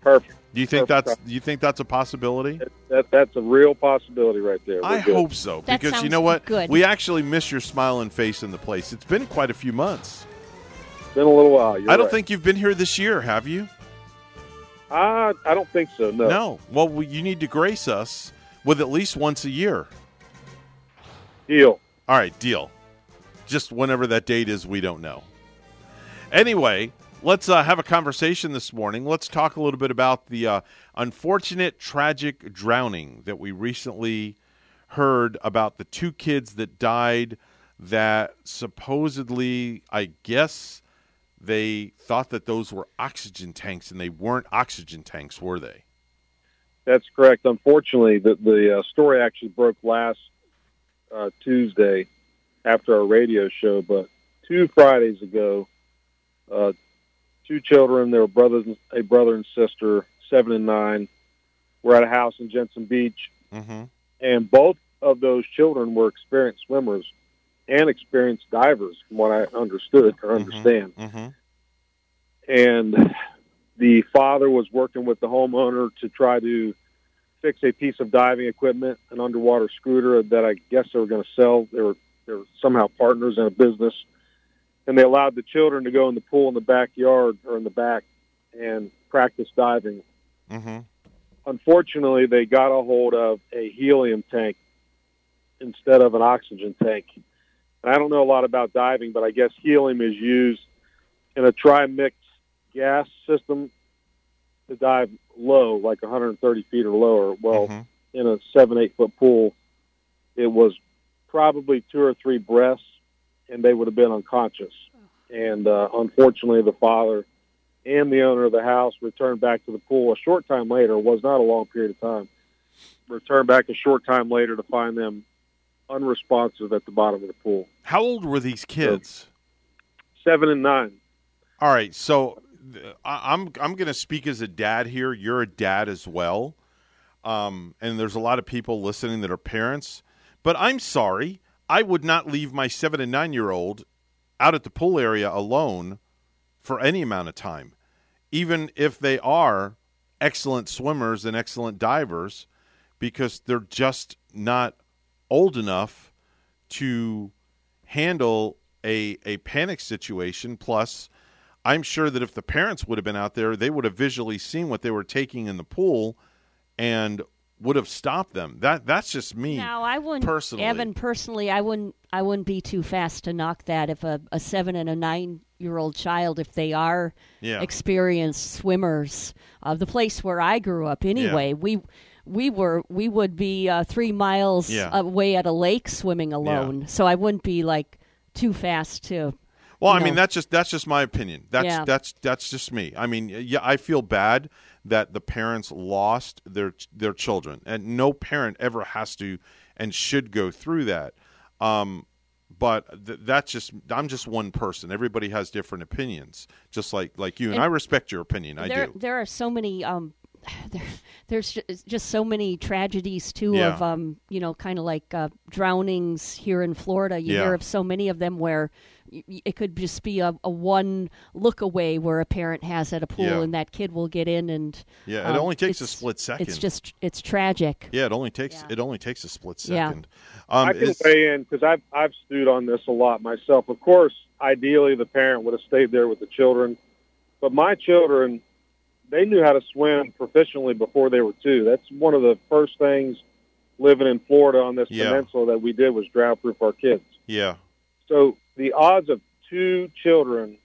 Perfect. Do you think that's do you think that's a possibility? that that's a real possibility right there. We're I good. hope so That because you know what? good. We actually miss your smiling face in the place. It's been quite a few months. Been a little while. You're I don't right. think you've been here this year, have you? Uh, I don't think so. No. No. Well, we- you need to grace us with at least once a year. Deal. All right, deal. Just whenever that date is, we don't know. Anyway, let's uh, have a conversation this morning. Let's talk a little bit about the uh, unfortunate, tragic drowning that we recently heard about the two kids that died that supposedly, I guess, they thought that those were oxygen tanks and they weren't oxygen tanks, were they? That's correct. Unfortunately, the the uh, story actually broke last uh, Tuesday after our radio show, but two Fridays ago, uh, two children, they were brothers, a brother and sister, seven and nine, were at a house in Jensen Beach, Mm-hmm. and both of those children were experienced swimmers and experienced divers, from what I understood or understand. Mm-hmm. and the father was working with the homeowner to try to fix a piece of diving equipment, an underwater scooter that I guess they were going to sell. They were they were somehow partners in a business, and they allowed the children to go in the pool in the backyard or in the back and practice diving. Mm-hmm. Unfortunately, they got a hold of a helium tank instead of an oxygen tank. And I don't know a lot about diving, but I guess helium is used in a tri-mix gas system to dive low, like 130 feet or lower. Well, in a seven, eight foot pool, it was probably two or three breaths, and they would have been unconscious. And uh, unfortunately, the father and the owner of the house returned back to the pool a short time later. It was not a long period of time. Returned back a short time later to find them unresponsive at the bottom of the pool. How old were these kids? Seven and nine. All right, so I- I'm I'm going to speak as a dad here. You're a dad as well, um, and there's a lot of people listening that are parents. But I'm sorry, I would not leave my seven and nine year old out at the pool area alone for any amount of time, even if they are excellent swimmers and excellent divers, because they're just not old enough to handle a a panic situation. Plus, I'm sure that if the parents would have been out there, they would have visually seen what they were taking in the pool and would have stopped them. That that's just me. Now I wouldn't personally. Evan personally I wouldn't I wouldn't be too fast to knock that if a, a seven and a nine year old child if they are Yeah. experienced swimmers. Uh, the place where I grew up anyway, we we were we would be uh, three miles Yeah. away at a lake swimming alone. So I wouldn't be like too fast to Well, I mean that's just that's just my opinion. That's Yeah. that's that's just me. I mean, yeah, I feel bad that the parents lost their their children, and no parent ever has to and should go through that. Um, but th- that's just I'm just one person. Everybody has different opinions, just like like you, and, And I respect your opinion. I do. There are so many. Um, there, there's just so many tragedies too Yeah. of um, you know, kind of like uh, drownings here in Florida. You Yeah. hear of so many of them where y- y- it could just be a, a one look away where a parent has at a pool Yeah. and that kid will get in and Yeah, it um, only takes a split second. It's just it's tragic. Yeah, it only takes it only takes a split Yeah. second. Um, I can is- weigh in because I've I've stewed on this a lot myself. Of course, ideally the parent would have stayed there with the children, but my children, they knew how to swim proficiently before they were two. That's one of the first things living in Florida on this Yeah. peninsula that we did was drown proof our kids. yeah, So the odds of two children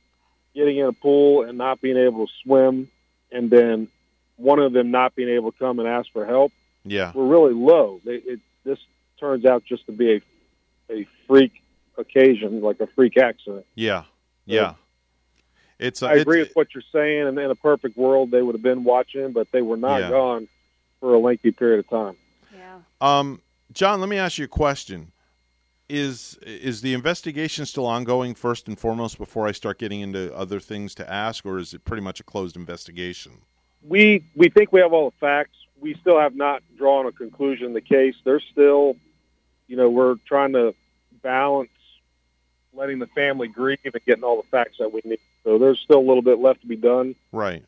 getting in a pool and not being able to swim, and then one of them not being able to come and ask for help, yeah, were really low. They, it, this turns out just to be a a freak occasion, like a freak accident. yeah, yeah. It's. Uh, I agree it's- with what you're saying, and in a perfect world, they would have been watching, but they were not Yeah. gone for a lengthy period of time. Um, John, let me ask you a question. Is is the investigation still ongoing first and foremost before I start getting into other things to ask, or is it pretty much a closed investigation? We we think we have all the facts. We still have not drawn a conclusion in the case. There's still, you know, we're trying to balance letting the family grieve and getting all the facts that we need. So there's still a little bit left to be done, Right.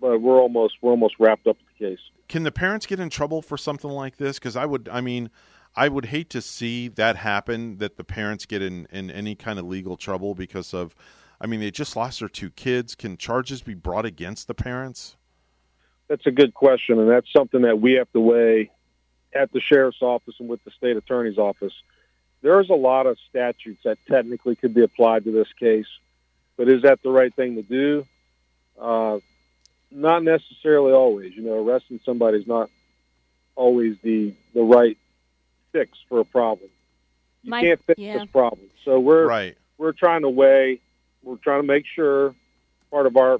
but we're almost we're almost wrapped up with the case. Can the parents get in trouble for something like this? Because I would, I mean, I would hate to see that happen. That the parents get in in any kind of legal trouble because of, I mean, they just lost their two kids. Can charges be brought against the parents? That's a good question, and that's something that we have to weigh at the sheriff's office and with the state attorney's office. There's a lot of statutes that technically could be applied to this case, but is that the right thing to do? Uh, not necessarily always. You know, arresting somebody is not always the the right fix for a problem. You My- can't fix yeah. this problem. So we're right. we're trying to weigh. We're trying to make sure part of our,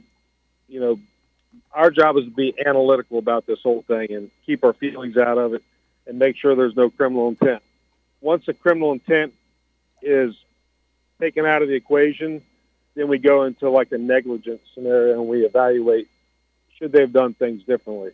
you know, our job is to be analytical about this whole thing and keep our feelings out of it and make sure there's no criminal intent. Once a criminal intent is taken out of the equation, then we go into like a negligence scenario and we evaluate should they have done things differently.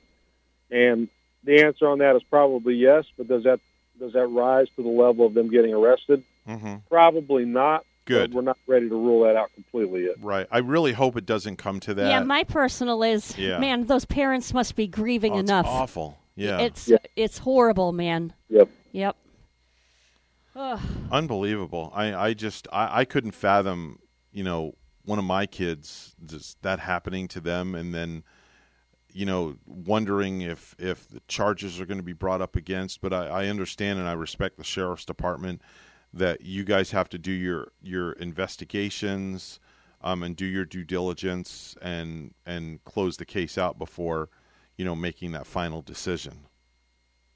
And the answer on that is probably yes, but does that does that rise to the level of them getting arrested? Mm-hmm. Probably not. Good. But we're not ready to rule that out completely yet. Right. I really hope it doesn't come to that. yeah, my personal is Yeah. man, those parents must be grieving Oh, it's enough. awful. Yeah. It's Yeah. it's horrible, man. Yep. Yep. Ugh. Unbelievable. I, I just I, I couldn't fathom, you know, one of my kids just that happening to them and then you know, wondering if if the charges are going to be brought up against, but I, I understand and I respect the sheriff's department that you guys have to do your your investigations um, and do your due diligence and and close the case out before you know making that final decision.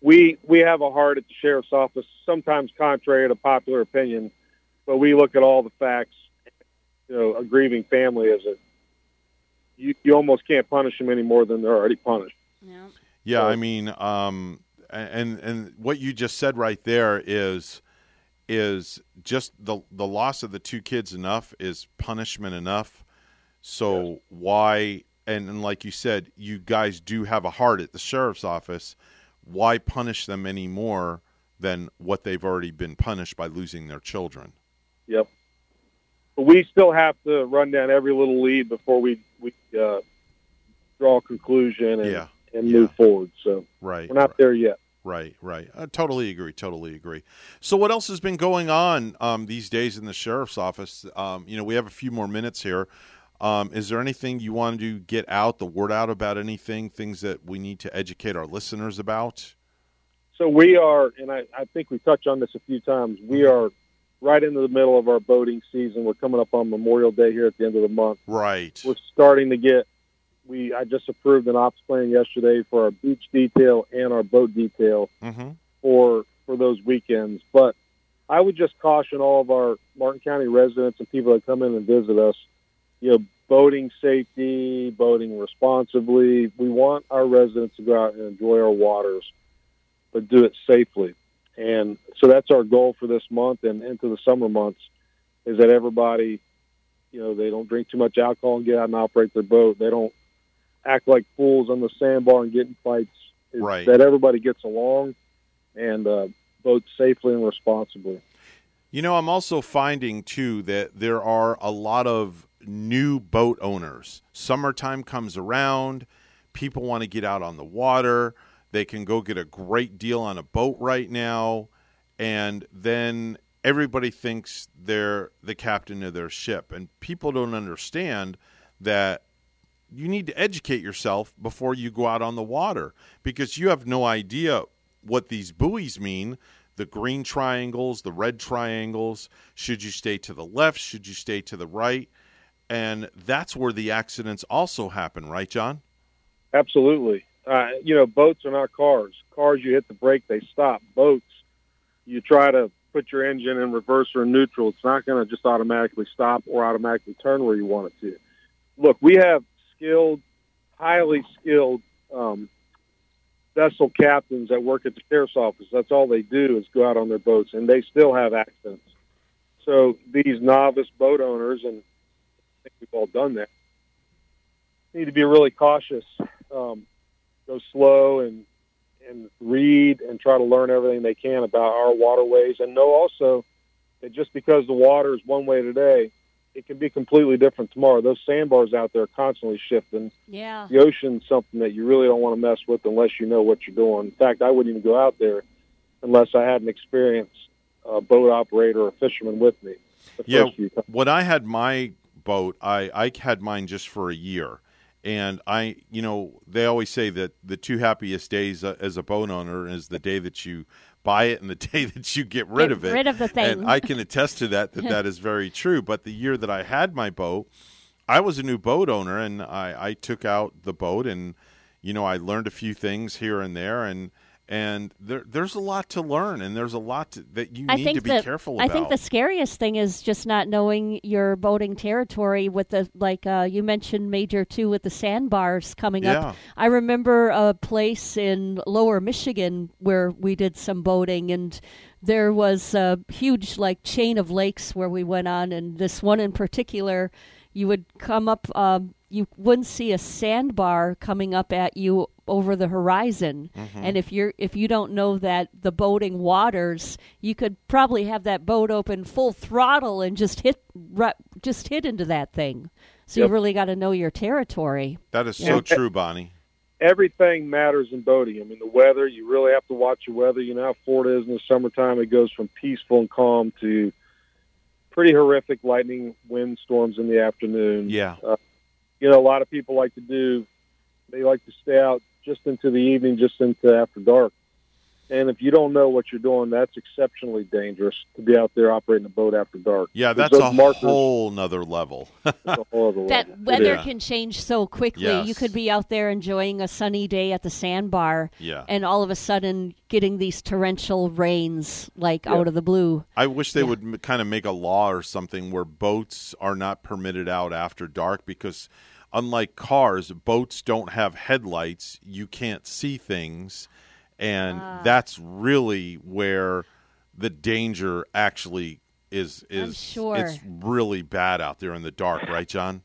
we we have a heart at the sheriff's office, sometimes contrary to popular opinion, but we look at all the facts. You know, a grieving family is a you, you almost can't punish them any more than they're already punished. Yeah, yeah. I mean, um, and and what you just said right there is is just the the loss of the two kids enough is punishment enough. So why and, and like you said, you guys do have a heart at the sheriff's office. Why punish them any more than what they've already been punished by losing their children? Yep. But we still have to run down every little lead before we we uh, draw a conclusion and Yeah. and move forward. So Right. we're not there yet. Right, right. I totally agree. Totally agree. So, what else has been going on um, these days in the sheriff's office? Um, you know, we have a few more minutes here. Um, is there anything you want to get out, the word out about anything, things that we need to educate our listeners about? So we are, and I, I think we touched on this a few times. We are right into the middle of our boating season. We're coming up on Memorial Day here at the end of the month. Right. We're starting to get. We I just approved an ops plan yesterday for our beach detail and our boat detail Mm-hmm. for for those weekends. But I would just caution all of our Martin County residents and people that come in and visit us. You know, boating safety, boating responsibly. We want our residents to go out and enjoy our waters, but do it safely. And so that's our goal for this month and into the summer months is that everybody, you know, they don't drink too much alcohol and get out and operate their boat. They don't act like fools on the sandbar and get in fights. It's Right. That everybody gets along and uh, boat safely and responsibly. You know, I'm also finding too that there are a lot of new boat owners. Summertime comes around, people want to get out on the water. They can go get a great deal on a boat right now, and then everybody thinks they're the captain of their ship. And people don't understand that you need to educate yourself before you go out on the water because you have no idea what these buoys mean the green triangles, the red triangles. Should you stay to the left? Should you stay to the right? And that's where the accidents also happen, right, John? Absolutely. Uh, you know, boats are not cars. Cars, you hit the brake, they stop. Boats, you try to put your engine in reverse or neutral. It's not going to just automatically stop or automatically turn where you want it to. Look, we have skilled, highly skilled um, vessel captains that work at the sheriff's office. That's all they do is go out on their boats, and they still have accidents. So these novice boat owners, and I think we've all done that, need to be really cautious. Um, go slow and and read and try to learn everything they can about our waterways, and know also that just because the water is one way today, it can be completely different tomorrow. Those sandbars out there are constantly shifting. Yeah. The ocean's something that you really don't want to mess with unless you know what you're doing. In fact, I wouldn't even go out there unless I had an experienced uh, boat operator or fisherman with me. Yeah, first few times. when I had my boat, I I had mine just for a year, and I, you know, they always say that the two happiest days uh, as a boat owner is the day that you buy it and the day that you get rid Get of it. rid of the thing. And I can attest to that that that is very true. But the year that I had my boat, I was a new boat owner, and I I took out the boat and you know I learned a few things here and there and. And there, there's a lot to learn, and there's a lot to, that you I need to be the, careful I think the scariest thing is just not knowing your boating territory with the like uh, you mentioned Major Two with the sandbars coming Yeah. up. I remember a place in Lower Michigan where we did some boating and there was a huge like chain of lakes where we went on and this one in particular you would come up um, you wouldn't see a sandbar coming up at you over the horizon Mhm. and if you're if you don't know that the boating waters you could probably have that boat open full throttle and just hit ru- just hit into that thing so Yep. you really got to know your territory That is Yeah. so true, Bonnie. everything matters in boating. I mean, the weather, you really have to watch the weather. You know how Florida is in the summertime. It goes from peaceful and calm to pretty horrific lightning wind storms in the afternoon. Yeah. Uh, you know, a lot of people like to do, they like to stay out just into the evening, just into after dark. And if you don't know what you're doing, that's exceptionally dangerous to be out there operating a boat after dark. Yeah, that's a markers- whole nother level. that's a whole other That level. weather Yeah. can change so quickly. Yes. You could be out there enjoying a sunny day at the sandbar, Yeah. and all of a sudden getting these torrential rains like Yeah. out of the blue. I wish they would kind of make a law or something where boats are not permitted out after dark because, unlike cars, boats don't have headlights. You can't see things. And Ah. that's really where the danger actually is. I'm is sure. It's really bad out there in the dark, right, John?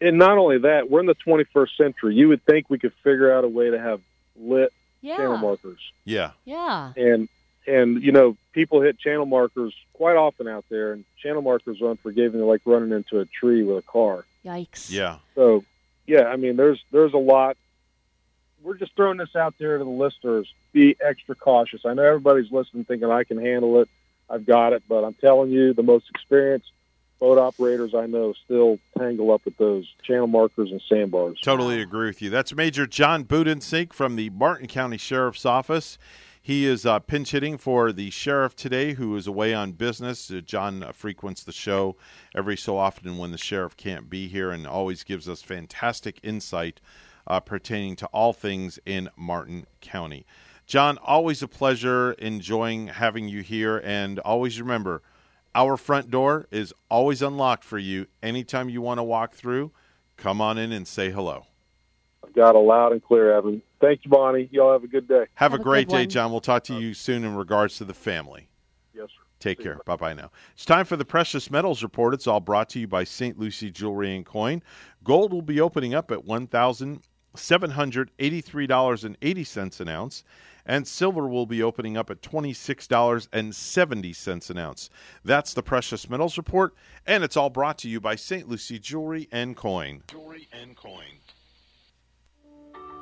and not only that, we're in the 21st century. You would think we could figure out a way to have lit Yeah. channel markers. Yeah. Yeah. And and you know, people hit channel markers quite often out there, and channel markers are unforgiving. They're like running into a tree with a car. Yikes. Yeah. So, yeah, I mean, there's there's a lot. We're just throwing this out there to the listeners. Be extra cautious. I know everybody's listening, thinking I can handle it. I've got it, but I'm telling you, the most experienced boat operators I know still tangle up with those channel markers and sandbars. Totally agree with you. That's Major John Budensiek from the Martin County Sheriff's Office. He is uh, pinch hitting for the sheriff today, who is away on business. Uh, John uh, frequents the show every so often when the sheriff can't be here and always gives us fantastic insight uh, pertaining to all things in Martin County. John, always a pleasure enjoying having you here. And always remember, our front door is always unlocked for you. Anytime you want to walk through, come on in and say hello. I've got it loud and clear, Evan. Thank you, Bonnie. Y'all have a good day. Have, a great day, John. We'll talk to you soon in regards to the family. Yes, sir. Take care. Bye bye now. It's time for the Precious Metals Report. It's all brought to you by St. Lucie Jewelry and Coin. Gold will be opening up at $1,783.80 an ounce, and silver will be opening up at $26.70 an ounce. That's the Precious Metals Report, and it's all brought to you by St. Lucie Jewelry and Coin. Jewelry and coin.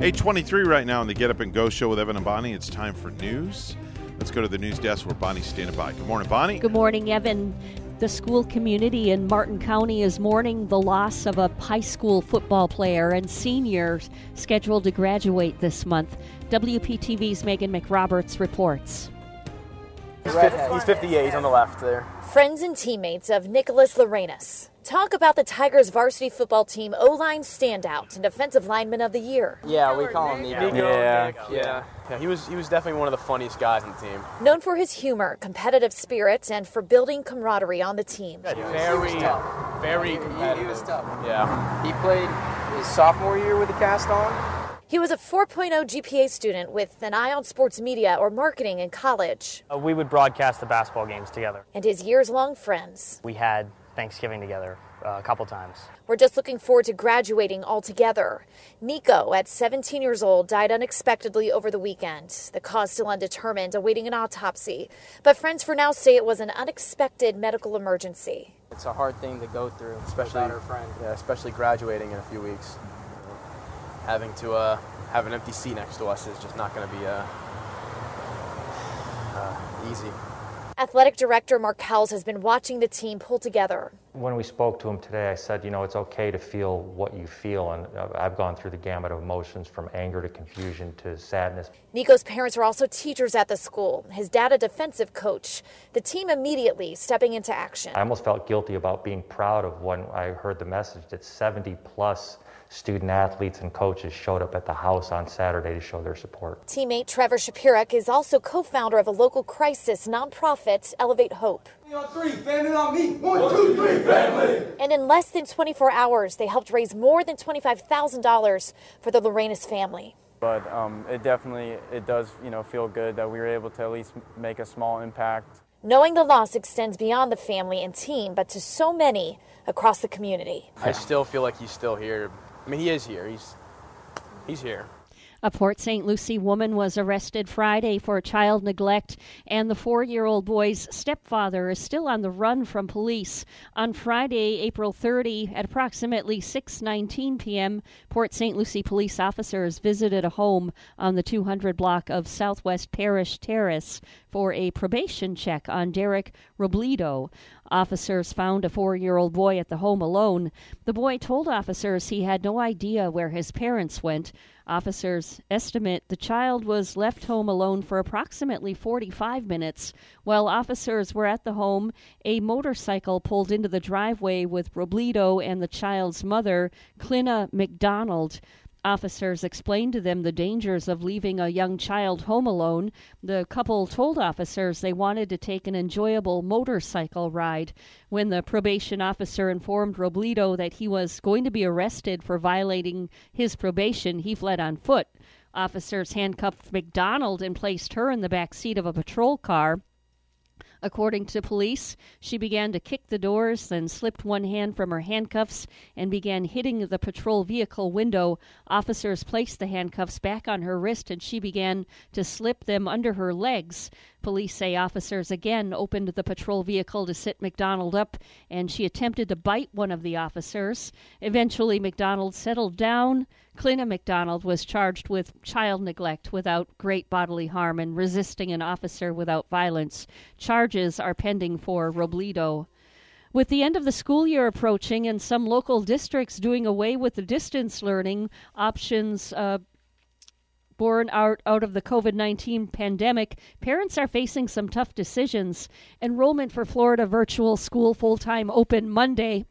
823 right now on the Get Up and Go show with Evan and Bonnie. It's time for news. Let's go to the news desk where Bonnie's standing by. Good morning, Bonnie. Good morning, Evan. The school community in Martin County is mourning the loss of a high school football player and seniors scheduled to graduate this month. WPTV's Meghan McRoberts reports. He's, 50, he's 58. He's on the left there. Friends and teammates of Nicholas Lorenas talk about the Tigers varsity football team O line standout and defensive lineman of the year. Yeah, we call him Nico. Nico. Yeah, Nico. yeah, yeah. He was he was definitely one of the funniest guys on the team. Known for his humor, competitive spirit, and for building camaraderie on the team. Very, very competitive. He was tough. Yeah. He played his sophomore year with the cast on. He was a 4.0 GPA student with an eye on sports media or marketing in college. Uh, we would broadcast the basketball games together. And his years long friends. We had Thanksgiving together uh, a couple times. We're just looking forward to graduating all together. Nico, at 17 years old, died unexpectedly over the weekend. The cause still undetermined, awaiting an autopsy. But friends for now say it was an unexpected medical emergency. It's a hard thing to go through, especially our friend. Yeah, especially graduating in a few weeks. Having to uh, have an empty seat next to us is just not going to be uh, uh, easy. Athletic Director Mark Howells has been watching the team pull together. When we spoke to him today, I said, you know, it's okay to feel what you feel. And uh, I've gone through the gamut of emotions from anger to confusion to sadness. Nico's parents are also teachers at the school, his dad, a defensive coach. The team immediately stepping into action. I almost felt guilty about being proud of when I heard the message that 70 plus student athletes and coaches showed up at the house on Saturday to show their support. Teammate Trevor Shapirek is also co founder of a local crisis nonprofit, Elevate Hope. Three, family on me. One, two, three, family. And in less than 24 hours, they helped raise more than $25,000 for the Lorenas family. But um, it definitely it does you know feel good that we were able to at least make a small impact. Knowing the loss extends beyond the family and team, but to so many across the community. I still feel like he's still here. I mean, he is here. He's he's here. A Port St. Lucie woman was arrested Friday for child neglect, and the four year old boy's stepfather is still on the run from police. On Friday, April 30, at approximately 6:19 p.m., Port St. Lucie police officers visited a home on the 200 block of Southwest Parish Terrace for a probation check on Derek Robledo. Officers found a four year old boy at the home alone. The boy told officers he had no idea where his parents went. Officers estimate the child was left home alone for approximately 45 minutes. While officers were at the home, a motorcycle pulled into the driveway with Robledo and the child's mother, Clina McDonald. Officers explained to them the dangers of leaving a young child home alone. The couple told officers they wanted to take an enjoyable motorcycle ride. When the probation officer informed Robledo that he was going to be arrested for violating his probation, he fled on foot. Officers handcuffed McDonald and placed her in the back seat of a patrol car. According to police, she began to kick the doors, then slipped one hand from her handcuffs and began hitting the patrol vehicle window. Officers placed the handcuffs back on her wrist and she began to slip them under her legs. Police say officers again opened the patrol vehicle to sit McDonald up, and she attempted to bite one of the officers. Eventually, McDonald settled down. Clina McDonald was charged with child neglect without great bodily harm and resisting an officer without violence. Charges are pending for Robledo. With the end of the school year approaching and some local districts doing away with the distance learning options, uh, born out, out of the COVID 19 pandemic, parents are facing some tough decisions. Enrollment for Florida Virtual School Full Time Open Monday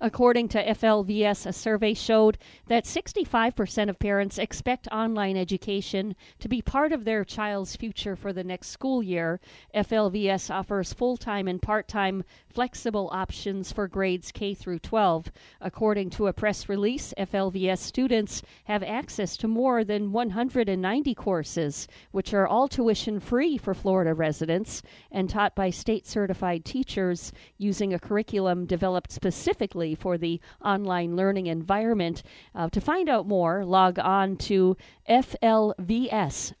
According to FLVS, a survey showed that 65% of parents expect online education to be part of their child's future for the next school year. FLVS offers full time and part time flexible options for grades K through 12. According to a press release, FLVS students have access to more than 190 courses, which are all tuition free for Florida residents and taught by state certified teachers using a curriculum developed specifically for the online learning environment. Uh, to find out more, log on to flvs.net.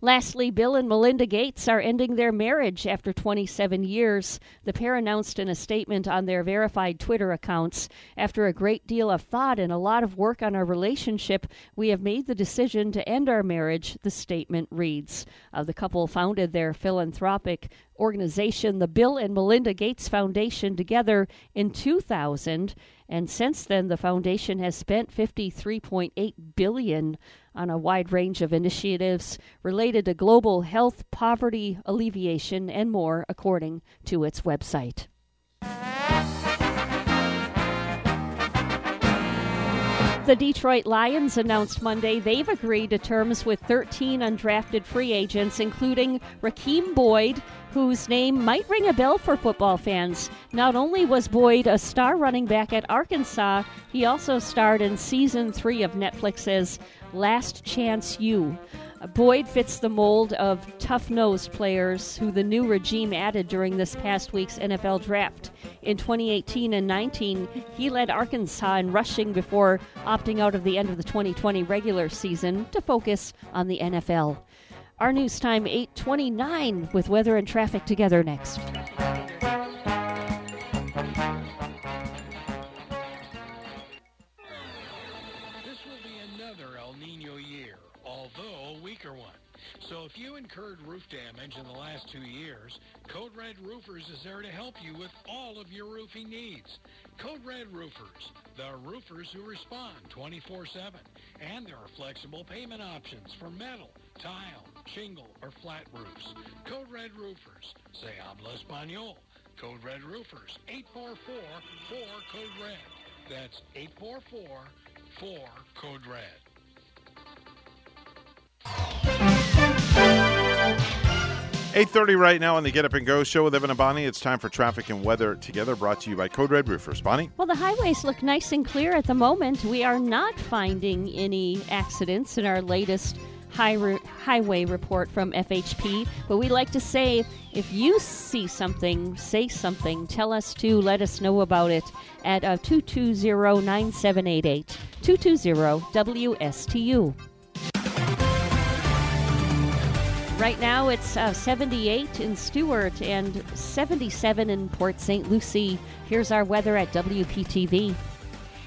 Lastly, Bill and Melinda Gates are ending their marriage after 27 years. The pair announced in a statement on their verified Twitter accounts After a great deal of thought and a lot of work on our relationship, we have made the decision to end our marriage, the statement reads. Uh, the couple founded their philanthropic organization, the Bill and Melinda Gates Foundation, together in 2000. And since then, the foundation has spent 53.8 billion on a wide range of initiatives related to global health, poverty alleviation, and more, according to its website. The Detroit Lions announced Monday they've agreed to terms with 13 undrafted free agents, including Rakeem Boyd, whose name might ring a bell for football fans. Not only was Boyd a star running back at Arkansas, he also starred in season three of Netflix's Last Chance U. Boyd fits the mold of tough nosed players who the new regime added during this past week's NFL draft. In 2018 and 19, he led Arkansas in rushing before opting out of the end of the 2020 regular season to focus on the NFL. Our news time 8:29 with weather and traffic together next. Incurred roof damage in the last two years, Code Red Roofers is there to help you with all of your roofing needs. Code Red Roofers, the roofers who respond 24-7. And there are flexible payment options for metal, tile, shingle, or flat roofs. Code Red Roofers. Se habla español. Code Red Roofers. 844-4-CODE RED. That's 844-4-CODE RED. 8.30 right now on the Get Up and Go show with Evan and Bonnie. It's time for traffic and weather together brought to you by Code Red Roofers. Bonnie? Well, the highways look nice and clear at the moment. We are not finding any accidents in our latest highway report from FHP. But we like to say if you see something, say something. Tell us to let us know about it at uh, 220 9788. 220 WSTU. Right now it's uh, 78 in Stuart and 77 in Port St. Lucie. Here's our weather at WPTV.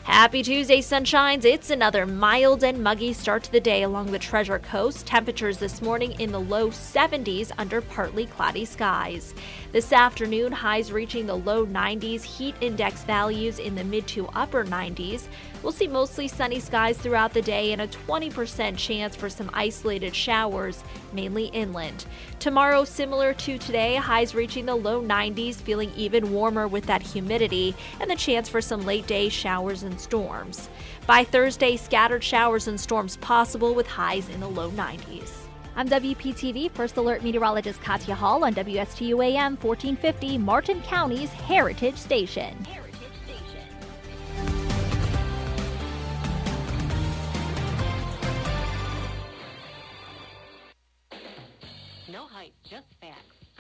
Happy Tuesday, sunshines. It's another mild and muggy start to the day along the Treasure Coast. Temperatures this morning in the low 70s under partly cloudy skies. This afternoon, highs reaching the low 90s, heat index values in the mid to upper 90s. We'll see mostly sunny skies throughout the day and a 20% chance for some isolated showers, mainly inland. Tomorrow, similar to today, highs reaching the low 90s, feeling even warmer with that humidity and the chance for some late day showers and storms. By Thursday, scattered showers and storms possible with highs in the low 90s. I'm WPTV First Alert Meteorologist Katya Hall on WSTU AM 1450, Martin County's Heritage Station.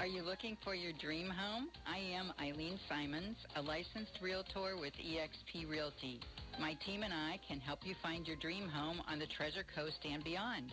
Are you looking for your dream home? I am Eileen Simons, a licensed realtor with eXp Realty. My team and I can help you find your dream home on the Treasure Coast and beyond.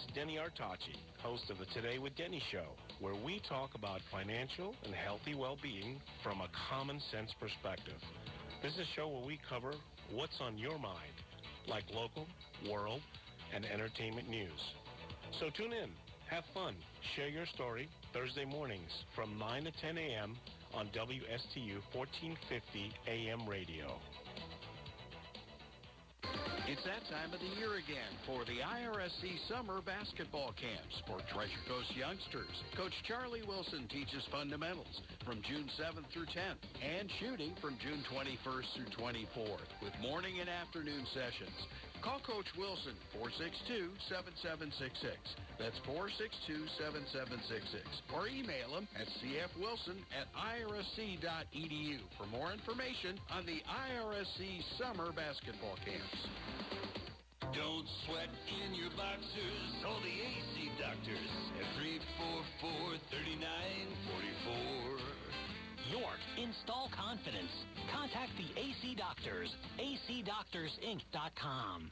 Is Denny Artachi, host of the Today with Denny show, where we talk about financial and healthy well-being from a common sense perspective. This is a show where we cover what's on your mind, like local, world, and entertainment news. So tune in, have fun, share your story Thursday mornings from 9 to 10 a.m. on WSTU 1450 AM radio. It's that time of the year again for the IRSC summer basketball camps for Treasure Coast youngsters. Coach Charlie Wilson teaches fundamentals from June 7th through 10th and shooting from June 21st through 24th with morning and afternoon sessions. Call Coach Wilson 462-7766. That's 462-7766. Or email him at cfwilson at irsc.edu for more information on the IRSC summer basketball camps. Don't sweat in your boxers. Call the AC doctors at 344-3944. York, install confidence. Contact the AC Doctors. acdoctorsinc.com.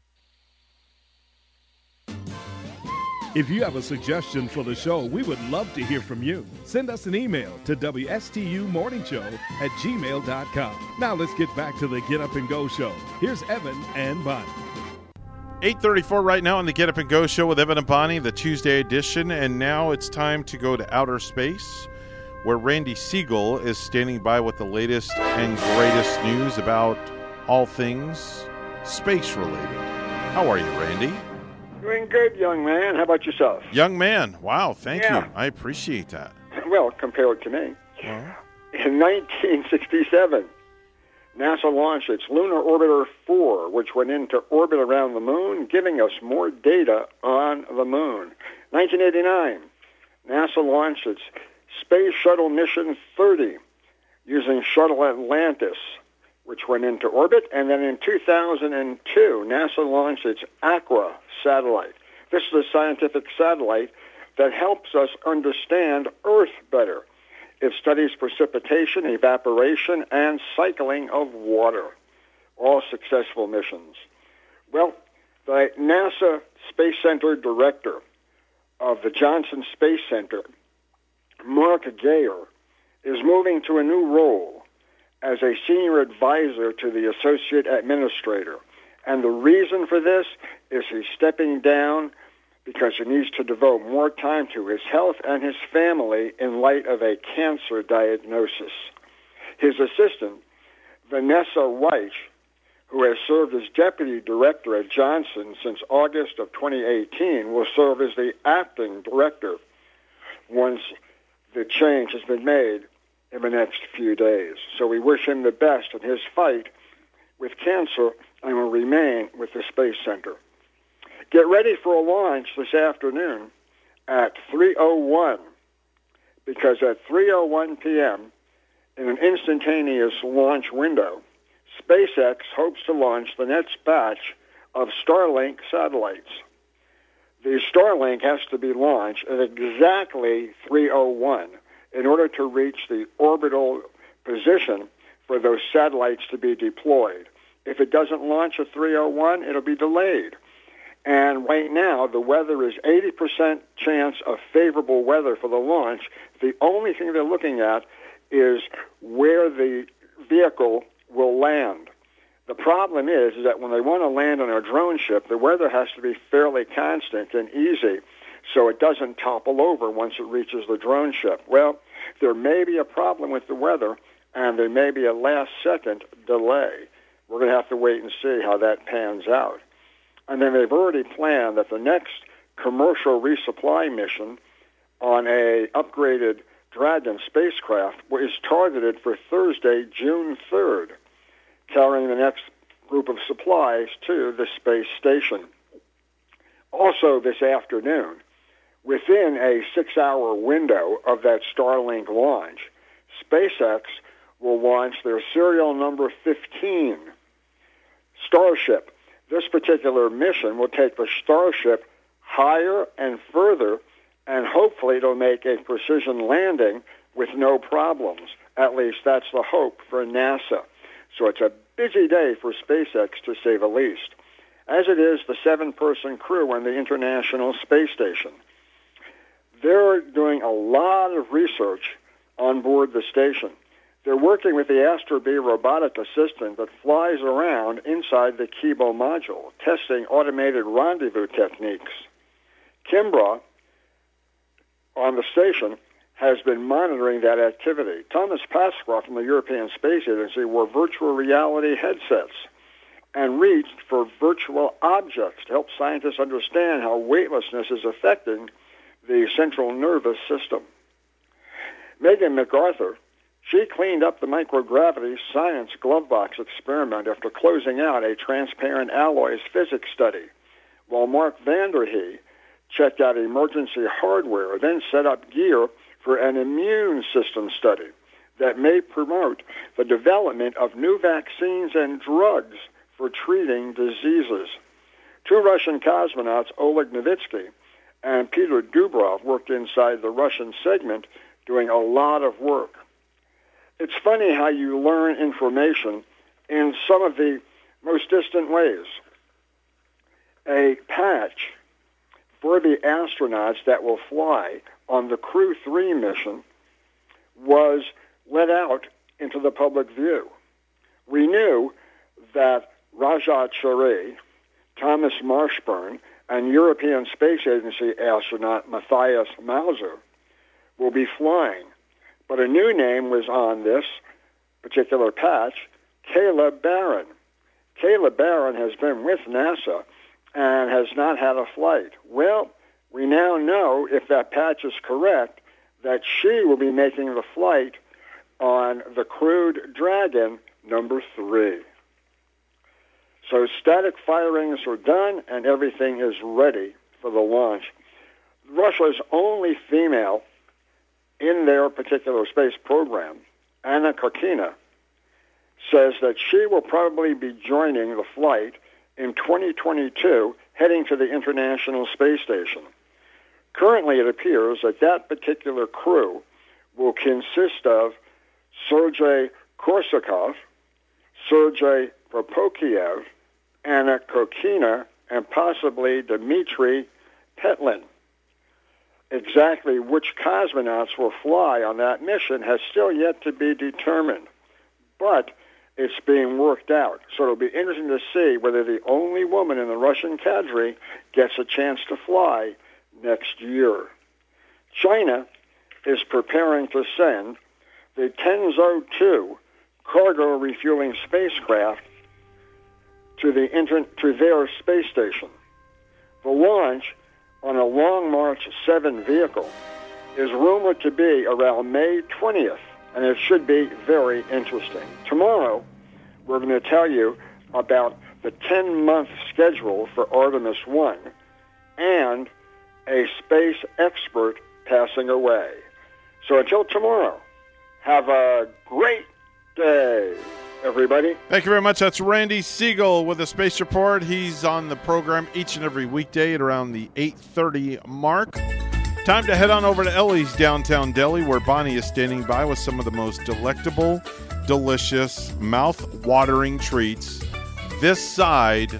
If you have a suggestion for the show, we would love to hear from you. Send us an email to WSTUmorningshow at gmail.com. Now let's get back to the Get Up and Go show. Here's Evan and Bonnie. 834 right now on the Get Up and Go show with Evan and Bonnie, the Tuesday edition. And now it's time to go to outer space, where Randy Segal is standing by with the latest and greatest news about all things space related. How are you, Randy? Doing good, young man. How about yourself? Young man. Wow, thank Yeah. you. I appreciate that. Well, compared to me. Well, In 1967, NASA launched its Lunar Orbiter 4, which went into orbit around the moon, giving us more data on the moon. 1989, NASA launched its Space Shuttle Mission 30 using Shuttle Atlantis, which went into orbit. And then in 2002, NASA launched its Aqua satellite. This is a scientific satellite that helps us understand Earth better. It studies precipitation, evaporation, and cycling of water. All successful missions. Well, the NASA Space Center director of the Johnson Space Center, Mark Geyer, is moving to a new role as a senior advisor to the associate administrator. And the reason for this is he's stepping down because he needs to devote more time to his health and his family in light of a cancer diagnosis. His assistant, Vanessa Wyche, who has served as deputy director at Johnson since August of 2018, will serve as the acting director once the change has been made in the next few days. So we wish him the best in his fight with cancer and will remain with the Space Center. Get ready for a launch this afternoon at 3:01 because at 3:01 p.m. in an instantaneous launch window, SpaceX hopes to launch the next batch of Starlink satellites. The Starlink has to be launched at exactly 3:01 in order to reach the orbital position for those satellites to be deployed. If it doesn't launch at 3:01, it'll be delayed. And right now, the weather is 80% chance of favorable weather for the launch. The only thing they're looking at is where the vehicle will land. The problem is, is that when they want to land on a drone ship, the weather has to be fairly constant and easy so it doesn't topple over once it reaches the drone ship. Well, there may be a problem with the weather, and there may be a last second delay. We're going to have to wait and see how that pans out. And then they've already planned that the next commercial resupply mission on a upgraded Dragon spacecraft is targeted for Thursday, June 3rd, carrying the next group of supplies to the space station. Also this afternoon, within a six-hour window of that Starlink launch, SpaceX will launch their serial number 15 Starship this particular mission will take the Starship higher and further, and hopefully it'll make a precision landing with no problems. At least that's the hope for NASA. So it's a busy day for SpaceX, to say the least, as it is the seven person crew on the International Space Station. They're doing a lot of research on board the station. They're working with the Astrobee robotic assistant that flies around inside the Kibo module, testing automated rendezvous techniques. Kimbrough, on the station, has been monitoring that activity. Thomas Pesquet from the European Space Agency wore virtual reality headsets and reached for virtual objects to help scientists understand how weightlessness is affecting the central nervous system. Megan McArthur, she cleaned up the microgravity science glove box experiment after closing out a transparent alloys physics study, while Mark Vande Hei checked out emergency hardware, then set up gear for an immune system study that may promote the development of new vaccines and drugs for treating diseases. Two Russian cosmonauts, Oleg Novitsky and Peter Dubrov, worked inside the Russian segment doing a lot of work it's funny how you learn information in some of the most distant ways. A patch for the astronauts that will fly on the Crew 3 mission was let out into the public view. We knew that Raja Chari, Thomas Marshburn, and European Space Agency astronaut Matthias Maurer will be flying but a new name was on this particular patch, Kayla Barron. Kayla Barron has been with NASA and has not had a flight. Well, we now know, if that patch is correct, that she will be making the flight on the crewed Dragon number three. So static firings are done and everything is ready for the launch. Russia's only female in their particular space program, Anna Kikina, says that she will probably be joining the flight in 2022 heading to the International Space Station. Currently, it appears that that particular crew will consist of Sergei Korsakov, Sergei Prokopiev, Anna Kikina, and possibly Dmitry Petelin. Exactly which cosmonauts will fly on that mission has still yet to be determined, but it's being worked out. So it'll be interesting to see whether the only woman in the Russian cadre gets a chance to fly next year. China is preparing to send the Tianzhou 2 cargo refueling spacecraft to the inter- to their space station. The launch on a Long March 7 vehicle is rumored to be around May 20th, and it should be very interesting. Tomorrow, we're going to tell you about the 10 month schedule for Artemis 1 and a space expert passing away. So until tomorrow, have a great day, everybody. Thank you very much. That's Randy Segal with the Space Report. He's on the program each and every weekday at around the 8:30 mark. Time to head on over to Ellie's downtown deli, where Bonnie is standing by with some of the most delectable, delicious, mouth-watering treats this side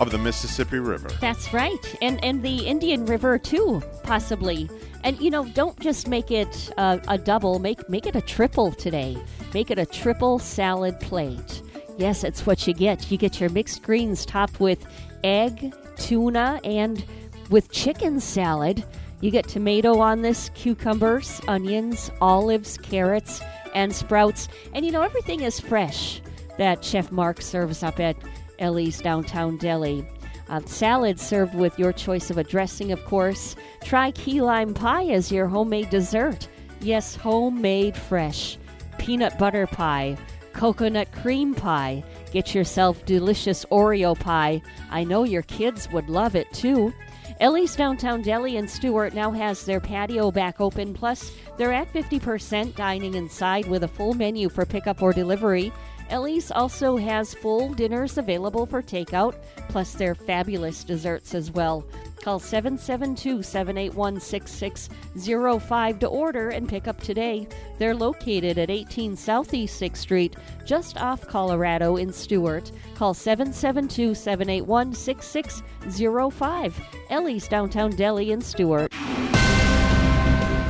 of the Mississippi River. That's right, and and the Indian River too, possibly. And you know, don't just make it uh, a double. Make make it a triple today. Make it a triple salad plate. Yes, it's what you get. You get your mixed greens topped with egg, tuna, and with chicken salad. You get tomato on this, cucumbers, onions, olives, carrots, and sprouts. And you know, everything is fresh that Chef Mark serves up at Ellie's Downtown Deli. Uh, salad served with your choice of a dressing, of course. Try key lime pie as your homemade dessert. Yes, homemade fresh. Peanut butter pie, coconut cream pie. Get yourself delicious Oreo pie. I know your kids would love it too. Ellie's Downtown Deli in Stuart now has their patio back open, plus they're at 50% dining inside with a full menu for pickup or delivery. Ellie's also has full dinners available for takeout, plus their fabulous desserts as well. Call 772 781 6605 to order and pick up today. They're located at 18 Southeast 6th Street, just off Colorado in Stuart. Call 772 781 6605. Ellie's Downtown Deli in Stuart.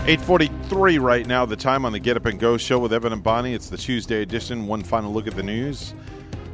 843 right now, the time on the Get Up and Go show with Evan and Bonnie. It's the Tuesday edition. One final look at the news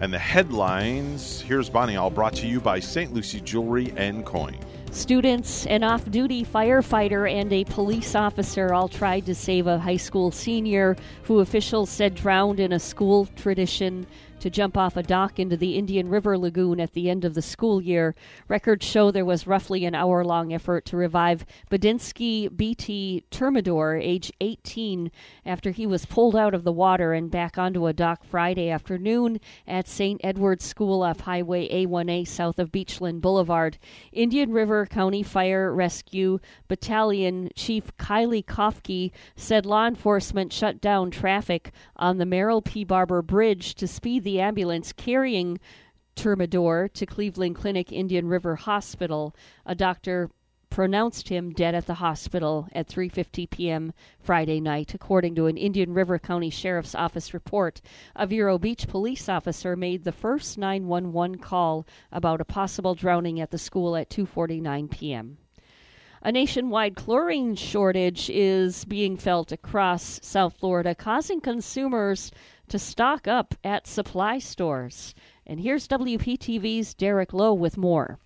and the headlines. Here's Bonnie, all brought to you by St. Lucie Jewelry and Coin. Students, an off duty firefighter, and a police officer all tried to save a high school senior who officials said drowned in a school tradition to jump off a dock into the Indian River Lagoon at the end of the school year. Records show there was roughly an hour long effort to revive Badinsky BT Termidor, age 18, after he was pulled out of the water and back onto a dock Friday afternoon at St. Edward's School off Highway A1A south of Beachland Boulevard. Indian River County Fire Rescue Battalion Chief Kylie Kofke said law enforcement shut down traffic on the Merrill P. Barber Bridge to speed the ambulance carrying Termidor to Cleveland Clinic Indian River Hospital. A doctor pronounced him dead at the hospital at 3:50 p.m. Friday night, according to an Indian River County Sheriff's Office report. A Vero Beach police officer made the first 911 call about a possible drowning at the school at 2:49 p.m. A nationwide chlorine shortage is being felt across South Florida, causing consumers to stock up at supply stores. And here's WPTV's Derek Lowe with more.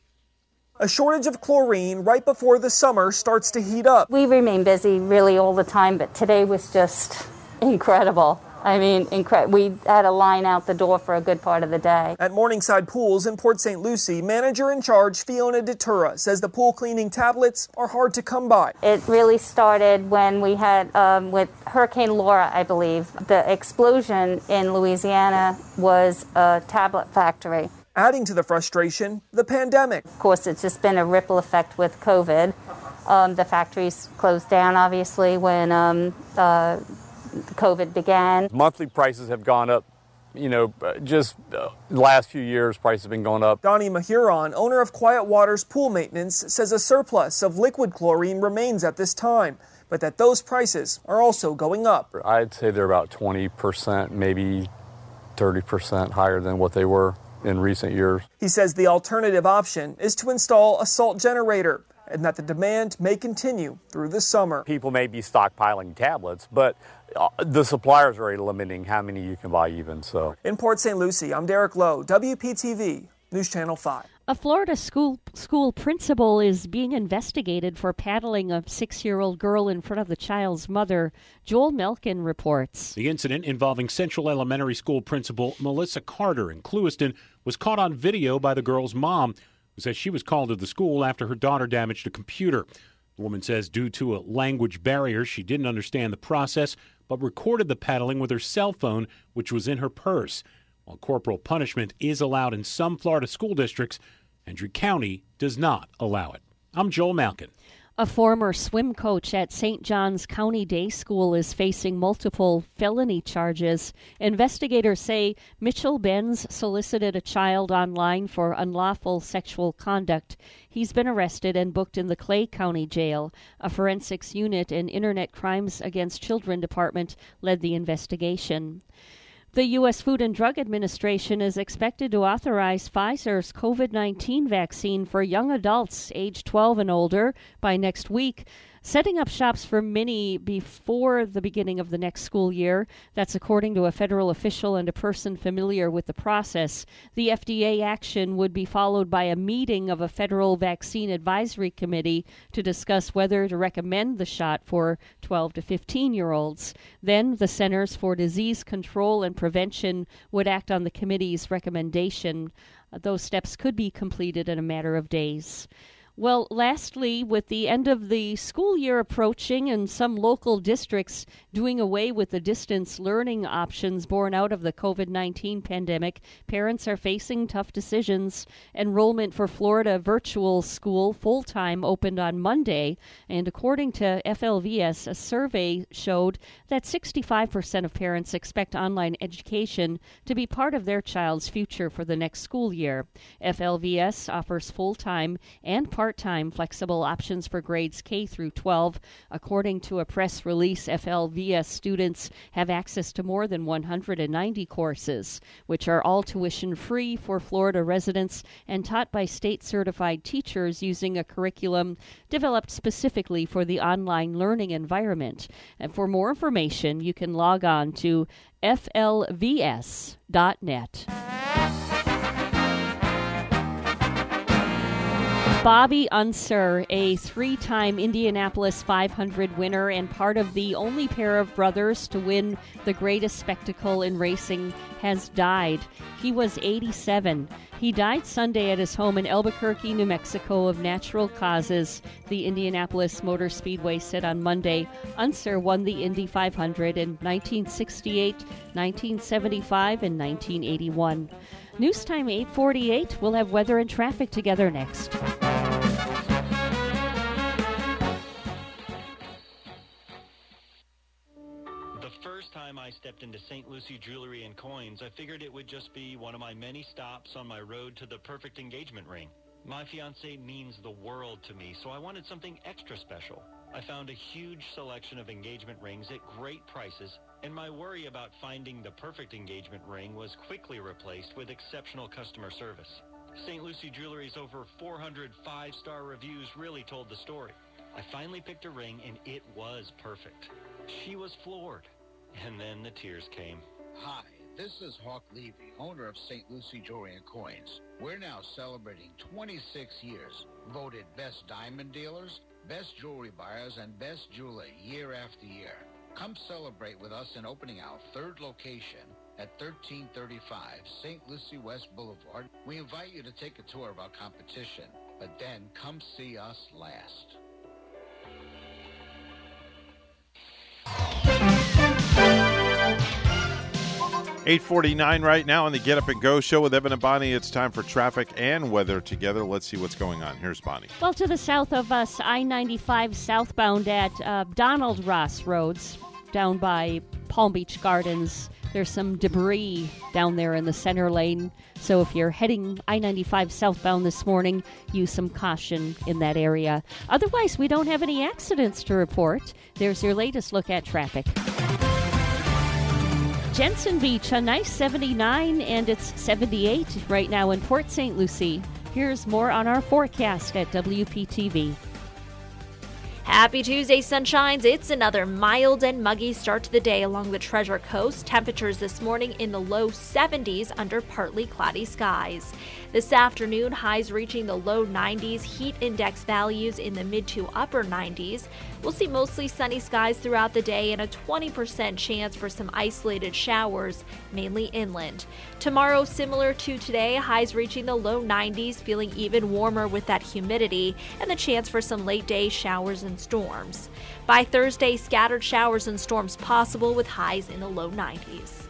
A shortage of chlorine right before the summer starts to heat up. We remain busy really all the time, but today was just incredible. I mean, incre- we had a line out the door for a good part of the day. At Morningside Pools in Port St. Lucie, manager in charge Fiona Detura says the pool cleaning tablets are hard to come by. It really started when we had, um, with Hurricane Laura, I believe, the explosion in Louisiana was a tablet factory. Adding to the frustration, the pandemic. Of course, it's just been a ripple effect with COVID. Um, the factories closed down, obviously, when um, uh, COVID began. Monthly prices have gone up. You know, just uh, last few years, prices have been going up. Donnie Mahuron, owner of Quiet Waters Pool Maintenance, says a surplus of liquid chlorine remains at this time, but that those prices are also going up. I'd say they're about 20%, maybe 30% higher than what they were in recent years. He says the alternative option is to install a salt generator and that the demand may continue through the summer. People may be stockpiling tablets, but uh, the suppliers are limiting how many you can buy even so. In Port St. Lucie, I'm Derek Lowe, WPTV, News Channel 5. A Florida school school principal is being investigated for paddling a six-year-old girl in front of the child's mother. Joel Malkin reports. The incident involving Central Elementary School principal Melissa Carter in Clewiston was caught on video by the girl's mom, says she was called to the school after her daughter damaged a computer. The woman says due to a language barrier, she didn't understand the process, but recorded the paddling with her cell phone, which was in her purse. While corporal punishment is allowed in some Florida school districts, Hendry County does not allow it. I'm Joel Malkin. A former swim coach at St. John's County Day School is facing multiple felony charges. Investigators say Mitchell Benz solicited a child online for unlawful sexual conduct. He's been arrested and booked in the Clay County Jail. A forensics unit and Internet Crimes Against Children Department led the investigation. The U.S. Food and Drug Administration is expected to authorize Pfizer's COVID 19 vaccine for young adults age 12 and older by next week, setting up shops for many before the beginning of the next school year. That's according to a federal official and a person familiar with the process. The FDA action would be followed by a meeting of a federal vaccine advisory committee to discuss whether to recommend the shot for 12 to 15 year olds. Then the Centers for Disease Control and Prevention would act on the committee's recommendation. Those steps could be completed in a matter of days. Well, lastly, with the end of the school year approaching and some local districts doing away with the distance learning options born out of the COVID 19 pandemic, parents are facing tough decisions. Enrollment for Florida Virtual School full time opened on Monday, and according to FLVS, a survey showed that 65% of parents expect online education to be part of their child's future for the next school year. FLVS offers full time and part part-time flexible options for grades K through 12. According to a press release, FLVS students have access to more than 190 courses, which are all tuition free for Florida residents and taught by state certified teachers using a curriculum developed specifically for the online learning environment. And for more information, you can log on to flvs.net. Bobby Unser, a three time Indianapolis 500 winner and part of the only pair of brothers to win the greatest spectacle in racing, has died. He was 87. He died Sunday at his home in Albuquerque, New Mexico, of natural causes, the Indianapolis Motor Speedway said on Monday. Unser won the Indy 500 in 1968, 1975, and 1981. News time 848. We'll have weather and traffic together next. first time I stepped into St. Lucie Jewelry and Coins, I figured it would just be one of my many stops on my road to the perfect engagement ring. My fiance means the world to me, so I wanted something extra special. I found a huge selection of engagement rings at great prices, and my worry about finding the perfect engagement ring was quickly replaced with exceptional customer service. St. Lucie Jewelry's over 400 five-star reviews really told the story. I finally picked a ring, and it was perfect. She was floored. And then the tears came. Hi, this is Hawk Levy, owner of St. Lucie Jewelry and Coins. We're now celebrating 26 years, voted best diamond dealers, best jewelry buyers, and best jeweler year after year. Come celebrate with us in opening our third location at 1335 St. Lucie West Boulevard. We invite you to take a tour of our competition, but then come see us last. 849 right now on the Get Up and Go show with Evan and Bonnie. It's time for traffic and weather together. Let's see what's going on. Here's Bonnie. Well, to the south of us, I 95 southbound at uh, Donald Ross Roads, down by Palm Beach Gardens. There's some debris down there in the center lane. So if you're heading I 95 southbound this morning, use some caution in that area. Otherwise, we don't have any accidents to report. There's your latest look at traffic. Jensen Beach, a nice 79, and it's 78 right now in Port St. Lucie. Here's more on our forecast at WPTV. Happy Tuesday, sunshines. It's another mild and muggy start to the day along the Treasure Coast. Temperatures this morning in the low 70s under partly cloudy skies. This afternoon, highs reaching the low 90s, heat index values in the mid to upper 90s. We'll see mostly sunny skies throughout the day and a 20% chance for some isolated showers, mainly inland. Tomorrow, similar to today, highs reaching the low 90s, feeling even warmer with that humidity and the chance for some late day showers and storms. By Thursday, scattered showers and storms possible with highs in the low 90s.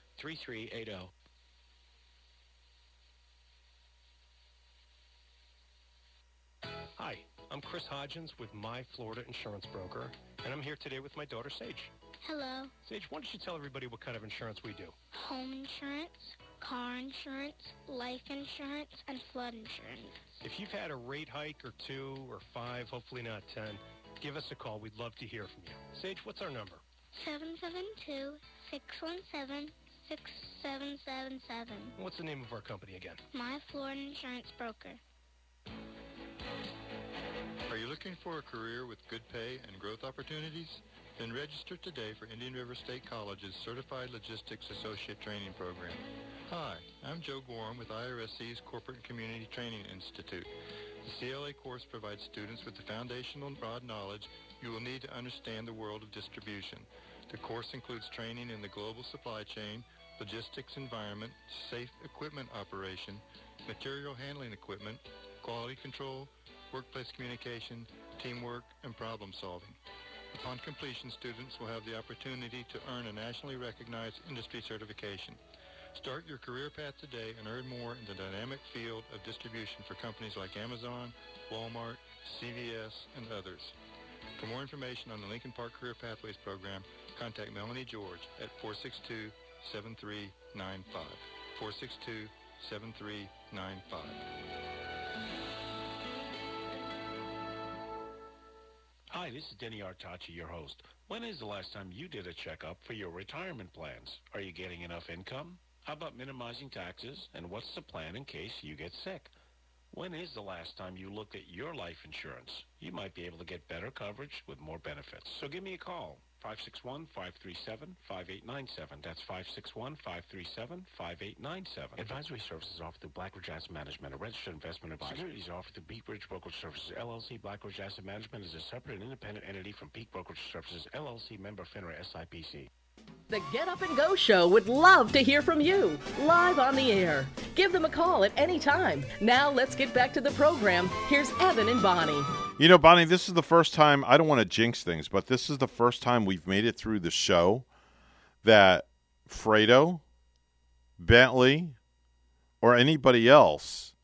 3380. Hi, I'm Chris Hodgins with My Florida Insurance Broker, and I'm here today with my daughter Sage. Hello. Sage, why don't you tell everybody what kind of insurance we do? Home insurance, car insurance, life insurance, and flood insurance. If you've had a rate hike or two or five, hopefully not ten, give us a call. We'd love to hear from you. Sage, what's our number? 772 617 6777. What's the name of our company again? My Florida Insurance Broker. Are you looking for a career with good pay and growth opportunities? Then register today for Indian River State College's Certified Logistics Associate Training Program. Hi, I'm Joe Gorham with IRSC's Corporate and Community Training Institute. The CLA course provides students with the foundational broad knowledge you will need to understand the world of distribution. The course includes training in the global supply chain, logistics environment, safe equipment operation, material handling equipment, quality control, workplace communication, teamwork, and problem solving. Upon completion, students will have the opportunity to earn a nationally recognized industry certification. Start your career path today and earn more in the dynamic field of distribution for companies like Amazon, Walmart, CVS, and others. For more information on the Lincoln Park Career Pathways program, contact Melanie George at 462-7395. 462-7395. Hi, this is Denny Artachi, your host. When is the last time you did a checkup for your retirement plans? Are you getting enough income? How about minimizing taxes? And what's the plan in case you get sick? When is the last time you looked at your life insurance? You might be able to get better coverage with more benefits. So give me a call. 561-537-5897. That's 561-537-5897. Advisory services offered through Blackridge Asset Management, a registered investment advisor. Securities offered through Peak Bridge Brokerage Services, LLC. Blackridge Asset Management is a separate and independent entity from Peak Brokerage Services, LLC, member FINRA SIPC. The Get Up and Go Show would love to hear from you, live on the air. Give them a call at any time. Now let's get back to the program. Here's Evan and Bonnie. You know, Bonnie, this is the first time, I don't want to jinx things, but this is the first time we've made it through the show that Fredo, Bentley, or anybody else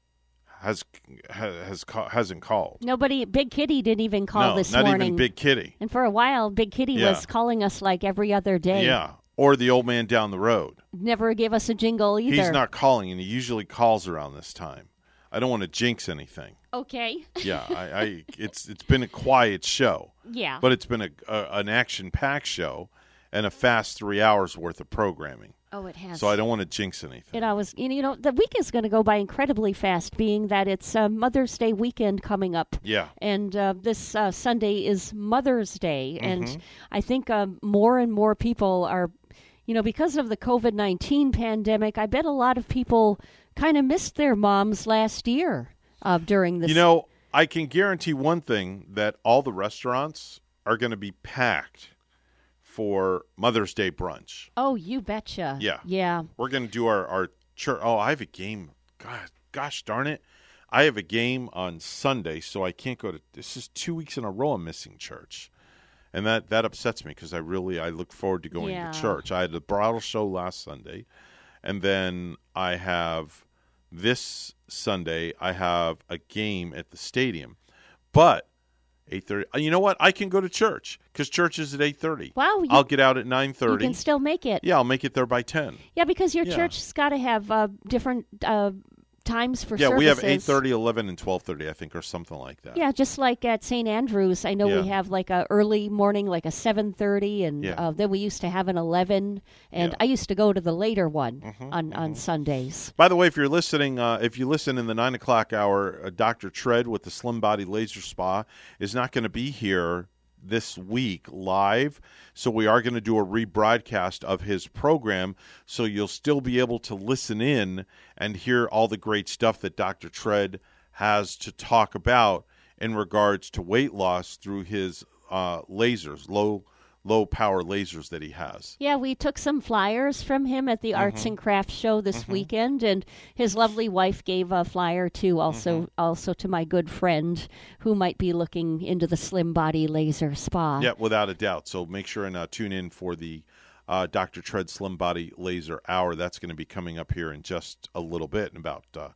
has ha- has hasn't called. Nobody, Big Kitty didn't even call no, this not morning. even Big Kitty. And for a while, Big Kitty Yeah. was calling us like every other day. Yeah, or the old man down the road. Never gave us a jingle either. He's not calling, and he usually calls around this time. I don't want to jinx anything. Okay. Yeah, I, I it's it's been a quiet show. Yeah. but it's been a, a an action packed show and a fast three hours worth of programming. Oh, it has. So I don't want to jinx anything. It always, you know, you know, the week is going to go by incredibly fast, being that it's uh, Mother's Day weekend coming up. Yeah. And uh, this uh, Sunday is Mother's Day, and Mhm. I think um, more and more people are, you know, because of the COVID nineteen pandemic, I bet a lot of people kind of missed their moms last year uh, during this. You know, I can guarantee one thing that all the restaurants are going to be packed for Mother's Day brunch. Oh, you betcha. Yeah. Yeah. We're going to do our our church. Oh, I have a game. God, gosh darn it. I have a game on Sunday, so I can't go to. This is two weeks in a row I'm missing church, and that that upsets me because I really I look forward to going Yeah. to church. I had the bridal show last Sunday, and then I have this Sunday I have a game at the stadium, but eight thirty. You know what? I can go to church because church is at eight thirty. Wow, you- I'll get out at nine thirty. You can still make it. Yeah, I'll make it there by ten. Yeah, because your Yeah. church's got to have uh, different uh, times for yeah, services. we have 8:30, 11, and twelve thirty, I think, or something like that. Yeah, just like at St. Andrews, I know we have like a early morning, like a seven thirty, and Yeah. uh, then we used to have an eleven, and I used to go to the later one on on Sundays. By the way, if you're listening, uh, if you listen in the nine o'clock hour, uh, Dr. Tread with the Slim Body Laser Spa is not going to be here this week live. So we are going to do a rebroadcast of his program. So you'll still be able to listen in and hear all the great stuff that Dr. Tread has to talk about in regards to weight loss through his uh, lasers, low low power lasers that he has. Yeah, we took some flyers from him at the Arts Mm-hmm. and Crafts show this weekend, and his lovely wife gave a flyer too, also Mm-hmm. also to my good friend who might be looking into the Slim Body Laser Spa. Yeah, without a doubt. So make sure and uh, tune in for the uh, Dr. Tread Slim Body Laser Hour. That's going to be coming up here in just a little bit, in about uh,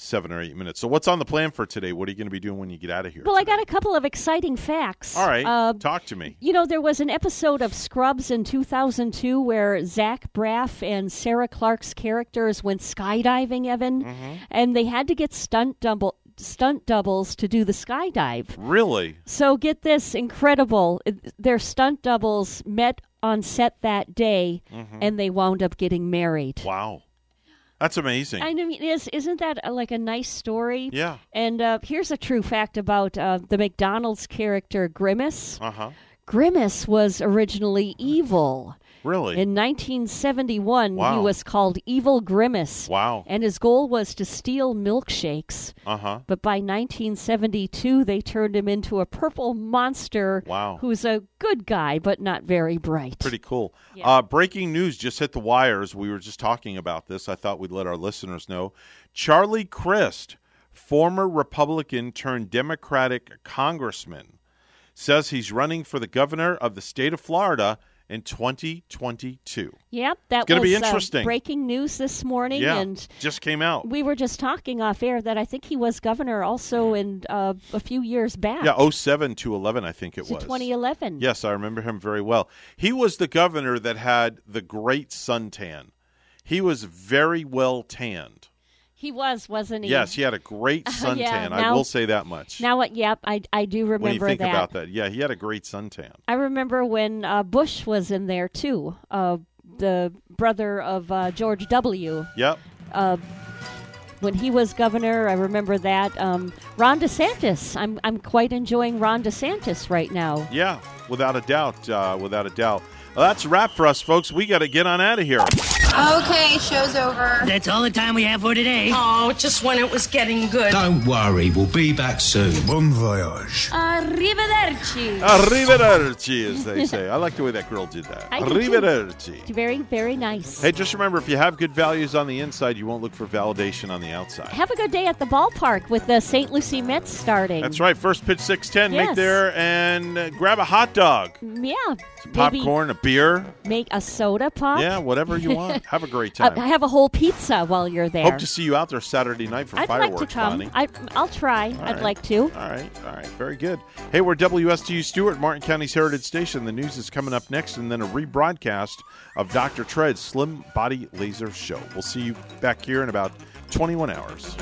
seven or eight minutes. So what's on the plan for today? What are you going to be doing when you get out of here? Well, I got a couple of exciting facts. All right, Uh, talk to me. You know, there was an episode of Scrubs in 2002 where Zach Braff and Sarah Chalke's characters went skydiving, Evan, Mm-hmm. and they had to get stunt double stunt doubles to do the skydive. Really? So get this incredible. Their stunt doubles met on set that day Mhm. and they wound up getting married. Wow. That's amazing. I mean, is isn't that uh, like a nice story? Yeah. And uh, here's a true fact about uh, the McDonald's character Grimace. Uh huh. Grimace was originally evil. Really? In 1971, he was called Evil Grimace. Wow. And his goal was to steal milkshakes. Uh huh. But by 1972, they turned him into a purple monster Wow. who's a good guy, but not very bright. Pretty cool. Uh, breaking news just hit the wires. We were just talking about this. I thought we'd let our listeners know. Charlie Crist, former Republican turned Democratic congressman, says he's running for the governor of the state of Florida in 2022. Yep, that gonna was be uh, interesting. breaking news this morning. Yeah, And just came out. we were just talking off air that I think he was governor also in uh, a few years back. Yeah, 07 to 11, I think it To was. 2011. Yes, I remember him very well. He was the governor that had the great suntan. He was very well tanned. He was, wasn't he? Yes, he had a great suntan. Yeah, I will say that much. Now, what? Yep, I, I do remember when you think that. about that, yeah, he had a great suntan. I remember when uh, Bush was in there too. Uh, the brother of uh, George W. Yep. Uh, when he was governor, I remember that. Um, Ron DeSantis. I'm I'm quite enjoying Ron DeSantis right now. Yeah, without a doubt. Uh, without a doubt. Well, that's a wrap for us, folks. We got to get on out of here. Okay, show's over. That's all the time we have for today. Oh, just when it was getting good. Don't worry, we'll be back soon. Bon voyage. Arrivederci. Arrivederci, as they say. I like the way that girl did that. I do too. Very very nice. Hey, just remember, if you have good values on the inside, you won't look for validation on the outside. Have a good day at the ballpark with the St. Lucie Mets starting. That's right. First pitch, six ten. Make there and uh, grab a hot dog, Yeah. some Maybe popcorn, a beer. Make a soda pop. Yeah, whatever you want. Have a great Uh, time. have a whole pizza while you're there. Hope to see you out there Saturday night for I'd fireworks, like to come. Bonnie. I, I'll try. All I'd right. like to. All right, all right, very good. Hey, we're WSTU Stuart, Martin County's Heritage Station. The news is coming up next, and then a rebroadcast of Dr. Tread's Slim Body Laser Show. We'll see you back here in about 21 hours.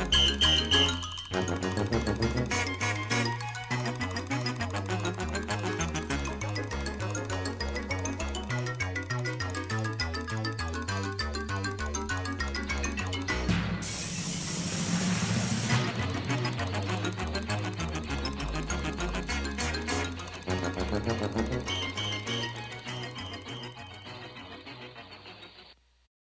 क्या पता है